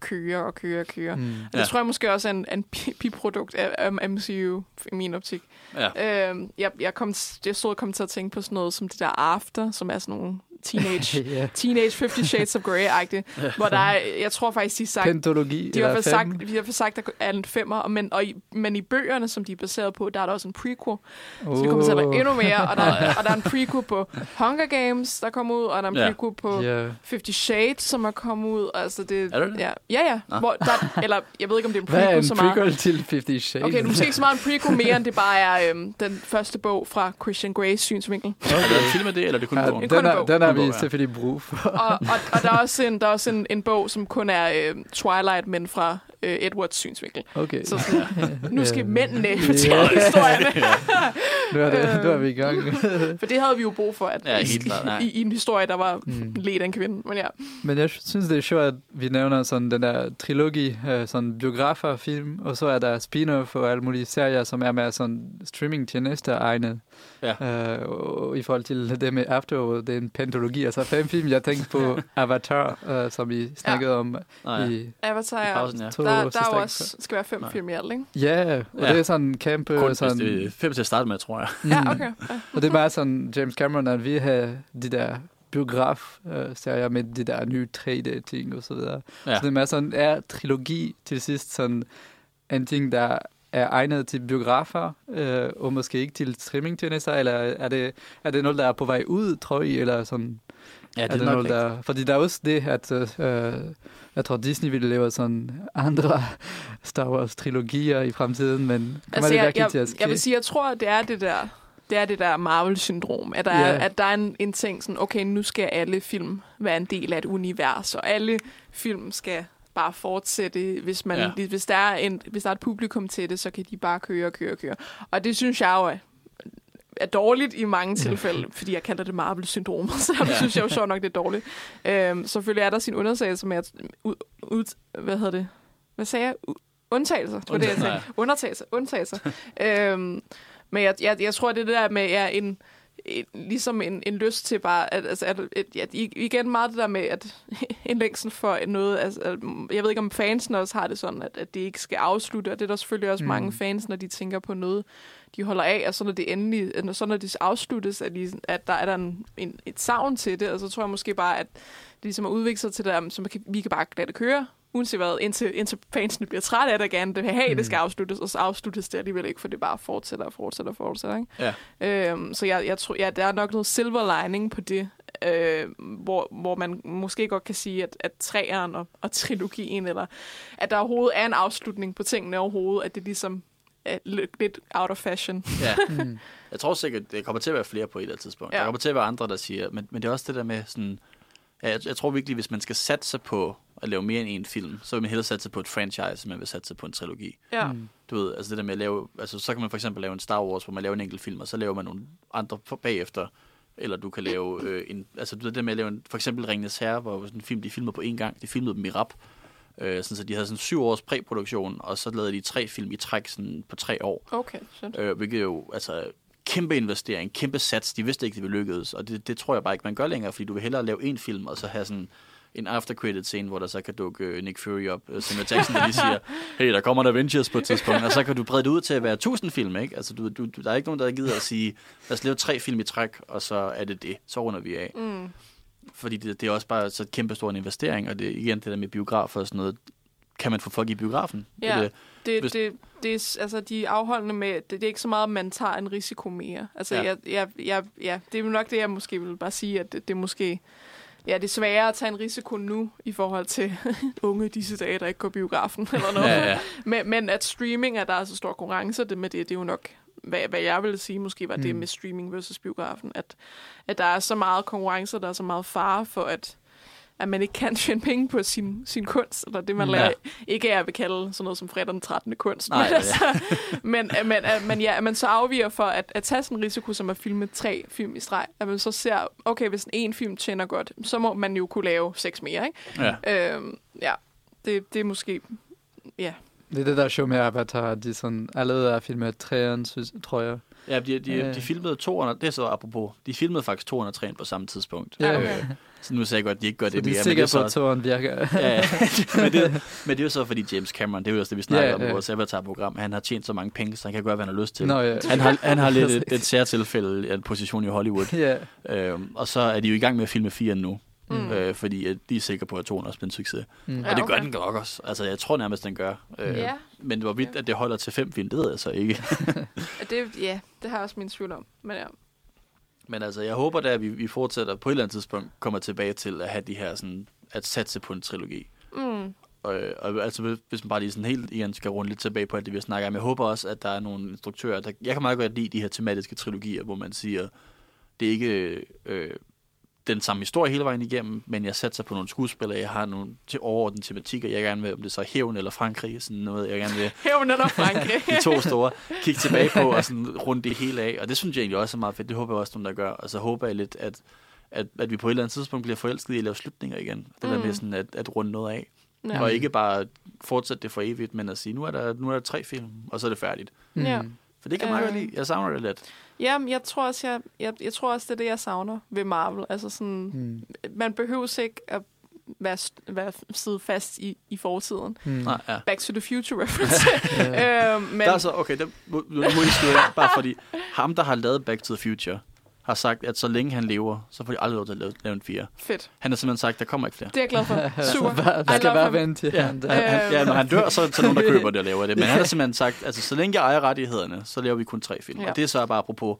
køre og køre og køre. Mm. Mm. Det Ja. tror jeg måske også er en, en bi- biprodukt af, af MCU i min optik. Ja. Øhm, jeg, jeg, kom, jeg stod og kom til at tænke på sådan noget som det der After, som er sådan nogle teenage, ja. teenage 50 Shades of Grey-agtigt, hvor der er, jeg tror faktisk, de har sagt, Pentologi. de har sagt, de har sagt, at der er en femmer, men, og i, men i bøgerne, som de er baseret på, der er der også en prequel. Så det kommer til at være endnu mere, og der, og der er en prequel på Hunger Games, der kommer ud, og der er en Ja. prequel på Ja. 50 Shades, som er kommet ud. Altså det, Er det? Ja, ja. ja. Nå. Hvor der, eller jeg ved ikke, om det er en Hvad er prequel en så meget. prequel til 50 Shades? Okay, nu måske ikke så meget en prequel mere, end det bare er øhm, den første bog fra Christian Greys synsvinkel. Er der en film af det, eller er det kun Ja, bogen? kun den, en er, bog. den har En vi brug for. og, og, og der er også en, der er også en, en bog, som kun er øh, Twilight, men fra øh, Edwards synsvinkel. Okay. Så sådan, nu skal Ja. mændene fortælle historierne. Nu er, det, nu er vi i gang. For det havde vi jo brug for, at Ja, helt klart, i, i en historie, der var Mm. ledt af en kvinde. Men ja, Men jeg synes, det er sjovt, at vi nævner sådan den der trilogi, øh, sådan biografer, film, og så er der spin-off og alle mulige serier, som er med sådan streaming-tjenester egnet. Ja. Øh, og i forhold til det med Afterworld, det er en pentologi, altså fem film. Jeg tænkte på Avatar, øh, som vi snakkede om Nå, ja. i Avatar, ja. Pausen, ja. Der, der er også, skal være fem Nej. film i alt, ikke? Ja, og Ja. det er sådan en kæmpe... Kun sådan, det er fem til at starte med, tror jeg. Ja, Mm. okay. Ja. Og det er bare sådan, James Cameron, at vi har de der biograf-serier med de der nye 3D-ting og så videre. Ja. Så det er mere sådan, er trilogi til sidst sådan en ting, der er egnet til biografer, øh, og måske ikke til streamingtjenester, eller er det, er det noget, der er på vej ud, tror I, eller sådan, Ja, er det noget, der... Fordi der er også det, at øh, jeg tror, Disney ville lave sådan andre Star Wars-trilogier i fremtiden, men kommer Altså, det jeg, virkelig jeg, til at ske? jeg vil sige, jeg tror, at det er det der, det er det der Marvel-syndrom. At der, er, Ja. at der er en, en ting sådan, okay, nu skal alle film være en del af et univers, og alle film skal bare fortsætte. Hvis, man, ja. hvis, der er en, hvis der er et publikum til det, så kan de bare køre og køre og køre. Og det synes jeg jo er, dårligt i mange tilfælde, fordi jeg kalder det Marvel-syndrom, så Ja. synes jeg jo sjovt nok, det er dårligt. Øhm, selvfølgelig er der sin undersøgelse med at... Ud, ud, hvad hedder det? Hvad sagde jeg? Undtagelser. Det var det, jeg. Nej. Undertagelser. Undtagelser. øhm, men jeg, jeg, jeg tror, det er det der med ja, en, en, ligesom en, en lyst til bare, at, altså, at, at, at, igen meget det der med, at en længsel for noget, altså, at, jeg ved ikke om fansen også har det sådan, at, at det ikke skal afslutte, og det er der selvfølgelig også mm. mange fans, når de tænker på noget, de holder af, og så når det endelig, når- så når det afsluttes, at, de, at der er der en, en, et savn til det, og så tror jeg måske bare, at det ligesom har udviklet sig til det, der, så man kan, vi kan bare lade det køre, uanset hvad, indtil, indtil fansene bliver trætte af det gerne det have, Mm. det skal afsluttes, og så afsluttes det alligevel ikke, for det bare fortsætter og fortsætter og fortsætter. Ikke? Ja. Øhm, så jeg, jeg tror, ja, der er nok noget silver lining på det, øh, hvor, hvor man måske godt kan sige, at, at træeren og, og trilogien, eller at der overhovedet er en afslutning på tingene overhovedet, at det ligesom er lidt lidt out of fashion. Ja. Mm. Jeg tror sikkert, det kommer til at være flere på et eller andet tidspunkt. Ja. Der kommer til at være andre, der siger, men, men det er også det der med sådan, ja, jeg, jeg tror virkelig, hvis man skal satse på at lave mere end en film, så vil man hellere satse på et franchise, end man vil satse på en trilogi. Ja. Mm. Du ved, altså det der med at lave, altså så kan man for eksempel lave en Star Wars, hvor man laver en enkelt film, og så laver man nogle andre for- bagefter, eller du kan lave øh, en, altså du ved, det der med at lave en, for eksempel Ringenes Herre, hvor sådan en film, de filmede på én gang, de filmede dem i rap, øh, sådan så de havde sådan syv års præproduktion, og så lavede de tre film i træk sådan på tre år. Okay, shit. Øh, hvilket jo, altså, kæmpe investering, kæmpe sats. De vidste ikke, det ville lykkedes, og det, det tror jeg bare ikke, man gør længere, fordi du vil hellere lave en film, og så have sådan en after credit scene, hvor der så kan dukke øh, Nick Fury op, øh, Samuel Jackson, der lige siger, hey, der kommer en Avengers på et tidspunkt, og så kan du brede det ud til at være tusind film, ikke? Altså, du, du, der er ikke nogen, der gider at sige, lad os lave tre film i træk, og så er det det. Så runder vi af. Mm. Fordi det, det er også bare så kæmpe stor en investering, og det er igen det der med biografer og sådan noget, kan man få folk i biografen? Ja. Det, Det, Hvis- det, det er, altså, de afholdende med, det, det er ikke så meget, at man tager en risiko mere. Altså, Ja. jeg, jeg, jeg, ja, det er jo nok det, jeg måske vil bare sige, at det, det er måske... Ja, det er sværere at tage en risiko nu, i forhold til unge disse dage, der ikke går biografen eller noget. ja, ja. Men, men at streaming, at der er så stor konkurrence det med det, det er jo nok, hvad, hvad jeg ville sige, måske var mm. det Mm. med streaming versus biografen, at, at der er så meget konkurrence, der er så meget fare for, at, at man ikke kan tjene penge på sin, sin kunst, eller det, man Ja. ja. laver, ikke er, jeg vil kalde sådan noget som fredag den 13. kunst. Nej, men, ja. altså, men, men, man, ja, at man så afviger for at, at tage sådan en risiko, som at filme tre film i streg, at man så ser, okay, hvis en film tjener godt, så må man jo kunne lave seks mere, ikke? ja. Øhm, ja, det, det er måske... Ja, Det er det, der er sjovt med Avatar, de sådan, allerede er filmet træerne, synes, tror jeg. Ja, de, de, Ja. de filmede 200, det er så apropos, de filmede faktisk 203 på samme tidspunkt. Ja, Øh, okay. Så nu sagde jeg godt, at de ikke gør Så det de mere. er men det sikre er på, at så, toren virker. ja, ja. men, det, men det er jo så, fordi James Cameron, det er jo også det, vi snakker Ja, om i ja. vores Avatar-program, han har tjent så mange penge, så han kan gøre, hvad han har lyst til. Nå, ja. Han har, han har lidt et, et særtilfælde af en position i Hollywood. ja. Øhm, og så er de jo i gang med at filme 4 nu, Mm. øh, fordi at de er sikre på, at 200 også bliver en succes. Mm. Ja, og det gør okay. den nok også. Altså, jeg tror nærmest, den gør. Øh, Ja. Men hvorvidt at det holder til fem film, det ved jeg så ikke. Det, ja, det har jeg også min tvivl om. Men ja. Men altså, jeg håber da, at vi, vi fortsætter på et eller andet tidspunkt, kommer tilbage til at have de her sådan, at satse på en trilogi. Mm. Og, og altså, hvis- hvis man bare lige sådan helt igen skal runde lidt tilbage på alt det, vi snakker om. Jeg håber også, at der er nogle instruktører, der, jeg kan meget godt lide de her tematiske trilogier, hvor man siger, det er ikke, øh, den samme historie hele vejen igennem, men jeg satser på nogle skuespillere, jeg har nogle til overordnede tematikker, jeg gerne vil, om det så er hævn eller Frankrig, sådan noget, jeg gerne vil Hævn eller Frankrig. de to store, kigge tilbage på og sådan rundt det hele af. Og det synes jeg egentlig også er meget fedt. Det håber jeg også, nogen der gør. Og så håber jeg lidt, at, at, at vi på et eller andet tidspunkt bliver forelsket i at lave slutninger igen. Det mm. der med sådan at, at runde noget af. Ja. Og ikke bare fortsætte det for evigt, men at sige, nu er der, nu er der tre film, og så er det færdigt. Ja. For det kan jeg meget Øh. godt lide. Jeg savner det lidt. Jamen, jeg tror også, jeg, jeg, jeg tror også, det er det, jeg savner ved Marvel. Altså sådan, Mm. man behøver ikke at være, være sidde fast i, i fortiden. Mm. Nej, ja. Back to the Future reference. øh, men, Der er så, okay, det, nu, må I skrive bare fordi ham, der har lavet Back to the Future, har sagt, at så længe han lever, så får de aldrig lov til at lave, lave en fire. fedt. Han har simpelthen sagt, at der kommer ikke flere. Det er jeg glad for. Super. Vi skal bare him. vente til Ja, han der. han, han, ja, når han dør, så er der nogen, der køber det og laver det. Men han har simpelthen sagt, altså så længe jeg ejer rettighederne, så laver vi kun tre film. Ja. Og det er så bare apropos,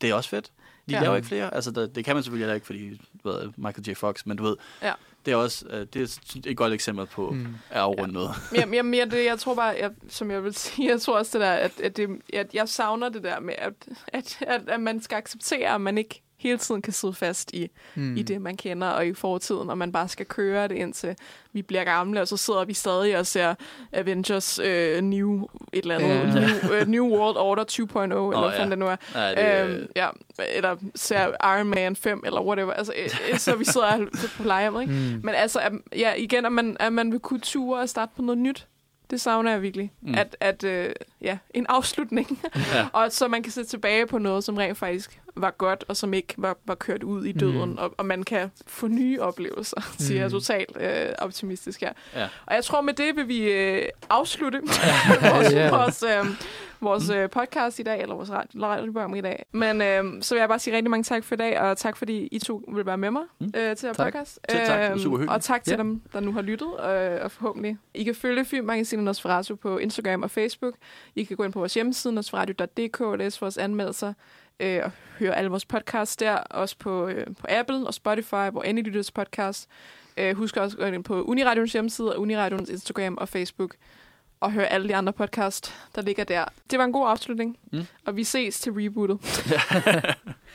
det er også fedt. De Ja. ja. laver ikke flere. Altså, der, det kan man selvfølgelig heller ikke, fordi du ved, Michael J. Fox, men du ved, Ja. det er også øh, det er et godt eksempel på Mm. at afrunde noget. Jamen, jamen jeg, det, jeg tror bare, jeg, som jeg vil sige, jeg tror også det der, at, at, det, at jeg savner det der med, at, at, at, at man skal acceptere, at man ikke hele tiden kan sidde fast i, Mm. i det, man kender, og i fortiden, og man bare skal køre det indtil vi bliver gamle, og så sidder vi stadig og ser Avengers uh, New, et eller andet, Ja. new, uh, new World Order 2.0, eller hvad ja. det nu er. Ja, det, Øhm, ja, eller ser Iron Man 5, eller whatever. Altså, øh, øh, så vi sidder på plejehjem, ikke? Mm. Men altså, ja, igen, at man, at man vil kunne ture og starte på noget nyt. Det savner jeg virkelig. Mm. Mm. At, at øh, ja, en afslutning. Ja. og så man kan se tilbage på noget, som rent faktisk var godt, og som ikke var, var kørt ud i døden. Mm. Og, og man kan få nye oplevelser, siger jeg Mm. totalt øh, optimistisk her. Ja. Og jeg tror, med det vil vi øh, afslutte vores, Ja. vores, øh, vores øh, podcast i dag, eller vores radio- radioprogram i dag. Men øh, så vil jeg bare sige rigtig mange tak for i dag, og tak fordi I to vil være med mig Mm. øh, til at Tak. podcast. Selv tak. Det var super hyggeligt. og tak til Ja. dem, der nu har lyttet, øh, og forhåbentlig. I kan følge Filmmagasinet Nosferatu på Instagram og Facebook. I kan gå ind på vores hjemmeside, nosferatu.dk, læse vores anmeldelser, øh, og høre alle vores podcasts der, også på, øh, på Apple og Spotify, hvor end I lytter til podcast. Øh, husk også at gå ind på Uniradions hjemmeside og Uniradions Instagram og Facebook og høre alle de andre podcast, der ligger der. Det var en god afslutning, Mm. og vi ses til rebootet.